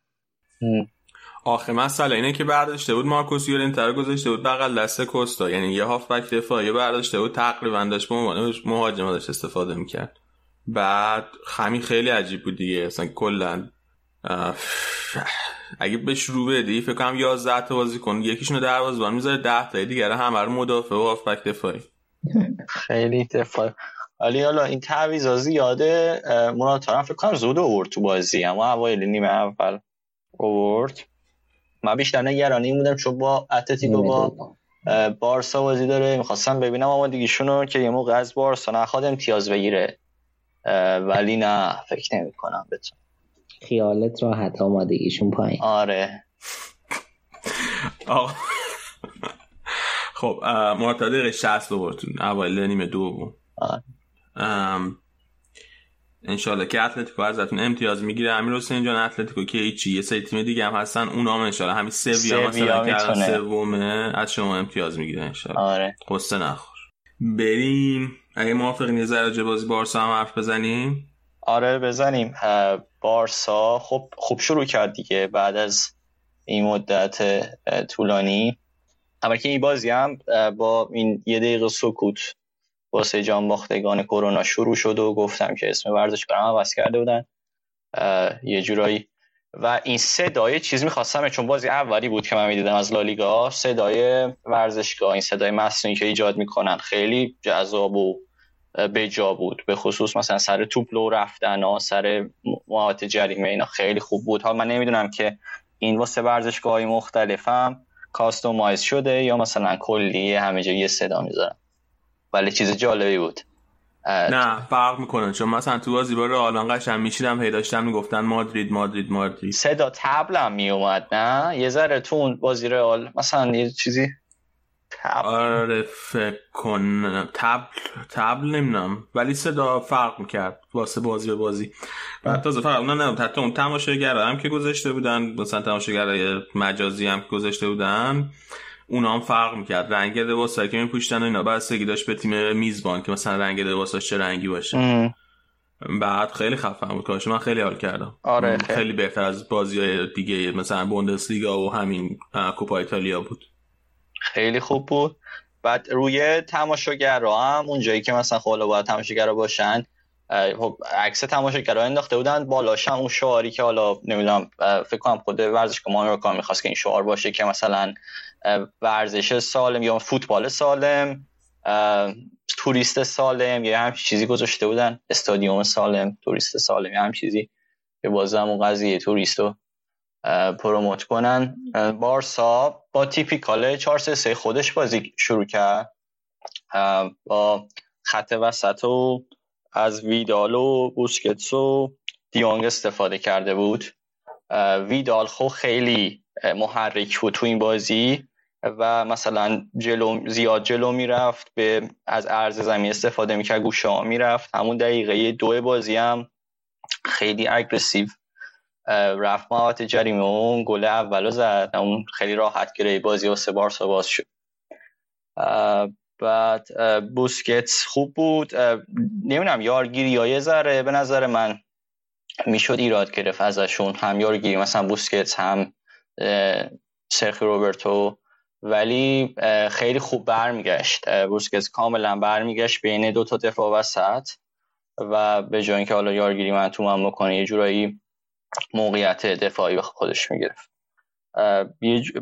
آخه مسئله اینه که برداشته بود مارکوس یورنتر گذاشته بود بغل دست کوستا. یعنی یه هافبک دفاعی برداشته بود تقریبا داشت به عنوان مهاجم داشت استفاده می‌کرد. بعد همین خیلی عجیب بود دیگه. اصلا کلا اگه به شروع بدی فکر کنم 11 تا بازی کن یکیشون رو دروازه‌بان می‌ذاره 10 تا دیگه همه رو مدافع و هافبک دفاعی. خیلی دفاع. ولی حالا این تعویض زیاده مراد فکر کنم زود آورد تو بازی. اما اوایل نیمه اول آورد. من بیشتر نگرانی بودم چون با اتلتیکو با بارسا بازی داره. می‌خواستم ببینم اما دیگهشون که یه موقع از بارسا نخواد امتیاز بگیره. ولی نه فکر نمی کنم بتون خیالت راحت آمادگیشون پایین. آره. خب معتاد دقیقه 60 بورتون اوایل نیمه دو بود. انشالله که اتلتیکو ازتون امتیاز می‌گیره. امیر حسین جان اتلتیکو که هیچی یه سری تیم دیگه هم هستن. اونا هم انشالله همین سویا مثلا کردن سومه از شما امتیاز می‌گیره انشالله آره. قصه نخور. بریم. اگه موافقین یه ذره بازی بارسا هم حرف بزنیم؟ آره بزنیم. بارسا خب خوب شروع کرد دیگه. بعد از این مدت طولانی. اما که این بازی هم با این یه دقیقه سکوت واسه جان باختگان کرونا شروع شد و گفتم که اسم ورزشکارم عوض کرده بودن. یه جورایی. و این صدای چیز می‌خواستم چون بازی اولی بود که من می‌دیدم از لالیگا صدای ورزشگاه این صدای مصنوعی که ایجاد می‌کنن خیلی جذاب و جا بود. به خصوص مثلا سر توپ لو رفتن ها سر موات جریمه اینا خیلی خوب بود. ها من نمی‌دونم که این واسه ورزشگاه مختلفم کاستومایز شده یا مثلا کلی همه جا یه صدا می‌ذارن؟ ولی چیز جالبی بود. نه فرق می‌کنه چون مثلا تو بازی با رئال قشنگ میشیدم هی داشتن می‌گفتن مادرید مادرید مادرید. صدا تبلم میومد نه؟ یه ذره تو اون بازی رئال مثلا یه چیزی تبل. آره فکر کنم تبل تبل نمی‌دونم. ولی صدا فرق می‌کرد واسه بازی به بازی. بعد تازه فرق نه نه حتی اون تماشاگر هم که گذاشته بودن مثلا تماشاگر مجازی هم که گذاشته بودن اونا هم فرق می‌کرد. رنگ لباس که میپوشتن و اینا. بستگی داشت به تیم میزبان که مثلا رنگ لباساش چه رنگی باشه. بعد خیلی خفن بود کاش من خیلی حال کردم. آره خیلی. بهتر از بازی های دیگه مثلا بوندسلیگا و همین کوپا ایتالیا بود. خیلی خوب بود. بعد روی تماشاگرها هم اونجایی که مثلا خب باید تماشاگرها باشن خب عکس تماشاگرها انداخته بودن. بالاش هم اون شعاری که حالا نمی‌دونم فکر کنم خود ورزشگاه ما کار می‌خواست که این شعار باشه که مثلا ورزش سالم یا فوتبال سالم توریست سالم یا هم چیزی گذاشته بودن. استادیوم سالم توریست سالم یا هم چیزی که باز اون قضیه توریست رو پروموت کنن. بارسا با تیپیکال 4 3 خودش بازی شروع کرد. با خط وسط و از ویدال و بوسکتس و دیونگ استفاده کرده بود. ویدال خو خیلی محرک بود تو این بازی و مثلا جلو زیاد جلو می‌رفت به از عرض زمین استفاده می‌کرد گوشه ها می‌رفت. همون دقیقه دو بازی هم خیلی اگرسیو رفت محوط جریمه اون گل اولو زد. اون خیلی راحت گره بازی و سه بار باز شد. بعد بوسکتس خوب بود. نمی‌دونم یارگیری یا ذره به نظر من می‌شد ایراد گرفت ازشون. هم یارگیری مثلا بوسکتس هم سرخی روبرتو. ولی خیلی خوب برمیگشت. بوسکتس کاملا برمیگشت بین دو تا دفاع وسط. و به جای اینکه حالا یارگیری من تو من بکنه یه جورایی موقعیت دفاعی به خودش می‌گرفت.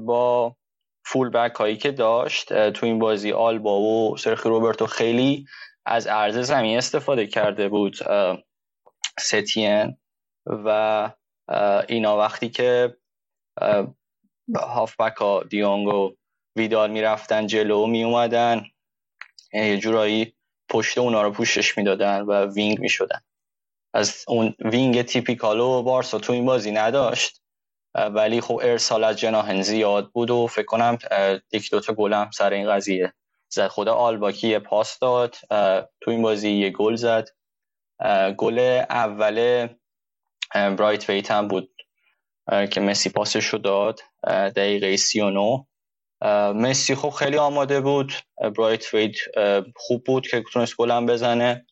با فول بک هایی که داشت تو این بازی آلبا و سرخی روبرتو خیلی از عرض زمین استفاده کرده بود ستین و اینا. وقتی که هافبک ها دیونگ و ویدال می‌رفتن جلو می اومدن یه جورایی پشت اونا رو پوشش می‌دادن و wing می‌شدن. از اون wing typical و بارسا تو این بازی نداشت. ولی خب ارسال از جناحین زیاد بود و فکر کنم یک دوتا گلم سر این قضیه زد. خود آلبا یکی پاس داد. تو این بازی یه گل زد. گل اول برایت ویت هم بود که مسی پاسش رو داد دقیقه 39 مسی خب خیلی آماده بود. برایت ویت خوب بود که تونست گلم بزنه.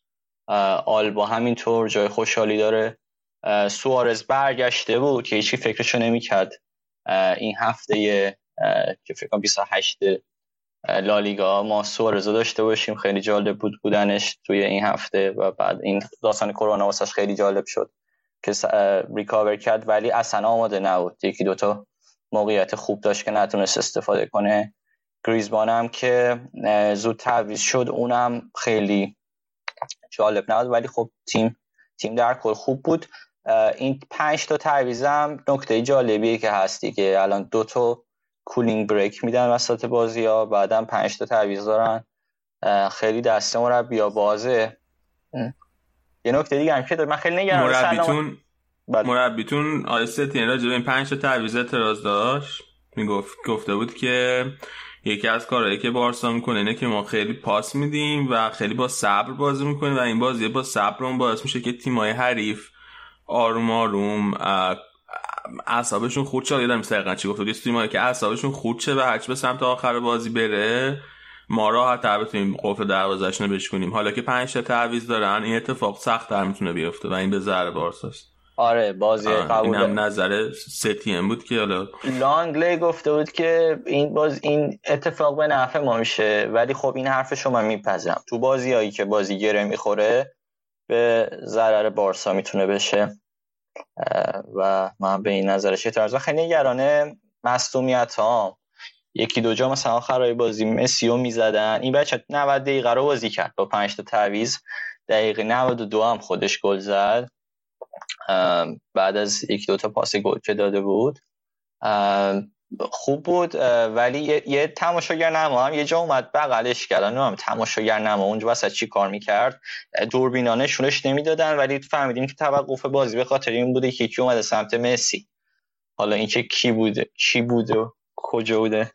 آلبا همینطور جای خوشحالی داره. سوارز برگشته بود که هیچی فکرشو نمی‌کرد. این هفته که فکر کنم 28 لالیگا ما سوارز داشته باشیم. خیلی جالب بود بودنش توی این هفته و بعد این داستان کرونا واسش خیلی جالب شد که ریکاور کرد ولی اصلا آماده نبود. یکی دوتا موقعیت خوب داشت که نتونست استفاده کنه. گریزبان هم که زود تعویض شد اونم خیلی جالب نبود ولی خب تیم تیم در کل خوب بود. این پنج تا تعویزم نکته جالبیه که هستی که الان دو تا کولینگ بریک میدن وسط بازی ها بعدا پنج تا تعویض دارن. خیلی دست مربی بازه. یه نکته دیگه هم که من خیلی نگران مربیتون بله. مربیتون آیسته تین راجع این پنج تا تعویض اعتراض داشت. می‌گفت گفته بود که یکی از کارهایی که بارسا می‌کنه اینه که ما خیلی پاس میدیم و خیلی با صبر بازی می‌کنیم و این بازی با صبر اون باعث میشه که تیمای حریف آروم آروم اعصابشون خورد. شه یادم دقیقا چی گفت تیمایی که اعصابشون خورد شه و هرچی به سمت آخر بازی بره ما راحت بتونیم قفل دروازه‌شون رو بشکنیم حالا که پنج تا تعویض دارن این اتفاق سخت در می‌تونه بیفته و این به ضرر بارساست. آره بازی قبول این هم نظر ستیم بود که حالا لانگلی گفته بود که این باز این اتفاق به نفع ما میشه ولی خب این حرف شما میپذیرم. تو بازی هایی که بازی گره می‌خوره به ضرر بارسا می‌تونه بشه. و من به این نظرش اعتراض خیلی نگرانه مصدومیت ها. یکی دو جا مثلا آخرای بازی مسیو می‌زدن. این بچه 90 دقیقه رو بازی کرد با 5 تا تعویض. دقیقه 92 هم خودش گل زد. بعد از یک دو تا پاس گل که داده بود. خوب بود ولی یه, تماشاگر نما هم یه جا اومد بغلش کردن هم تماشاگر نما اونجا وسط چی کار می‌کرد. دوربینا نشونش نمی‌دادن ولی فهمیدیم که توقف بازی به خاطر این بوده که یکی اومده سمت مسی. حالا اینکه کی بوده کی بوده کجا بوده؟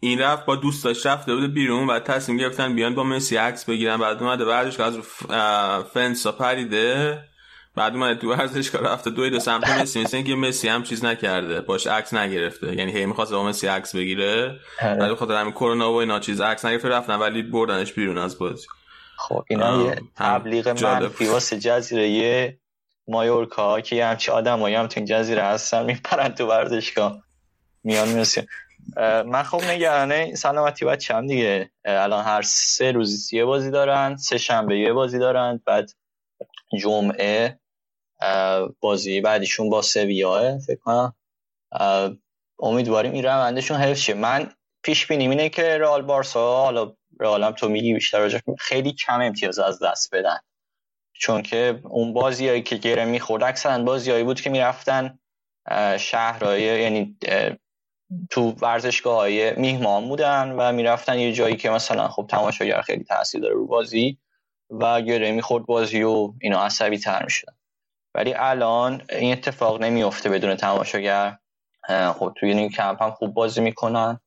این رفت با دوستاش رفته بوده بیرون و تصمیم گرفتن بیان با مسی عکس بگیرن. بعد اومده بعدش که از فنسا پریده. بعد اومد تو ورزشگاه رفته دوی دو سمت مسی. مثل که مسی هم چیز نکرده. باش عکس نگرفته. یعنی هی می‌خواست با مسی عکس بگیره. آره. ولی خاطر همین کرونا و اینا چیز عکس نگرفته رفتن ولی بردنش بیرون از بازی. خب اینا یه تبلیغ منفی واسه جزیره. مایورکا که همچی آدمایی هم تو این جزیره هستن میپرن تو ورزشگاه. میان می‌رسیم من خب نگرانه. سلامتی بچه هم دیگه. الان هر سه روزی یه بازی دارن سه شنبه یه بازی دارن بعد جمعه بازی بعدیشون با سویاه فکر کنم امیدواریم این روندشون حفظ شه. من پیش بینیم اینه که رئال بارسا حالا رئالم تو میگی بیشتر خیلی کم امتیاز از دست بدن. چون که اون بازیایی که گره می‌خورد اکثرا بازیایی بود که می‌رفتن شهرهای یعنی تو ورزشگاه های میهمان بودن و می‌رفتن یه جایی که مثلا خب تماشاگر خیلی تاثیر داره رو بازی و گره می‌خورد بازی و اینا عصبی تر می‌شدن. ولی الان این اتفاق نمیفته بدون تماشاگر. خب توی این کمپ هم خوب بازی می‌کنن.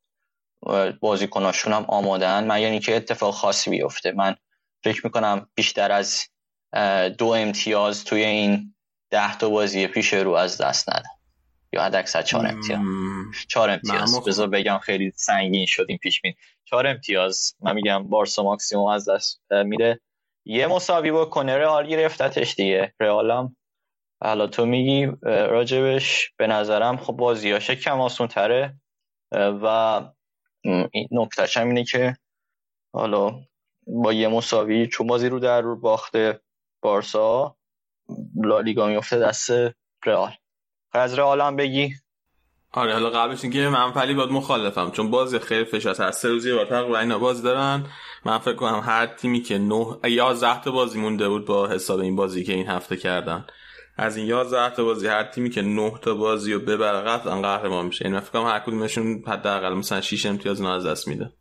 بازیکناشون هم آمادن من یعنی که اتفاق خاصی بیفته. من فکر می‌کنم بیشتر از دو امتیاز توی این ده تا بازی پیش رو از دست ندن یا حد اکثر چهار امتیاز. چهار امتیاز. بذار بگم خیلی سنگین شدیم پیش بین. چهار امتیاز. من میگم بارسا ماکسیموم از دست میره. یه مساوی بکنه رئال گرفتتش دیگه. رئالم حالا تو میگی راجبش به نظرم خب بازیاش کم آسون تره و این نکتهش هم اینه که حالا با یه مساوی چون بازی رو در رو باخته بارسا لالیگا میفته دست رئال. از رئال هم بگی. آره حالا قبلش اینکه من ولی باید مخالفم چون بازی خیلی فشار هست سه روزی با تقریبا اینا بازی دارن. من فکر کنم هر تیمی که 9 11 تا بازی مونده بود با حساب این بازی که این هفته کردن. از این 11 تا بازی هر تیمی که 9 تا بازی رو ببره قطعا قهرمان میشه. این فکر کنم هر کدومشون حداقل مثلا 6 امتیاز از دست میده.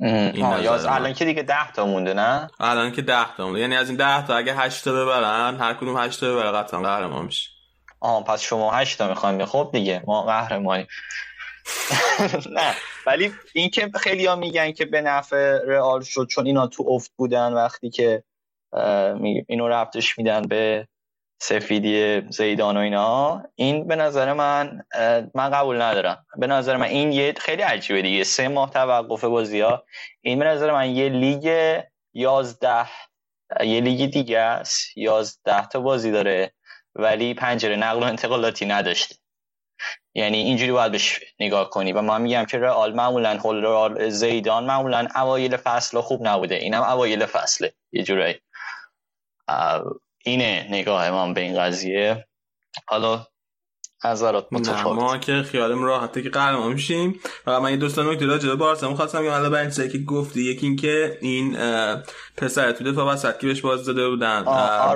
الان که دیگه 10 تا مونده نه؟ الان که 10 تا مونده. یعنی از این 10 تا اگه 8 تا ببرن هر کدوم 8 تا ببره قطعا قهرمان میشه. آها پس شما 8 تا می‌خوایم خب دیگه ما قهرمانی نه ولی این که خیلی ها میگن که به نفع رئال شد چون اینا تو افت بودن وقتی که اینو ربطش میدن به سفیدی زیدان و اینا. این به نظر من من قبول ندارم. به نظر من این یه خیلی عجیبه دیگه. سه ماه توقف بازی ها. این به نظر من یه لیگ یازده یه لیگ دیگه است. یازده تا بازی داره ولی پنجره نقل و انتقالاتی نداشته. یعنی اینجوری باید بهش نگاه کنی. و من میگم که رئال معمولا رئال زیدان معمولا اوایل فصل خوب نبوده. اینم اوایل فصله. یه جورایی. اینه نگاه من به این قضیه. حالا نظرات متفاوت ما که خیالم راحته که قهرمان میشیم. و من یه دوستان نکته راجع به بارسا خواستم بگم. الان برای که گفتی یکی این که این پسر تو دفاع وسط که بهش باز داده بودن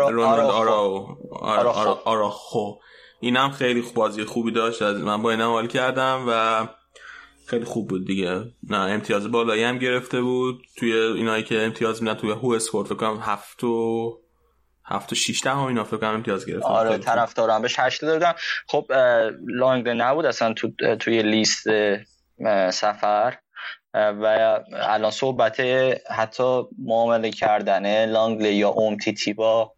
رونالد آرا آراخو. اینم خیلی خوب بازی خوبی داشت. از من با این حال کردم و خیلی خوب بود دیگه. نه امتیاز بالایی هم گرفته بود. توی اینایی که امتیاز میدن توی هو اسپورت فکر کنم هفت و هفت و شیش هم اینا فکر کنم امتیاز گرفت آره طرفدارم بهش هشت دادم خب لانگ نبود اصلا تو توی لیست سفر. و الان صحبت حتی معامله کردن لانگلی یا اومتیتی با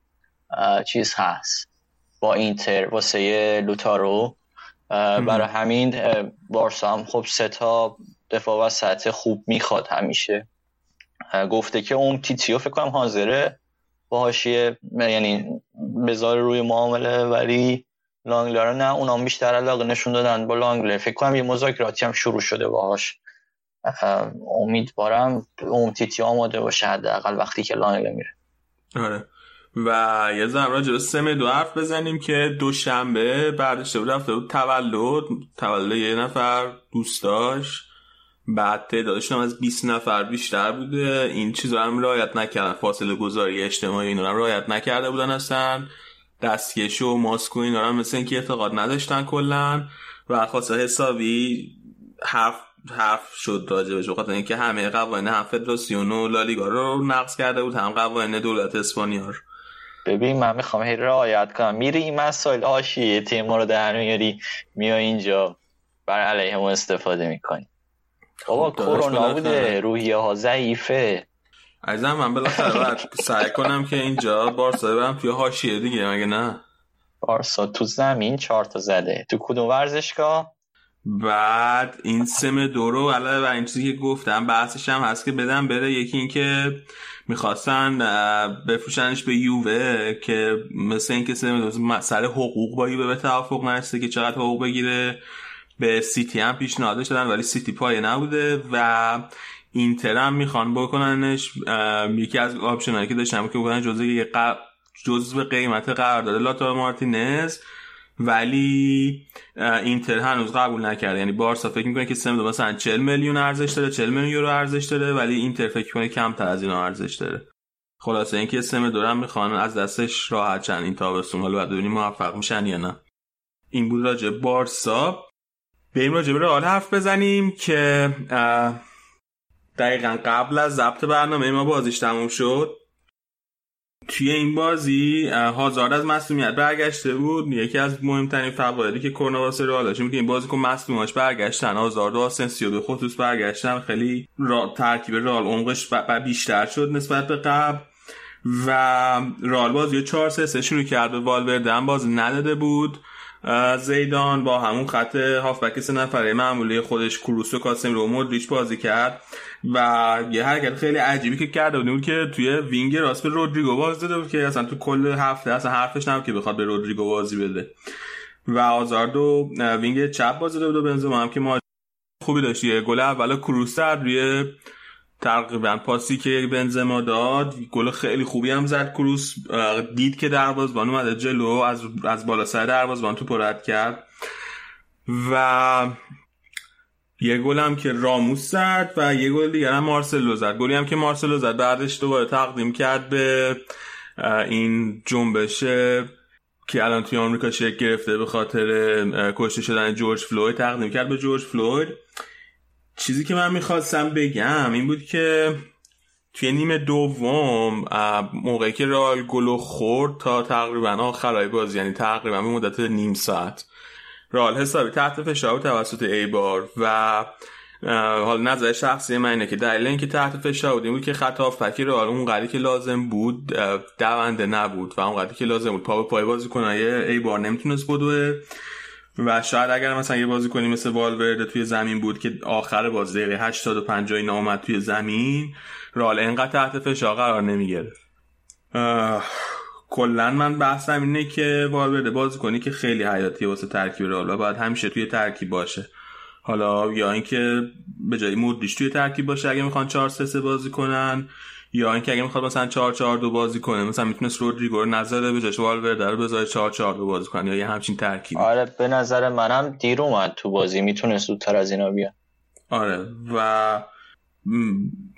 چیز هست. با اینتر واسه لوتارو. برای همین بارسا هم. خب سه تا دفاع وسط خوب می‌خواد همیشه. گفته که اون تیتیو فکر کنم حاضره. با حاشیه یعنی بذار روی معامله ولی لانگلر نه اونام بیشتر علاقه نشون دادن با لانگلر. فکر کنم یه مذاکراتی هم شروع شده باهاش. امیدوارم اون تیتی آماده باشه حداقل وقتی که لانگلر میره. آره. و یه زن راجع سم دو حرف بزنیم که دوشنبه برداشته بود رفته بود تولد. تولد یه نفر دوست داشت. بعد تعدادشون از 20 نفر بیشتر بوده. این چیز رو هم رعایت نکردن. فاصله گذاری اجتماعی اینا هم رعایت نکرده بودن هستن دستکش و ماسک و اینا هم مثل اینکه اعتقاد نداشتن کلا و خاصه حسابی حرف حرف شد راجبش. بخاطر اینکه همه قوانین هم فدراسیون و لالیگا رو نقض کرده بود. هم قوانین دولت اسپانیا ببین من می‌خوام هی رعایت کنم. میری این مسائل آشی تیم رو در میاری میای اینجا بر علیه استفاده می‌کنی. بابا کرونا بوده روحیه ها ضعیفه. عزیزم من بالاخره سعی کنم که اینجا بارسا برم توی حاشیه دیگه مگه نه؟ بارسا تو زمین چهار تا زده. تو کدوم ورزشگاه؟ بعد این سم دورو علاوه بر این چیزی که گفتم بحثش هم هست که بدم بره یکی این که می‌خواستن بفروشنش به یووه که مثل اینکه سم سر حقوق با یووه به توافق نرسه که چقدر حقوق بگیره. به سیتی هم پیشنهاد شدن ولی سیتی پای نبوده و اینتر هم می‌خوان بکننش. یکی از آپشنایی که داشتم که بکنن جزء جزء قیمت قرارداد لاتارو مارتینز ولی اینتر هنوز قبول نکرده. یعنی بارسا فکر می‌کنه که سمدو مثلا 40 میلیون ارزش داره 40 میلیون یورو ارزش داره ولی اینتر فکر کنه کمتر از اینا ارزش داره. خلاصه اینکه سم دورم می‌خوان از دستش راحت چن این تابستون. حالا بعد ببینیم موفق میشن یا نه. این بود راجع بارسا. بریم راجع به رئال حرف بزنیم که دقیقا قبل از ضبط برنامه ما بازیش تموم شد. توی این بازی هازارد از مسئولیت برگشته بود. یکی از مهمترین فوایدی که کرونا واسه رئال داشت این بازیکن مصدوماش برگشتن. هازارد و آسنسیو به خصوص برگشتن. خیلی را... ترکیب رئال عمقش بیشتر شد نسبت به قبل. و رئال بازی 4 3 شروع کرد. به والورده هم بازی نداده بود. زیدان با همون خط هافبک سه نفره معمولی خودش کروس و کاسمیرو مودریچ بازی کرد. و یه حرکت خیلی عجیبی که کرده بود که توی wing راست به رودریگو بازی داده بود که اصلا تو کل هفته اصلا حرفش نبود که بخواد به رودریگو بازی بده. و هازاردو wing چپ بازی داده بود و بنزما هم که ما خوبی داشت. یه گل اول کروس روی تقریبا پاسی که بنزما داد گل خیلی خوبی هم زد. کروس دید که دروازه‌بان اومده جلو از از بالا سر دروازه‌بان تو پرد کرد. و یه گل هم که راموس زد و یه گل دیگر هم مارسلو زد. گلی هم که مارسلو زد. بعدش دوباره تقدیم کرد به این جنبش که الان توی آمریکا شکل گرفته به خاطر کشته شدن جورج فلوید. تقدیم کرد به جورج فلوید. چیزی که من می‌خواستم بگم این بود که توی نیمه دوم موقعی که رال گلو خورد تا تقریبا آخرای بازی یعنی تقریبا به مدت نیم ساعت رال حسابی تحت فشار توسط ایبار و حال نظر شخصی من اینه که دلیل اینکه تحت فشار بود این بود که خط هافبکی رئال اون قدری که لازم بود دونده نبود و اون قدری که لازم بود پا به پای بازیکنای ایبار نمی‌تونست بدوه. و شاید اگر مثلا یه بازی کنی مثل والورده توی زمین بود که آخر بازی دقیقه 85 اینا اومد توی زمین رال اینقدر تحت فشار قرار نمی‌گرفت. کلا من بحثم اینه که والورده بازی کنی که خیلی حیاتیه واسه ترکیب رال و باید همیشه توی ترکیب باشه. حالا یا اینکه به جای مودریچ توی ترکیب باشه اگه می‌خوان 4 3 بازی کنن یا اینکه اگه می‌خواد مثلا 4 4 2 بازی کنه مثلا می‌تونست رودریگو رو نظر به جاش والورده رو بذاره 4 4 2 بازی کنه یا یه همچین ترکیب آره به نظر منم دیر اومد تو بازی می‌تونست زودتر از اینا بیاد. آره و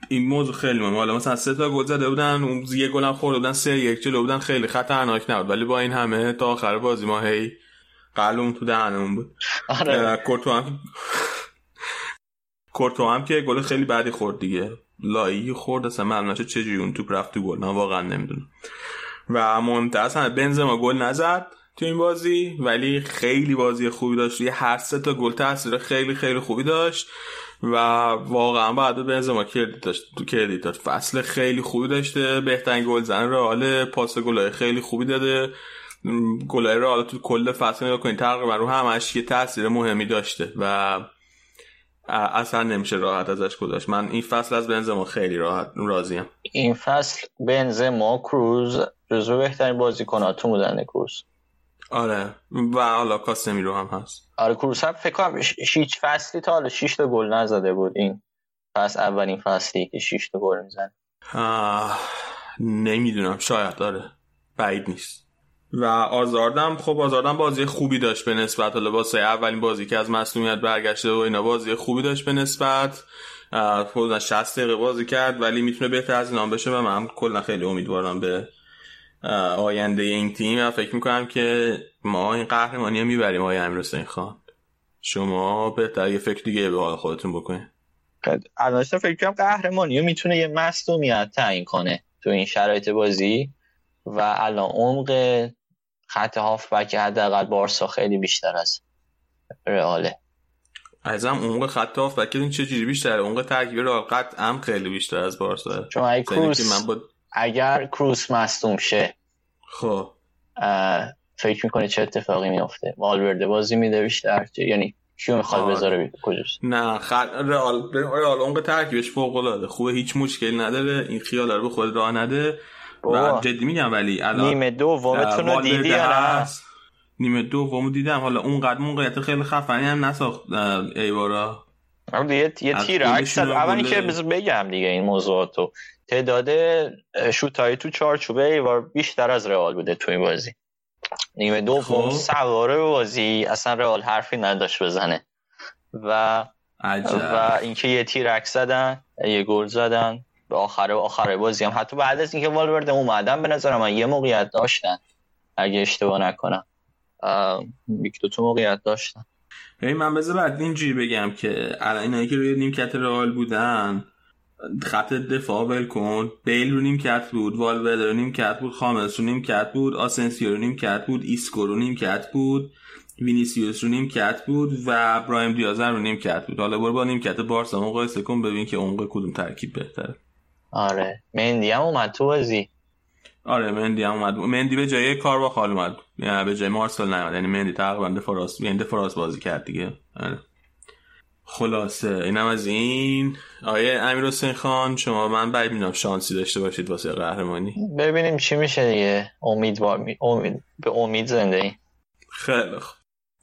این موضوع خیلی مهمه. حالا مثلا سه تا گل زده بودن اون یه گل هم خورده بودن سه یک جلو بودن خیلی خطرناک نبود. ولی با این همه تا آخر بازی ما هی قلم تو دهنمون بود. آره. کورتو هم کورتو هم که گل خیلی بعدی خورد دیگه. لایی خورد اصلا من چجوری اون توپ رفت تو گل. من واقعا نمی‌دونم. و مهمتر از بنزما گل نزد تو این بازی ولی خیلی بازی خوبی داشت. یه هر سه تا گل تاثیر خیلی خیلی خوبی داشت و واقعا بعد بنزما کردیت داشت کردیت داشت. فصل خیلی خوبی داشته. بهترین گل زن رئال پاس گلای خیلی خوبی داده. گلای رئال تو کل فصل نگاه کنید تقریبا رو همش یه تاثیر مهمی داشته. و اصلا نمیشه راحت ازش گذاشت. من این فصل از بنزما خیلی راحت راضیم. این فصل بنزما کروز جزو بهترین بازیکناتون بودن کروز. آره. و حالا کاسمیرو هم هست. آره کروز هم فکر کنم هیچ فصلی تا حالا 6 تا گل نزده بود. این فصل اولین فصلی که 6 تا گل می‌زنه نمی‌دونم. شاید داره بعید نیست. و آزاردم خب آزاردم بازی خوبی داشت به نسبت. حالا اولین بازی که از مصونیت برگشته و اینا بازی خوبی داشت به نسبت. خود 60 دقیقه بازی کرد ولی می‌تونه بهتر از اینا بشه و من کلا خیلی امیدوارم به آینده این تیم. و فکر می‌کنم که ما این قهرمانی رو می‌بریم آقای امیر حسین خان. شما بهتر یه فکر دیگه به حال خودتون بکنید الان فکر کنم قهرمانی می‌تونه یه مصدومیت تعیین کنه تو این شرایط بازی. و الان عمق خط هافبک حداقل بارسا خیلی بیشتر از رئاله. ازم عمق خط هافبک این چه جوری بیشتره عمق ترکیب رئال قطعا خیلی بیشتر از بارسا. چون اگه کروس من با... اگر کروس مصدوم شه خب. فکر می‌کنه چه اتفاقی میفته والورده بازی میده بیشتر؟ یعنی کیو می‌خواد بذاره کجاست؟ نه خط رئال رئال عمق ترکیبش فوق العاده. خوبه هیچ مشکلی نداره. این خیال رو به خود راه نده. و جدی میگم ولی الان نیمه دومتون رو دیدی یا نیمه دومو دیدم. حالا اونقدر موقعیت خیلی خفنی هم نساخت ایوارا. یه یه تیر عکس اولی که بگم دیگه این موضوعاتو تعداد شوتایی تو چارچوبه ایوار بیشتر از رئال بوده تو این بازی. نیمه دوم سواره بازی. اصلا رئال حرفی نداشت بزنه. و عجب. و اینکه یه تیر عکس زدن یه گل زدن. به آخر آخر بازی هم. حتی بعد از اینکه والورده اومدن به نظر من یه موقعیت داشتن اگه اشتباه نکنم. یک دو تا موقعیت داشتن. ببین من بذار بعد اینجوری بگم که الان اینایی که روی نیمکت رئال بودن خط دفاع ول کن. بیل رو نیمکت بود والورده رو نیمکت بود خامس رو نیمکت بود آسنسیو رو نیمکت بود ایسکو رو نیمکت بود وینیسیوس رو نیمکت بود و براهیم دیاز رو نیمکت بود. حالا برو با نیمکت بارسا مقایسه کن ببین که عمق کدوم ترکیب بهتره. آره. مندی هم اومد تو بازی. آره مندی هم اومد. مندی به جای کار با خال اومد. یعنی به جای مارسل نیومد. یعنی مندی تقریبا دفراس یعنی دفراس بازی کرد دیگه. آره. خلاصه. اینم از این. آیه امیر حسین خان شما من بعد می‌دونم شانسی داشته باشید واسه قهرمانی. ببینیم چی میشه دیگه. امید, امید به امید زنده ای خیلی خوب.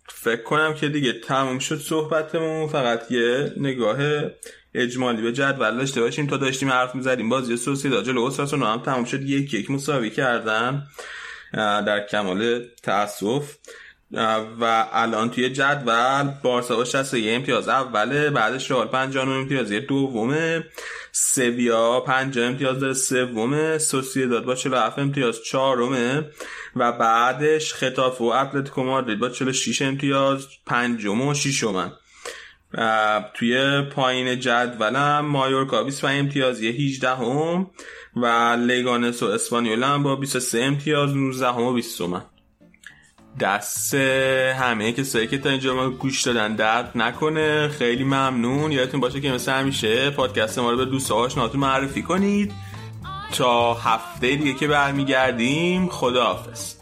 فکر کنم که دیگه تموم شد صحبتمون. فقط یه نگاه اجمالی به جدول داشته باشیم. تا داشتیم حرف می‌زدیم. بازی سوسیداد جلو اوساسونو هم تموم شد. یک یک مساوی کردن در کمال تاسف و الان توی جدول بارسا با 61 امتیاز اوله. بعدش رئال 59 امتیاز دومه. سویا 50 امتیاز داره سومه. سوسیداد با 47 امتیاز چهارمه. و بعدش خطاف و اتلتیکو مادرید با 46 امتیاز پنجم و ششمن توی پایین جدولم مایورکا 25 امتیاز یه 18 هم و لگانس و اسپانیول هم با 23 امتیاز 19 هم و 20 هم دست همه کسایی که تا اینجا ما گوش دادن درد نکنه. خیلی ممنون. یادتون باشه که مثل همیشه پادکست ما رو به دوست آشناتون معرفی کنید. تا هفته دیگه که برمیگردیم خداحافظ.